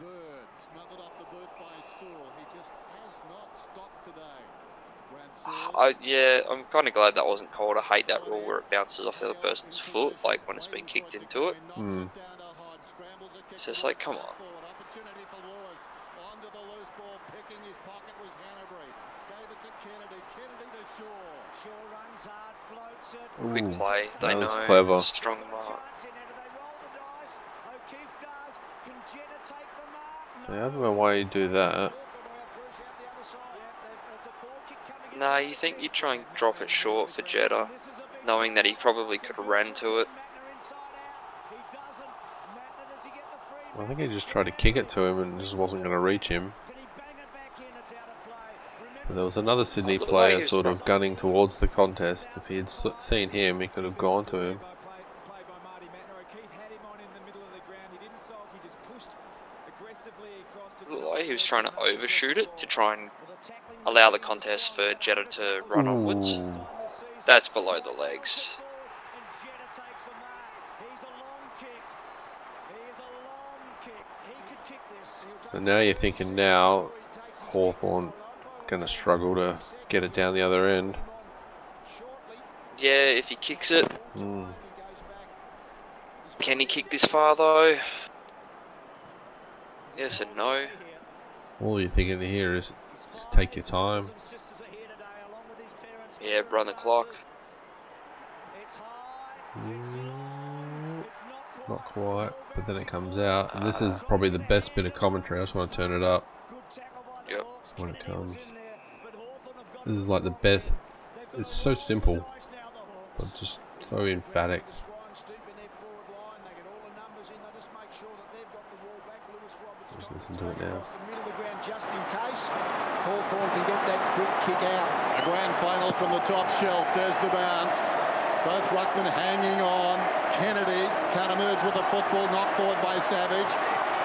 Bird smothered off the boot by Sewell. He just has not stopped today. Brad Sewell. I yeah, I'm kind of glad that wasn't called. I hate that rule where it bounces off the other person's foot, like when it's been kicked into it. Hmm. It's just like, come on. Opportunity for Lewis. Onto the loose ball. Picking his pocket was Hannebery. Gave it to Kennedy. Kennedy to Shaw. Shaw runs hard, floats it. Ooh, Quick play, they that was know. clever. Strong mark. Chance in there. Do they roll the dice? O'Keefe does. Can Jenner take the mark? So I don't know why you do that. Nah, you think you'd try and drop it short for Jetta, knowing that he probably could have ran to it. I think he just tried to kick it to him and just wasn't going to reach him. But there was another Sydney player sort of gunning towards the contest. If he had seen him, he could have gone to him. Play by Marty Mattner. O'Keefe had him on in the middle of the ground. He didn't sulk. He just pushed aggressively across to The he was trying to overshoot it to try and allow the contest for Jetta to run onwards. That's below the legs. So now you're thinking now Hawthorn going to struggle to get it down the other end. Yeah, if he kicks it, Mm. can he kick this far though? Yes and no. All you're thinking here is just take your time. Yeah, run the clock. Mm, Not quite, but then it comes out. And this is probably the best bit of commentary. I just want to turn it up Yep. when it comes. This is like the best. It's so simple, but just so emphatic. Just listen to it now. Can get that quick kick out. A grand final from the top shelf. There's the bounce. Both Ruckman hanging on. Kennedy can't emerge with the football knocked forward by Savage.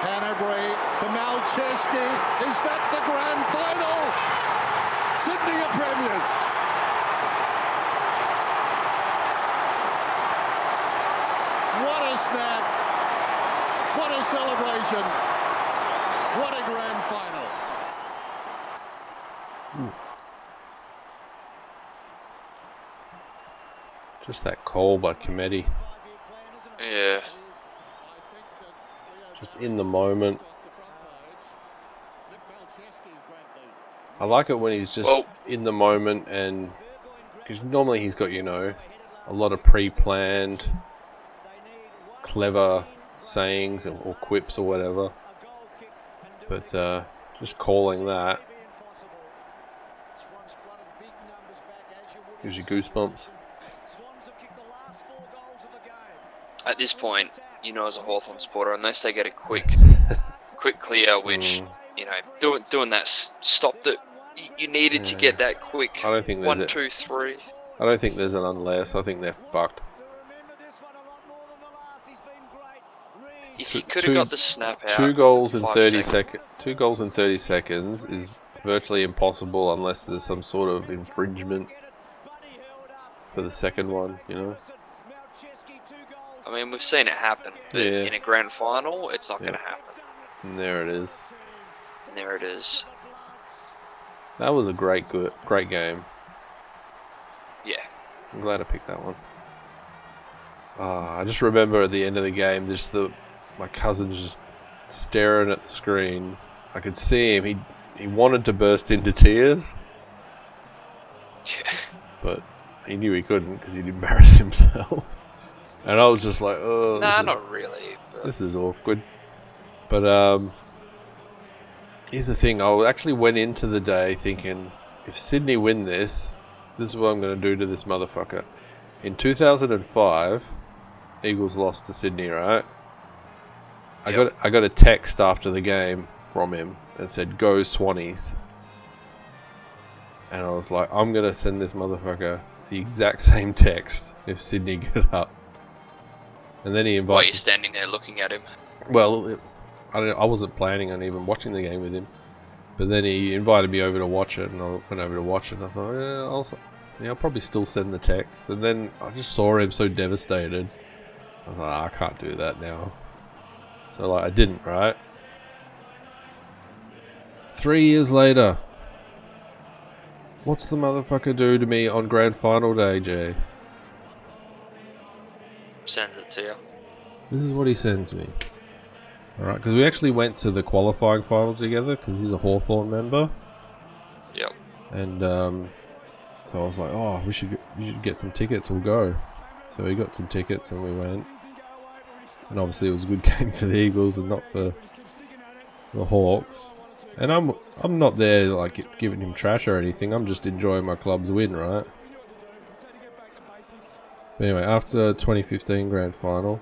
Hannebery to Malceski. Is that the grand final? Sydney are premiers. What a snap. What a celebration. What a grand final. Just that call by Cometti. Yeah. Just in the moment. I like it when he's just Well- in the moment and because normally he's got you know a lot of pre-planned, clever sayings or, or quips or whatever. But uh, just calling that gives you goosebumps. At this point, you know, as a Hawthorn supporter, unless they get a quick, quick clear, which Mm. you know, doing doing that stop that you needed to get that quick. I don't think there's one, a- two, three. I don't think there's an unless. I think they're fucked. If he could have got the snap out, Two goals in 30 seconds. seconds. Two goals in 30 seconds is virtually impossible unless there's some sort of infringement for the second one, you know? I mean, we've seen it happen, but Yeah. in a grand final, it's not Yeah. going to happen. And there it is. And there it is. That was a great good great game. Yeah. I'm glad I picked that one. Ah, I just remember at the end of the game just the my cousin's just staring at the screen. I could see him. He he wanted to burst into tears, but he knew he couldn't because he'd embarrass himself. And I was just like, oh, nah, is- not really. But this is awkward. But um, here's the thing. I actually went into the day thinking, if Sydney win this, this is what I'm going to do to this motherfucker. In 2005, Eagles lost to Sydney, right? I Yep. got I got a text after the game from him and said, "Go Swannies." And I was like, I'm gonna send this motherfucker the exact same text if Sydney get up. And then he While invites. you're standing there looking at him. Well, it, I, don't, I wasn't planning on even watching the game with him, but then he invited me over to watch it, and I went over to watch it. and I thought, yeah, I'll, yeah, I'll probably still send the text. And then I just saw him so devastated. I was like, "Ah, I can't do that now. So like, I didn't. Right. Three years later, what's the motherfucker do to me on grand final day, Jay? Sends it to you. This is what he sends me. Alright, because we actually went to the qualifying final together because he's a Hawthorn member. Yep. And um, so I was like, oh, we should, get, we should get some tickets, we'll go. So we got some tickets and we went. And obviously it was a good game for the Eagles and not for the Hawks. And I'm I'm not there like giving him trash or anything. I'm just enjoying my club's win, right? Anyway, after 2015 grand final,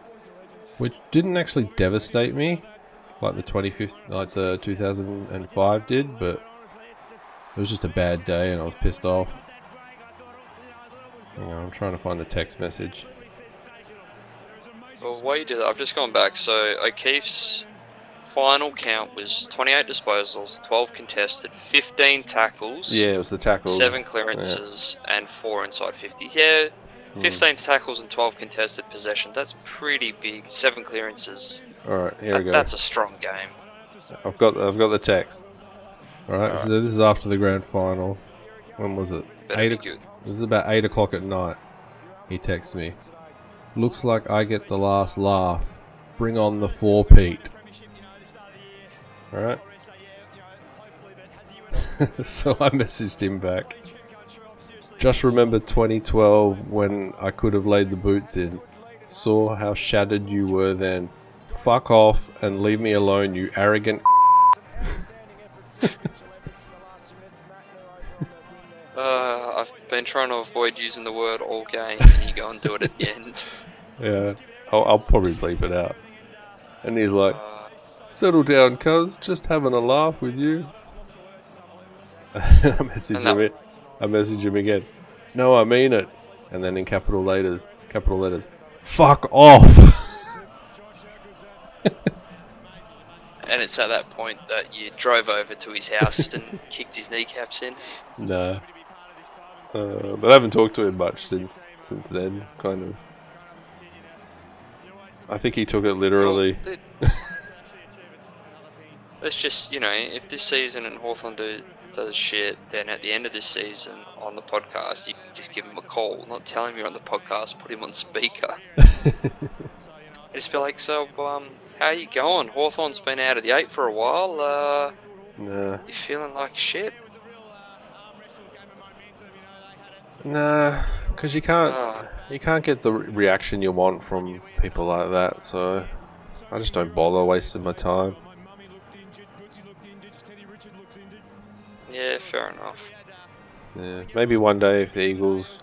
which didn't actually devastate me like the 25th, like the 2005 did, but it was just a bad day and I was pissed off. Hang on, I'm trying to find the text message. Well, while you do that, I've just gone back. So O'Keefe's final count was 28 disposals, 12 contested, 15 tackles, Yeah, it was the tackles. 7 clearances, and 4 inside 50. Yeah, Hmm. 15 tackles and 12 contested possession. That's pretty big. 7 clearances. All right, here we go. That's a strong game. I've got I've got the text. All right, so this is after the grand final. When was it? Better eight. o- This is about eight o'clock at night. He texts me. Looks like I get the last laugh. Bring on the four Pete. All right. so I messaged him back. Just remember 2012 when I could have laid the boots in. Saw how shattered you were then. Fuck off and leave me alone, you arrogant. Uh, I've been trying to avoid using the word all game, and you go and do it at the end. Yeah, I'll, I'll probably bleep it out. And he's like, Uh, settle down, cuz, just having a laugh with you. I message him that-. I message him again. No, I mean it. And then in capital letters, capital letters, fuck off. and it's at that point that you drove over to his house and kicked his kneecaps in. No. Uh, but I haven't talked to him much since since then. Kind of. I think he took it literally. Well, Let's just, you know, if this season and Hawthorn do, does shit, then at the end of this season on the podcast, you can just give him a call. Not tell him you're on the podcast, put him on speaker. just be like, so, um, how you going? Hawthorn's been out of the eight for a while. Uh, nah. you feeling like shit? Nah, because you can't Ah. you can't get the re- reaction you want from people like that. So I just don't bother wasting my time. Yeah, fair enough. Yeah, maybe one day if the Eagles,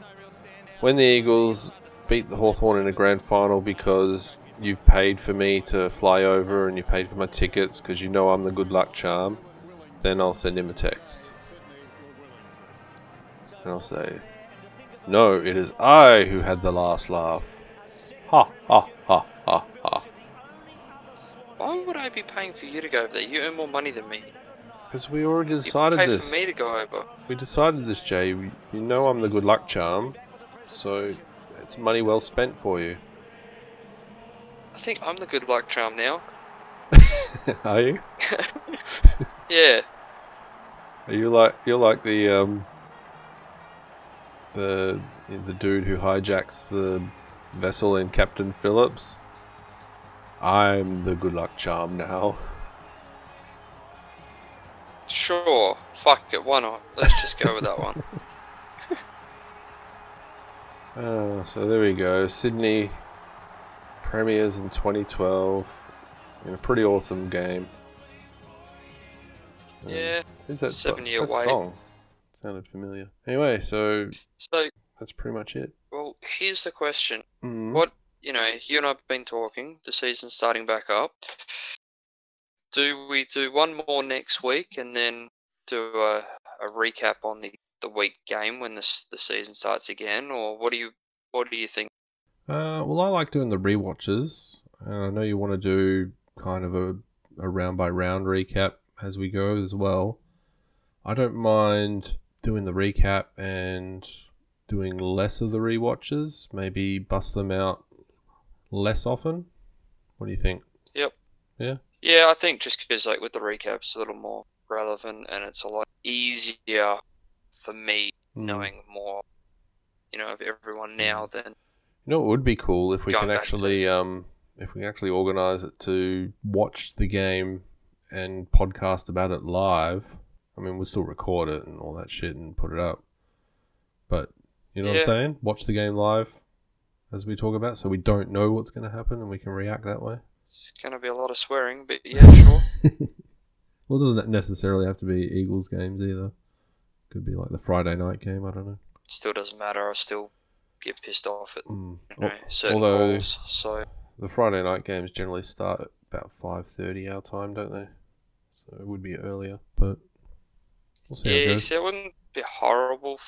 when the Eagles beat the Hawthorn in a grand final because you've paid for me to fly over and you paid for my tickets because you know I'm the good luck charm, then I'll send him a text. And I'll say, No, it is I who had the last laugh. Ha ha ha ha ha. Why would I be paying for you to go over there? You earn more money than me. Because we already decided this. for me to go over. We decided this, Jay. We- You know I'm the good luck charm, so it's money well spent for you. I think I'm the good luck charm now. Are you? Yeah. Are you like you're like the um the the dude who hijacks the vessel in Captain Phillips? I'm the good luck charm now. Sure. Fuck it. Why not? Let's just go with that one. Uh, so there we go. Sydney premieres in 2012 in a pretty awesome game. Um, Yeah. Is that seven what's year that song? Sounded familiar. Anyway, so So, that's pretty much it. well, here's the question. Mm. What, you know, you and I have been talking, the season's starting back up. Do we do one more next week and then do a, a recap on the, the week game when the, the season starts again? Or what do you, What do you think? Uh, well, I like doing the rewatches. And I know you want to do kind of a, a round by round recap as we go as well. I don't mind doing the recap and doing less of the rewatches. Maybe bust them out less often. What do you think? Yep. Yeah. Yeah, I think just because like with the recaps a little more relevant and it's a lot easier for me Mm. knowing more, you know, of everyone now than You know, it would be cool if we can back to- actually, um, if we actually organize it to watch the game and podcast about it live. I mean, we'll still record it and all that shit and put it up. But you know what I'm saying? Watch the game live as we talk about, so we don't know what's going to happen and we can react that way. It's gonna be a lot of swearing. But yeah, sure. Well, it doesn't necessarily have to be Eagles games either. Could be like the Friday night game. I don't know. It still doesn't matter. I still get pissed off at Mm. you know, certain although- calls. So The Friday night games generally start at about five thirty our time, don't they? So it would be earlier, but we'll see how it yeah, see, it wouldn't be horrible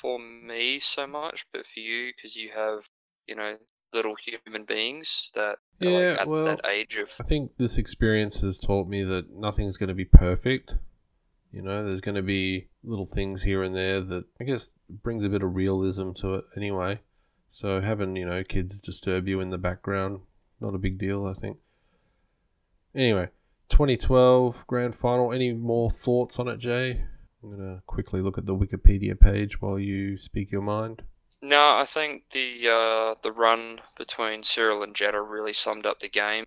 for me so much, but for you because you have you know little human beings that are Yeah, like at well, that age of I think this experience has taught me that nothing's going to be perfect. You know, there's going to be little things here and there that I guess brings a bit of realism to it anyway. So having, you know, kids disturb you in the background, not a big deal, I think. Anyway, 2012 grand final. Any more thoughts on it, Jay? I'm going to quickly look at the Wikipedia page while you speak your mind. No, I think the uh, the run between Cyril and Jetta really summed up the game.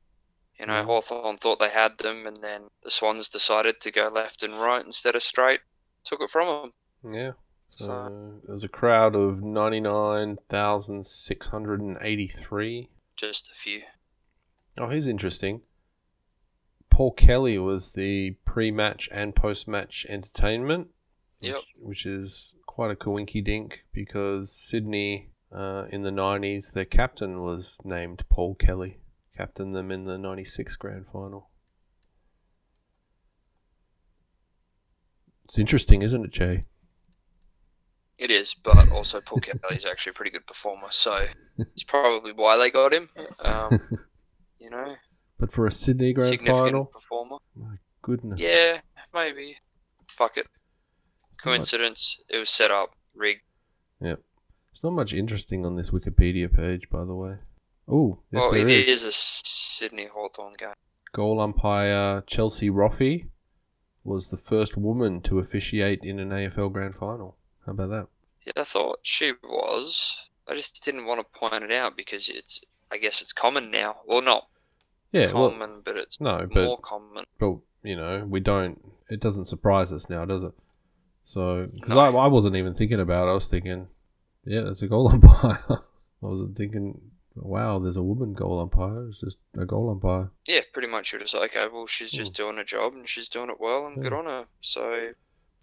You know, Mhm. Hawthorn thought they had them, and then the Swans decided to go left and right instead of straight. Took it from them. Yeah. So, So there was a crowd of 99,683. just a few. Oh, here's interesting. Paul Kelly was the pre-match and post-match entertainment. Yep. Which, which is quite a coinky dink because Sydney uh, in the 90s, their captain was named Paul Kelly. Captained them in the 96 grand final. It's interesting, isn't it, Jay? It is, but also Paul Kelly is actually a pretty good performer, so it's probably why they got him. Um, you know, But for a Sydney grand final, performer. my goodness. Yeah, maybe. Fuck it. Coincidence. It was set up, rigged. Yep. There's not much interesting on this Wikipedia page, by the way. Oh, yes, well, there it is. is a Sydney Hawthorn game. Goal umpire Chelsea Roffey was the first woman to officiate in an AFL grand final. How about that? Yeah, I thought she was. I just didn't want to point it out because it's. I guess it's common now. Well, not Yeah, well, common, but it's no, but more common. but you know, we don't. It doesn't surprise us now, does it? So, because No. I, I wasn't even thinking about it. I was thinking, yeah, it's a goal umpire. I wasn't thinking, wow, there's a woman goal umpire. It's just a goal umpire. Yeah, pretty much. You're just like, okay, well, she's just Mm. doing her job and she's doing it well, and good on her. So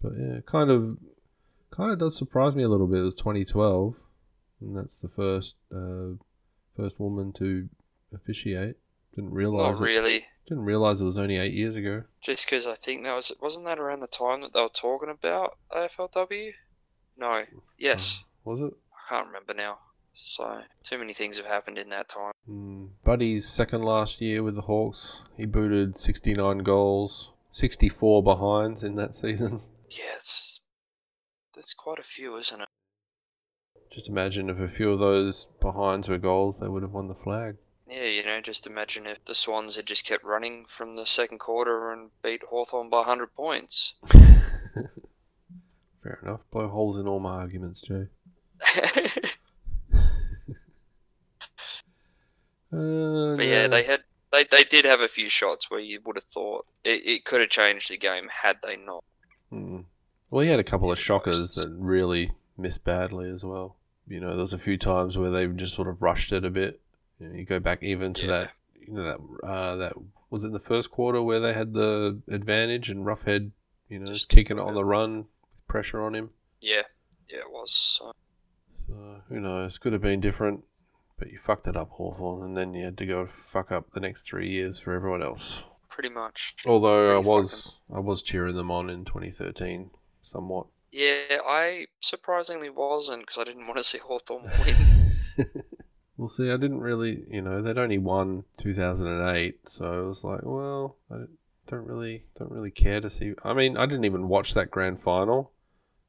But yeah, kind of, kind of does surprise me a little bit. It was 2012, and that's the first, uh, first woman to officiate. Didn't realize it. really. Didn't realize it was only eight years ago. Just because I think that was wasn't that around the time that they were talking about AFLW? No. Yes. Was it? I can't remember now. So too many things have happened in that time. Mm. Buddy's second last year with the Hawks. He booted 69 goals, 64 behinds in that season. Yeah, it's that's quite a few, isn't it? Just imagine if a few of those behinds were goals, they would have won the flag. Yeah, you know, just imagine if the Swans had just kept running from the second quarter and beat Hawthorn by 100 points. Fair enough. Blow holes in all my arguments, Jay. Uh, But yeah, no. they had they, they did have a few shots where you would have thought it, it could have changed the game had they not. Mm. Well, he had a couple of shockers that really missed badly as well. You know, there was a few times where they just sort of rushed it a bit. You, know, you go back even to Yeah. that, you know, that uh, that was in the first quarter where they had the advantage and Roughead, you know, Just- kicking it on the run, pressure on him. Yeah, yeah, it was. So. So who knows? Could have been different, but you fucked it up, Hawthorn, and then you had to go fuck up the next three years for everyone else. Pretty much. Although I Pretty was I was cheering them on in 2013, somewhat. Yeah, I surprisingly wasn't because I didn't want to see Hawthorn win. We'll see. I didn't really, you know, they'd only won 2008, so I was like, well, I don't really, don't really care to see. I mean, I didn't even watch that grand final.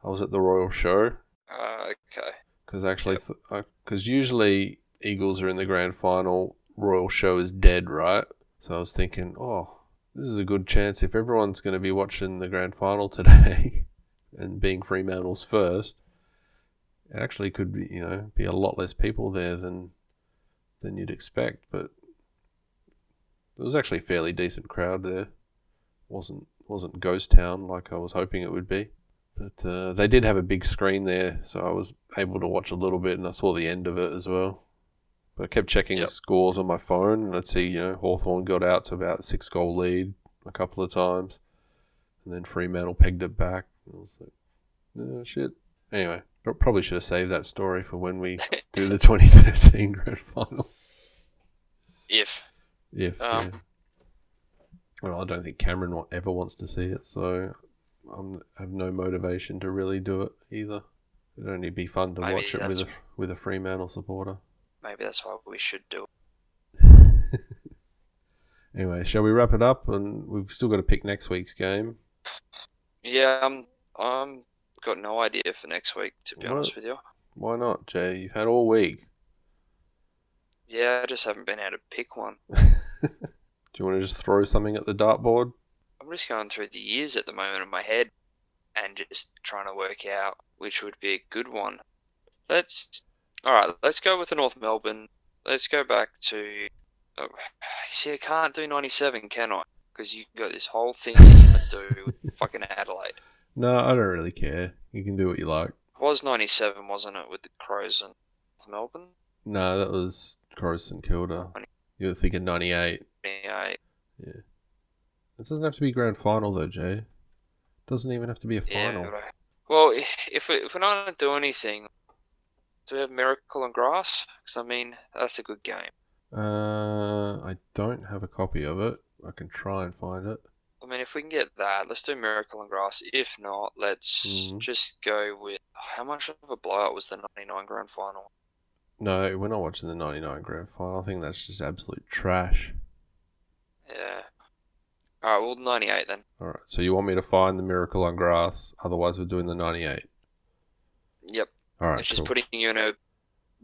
I was at the Royal Show Uh, okay. because actually, because usually Eagles are in the grand final, Royal Show is dead, right? So I was thinking, oh, this is a good chance if everyone's going to be watching the grand final today and being Fremantle's first. It actually could be, you know, be a lot less people there than than you'd expect, but there was actually a fairly decent crowd there. wasn't wasn't ghost town like I was hoping it would be, but uh, they did have a big screen there, so I was able to watch a little bit, and I saw the end of it as well. But I kept checking Yep. the scores on my phone, and I'd see, you know, Hawthorn got out to about a six goal lead a couple of times, and then Fremantle pegged it back. I was like, oh, shit. Anyway, probably should have saved that story for when we do the 2013 grand final. If If, Um, yeah. Well, I don't think Cameron ever wants to see it, so I'm, I have no motivation to really do it either. It'd only be fun to Maybe watch it with a, with a Fremantle supporter. maybe that's what we should do. it. Anyway, shall we wrap it up? And we've still got to pick next week's game. Yeah, um, I'm got no idea for next week to be What? honest with you. Why not, Jay? You've had all week. Yeah, I just haven't been able to pick one. Do you want to just throw something at the dartboard? I'm just going through the years at the moment in my head and just trying to work out which would be a good one. Let's all right. Let's go with the North Melbourne. Let's go back to. Oh, see, I can't do '97, can I? Because you got this whole thing can do with fucking Adelaide. No, I don't really care. You can do what you like. It was '97, wasn't it, with the Crows and North Melbourne? No, that was Crows and Kilda. You were thinking 98. Yeah, Yeah. It doesn't have to be grand final though, Jay. It doesn't even have to be a final. I- Well, if we, if we're not gonna do anything, do we have Miracle on Grass? Because I mean, that's a good game. Uh, I don't have a copy of it. I can try and find it. I mean, if we can get that, let's do Miracle on Grass. If not, let's Mhm. just go with how much of a blowout was the '99 Grand Final? No, we're not watching the 99 grand final. I think that's just absolute trash. Yeah. All right, well, '98 then. Alright, so you want me to find the Miracle on Grass, otherwise we're doing the 98. Yep. Alright, it's just putting you in a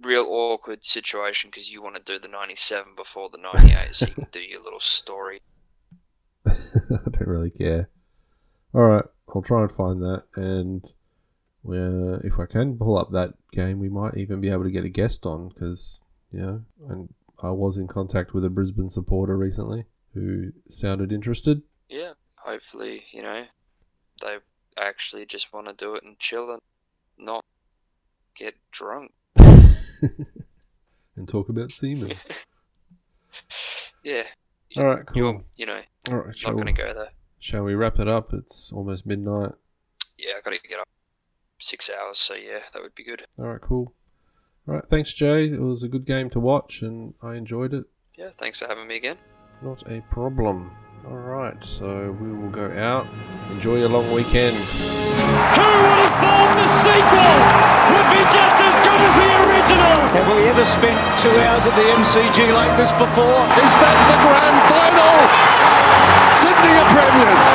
real awkward situation because you want to do the '97 before the '98, so you can do your little story. I don't really care. Alright, I'll try and find that, and uh, if I can pull up that game, we might even be able to get a guest on, because, you know, and I was in contact with a Brisbane supporter recently who sounded interested. Yeah. Hopefully, you know, they actually just want to do it and chill and not get drunk. and talk about semen. Yeah. Alright, cool. You're, you know, Alright, not shall, going to go there. shall we wrap it up? It's almost midnight. Yeah, I got to get up six hours, so yeah, that would be good. Alright, cool. Alright, thanks, Jay. It was a good game to watch, and I enjoyed it. Yeah, thanks for having me again. Not a problem. Alright, so we will go out. Enjoy your long weekend. Who would have thought the sequel would be just as good as the original? Have we ever spent two hours at the MCG like this before? Is that the grand final? Are premiers.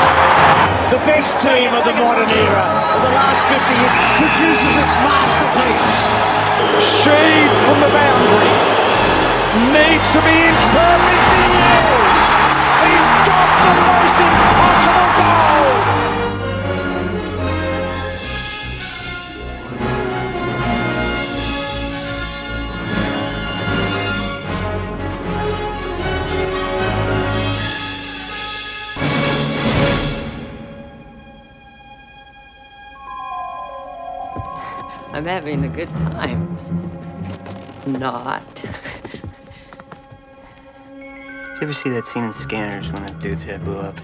The best team of the modern era of the last 50 years produces its masterpiece. Shaved from the boundary. Needs to be inch perfect. He is. He's got the most impossible goal. I'm having a good time. Not. Did you ever see that scene in Scanners when that dude's head blew up?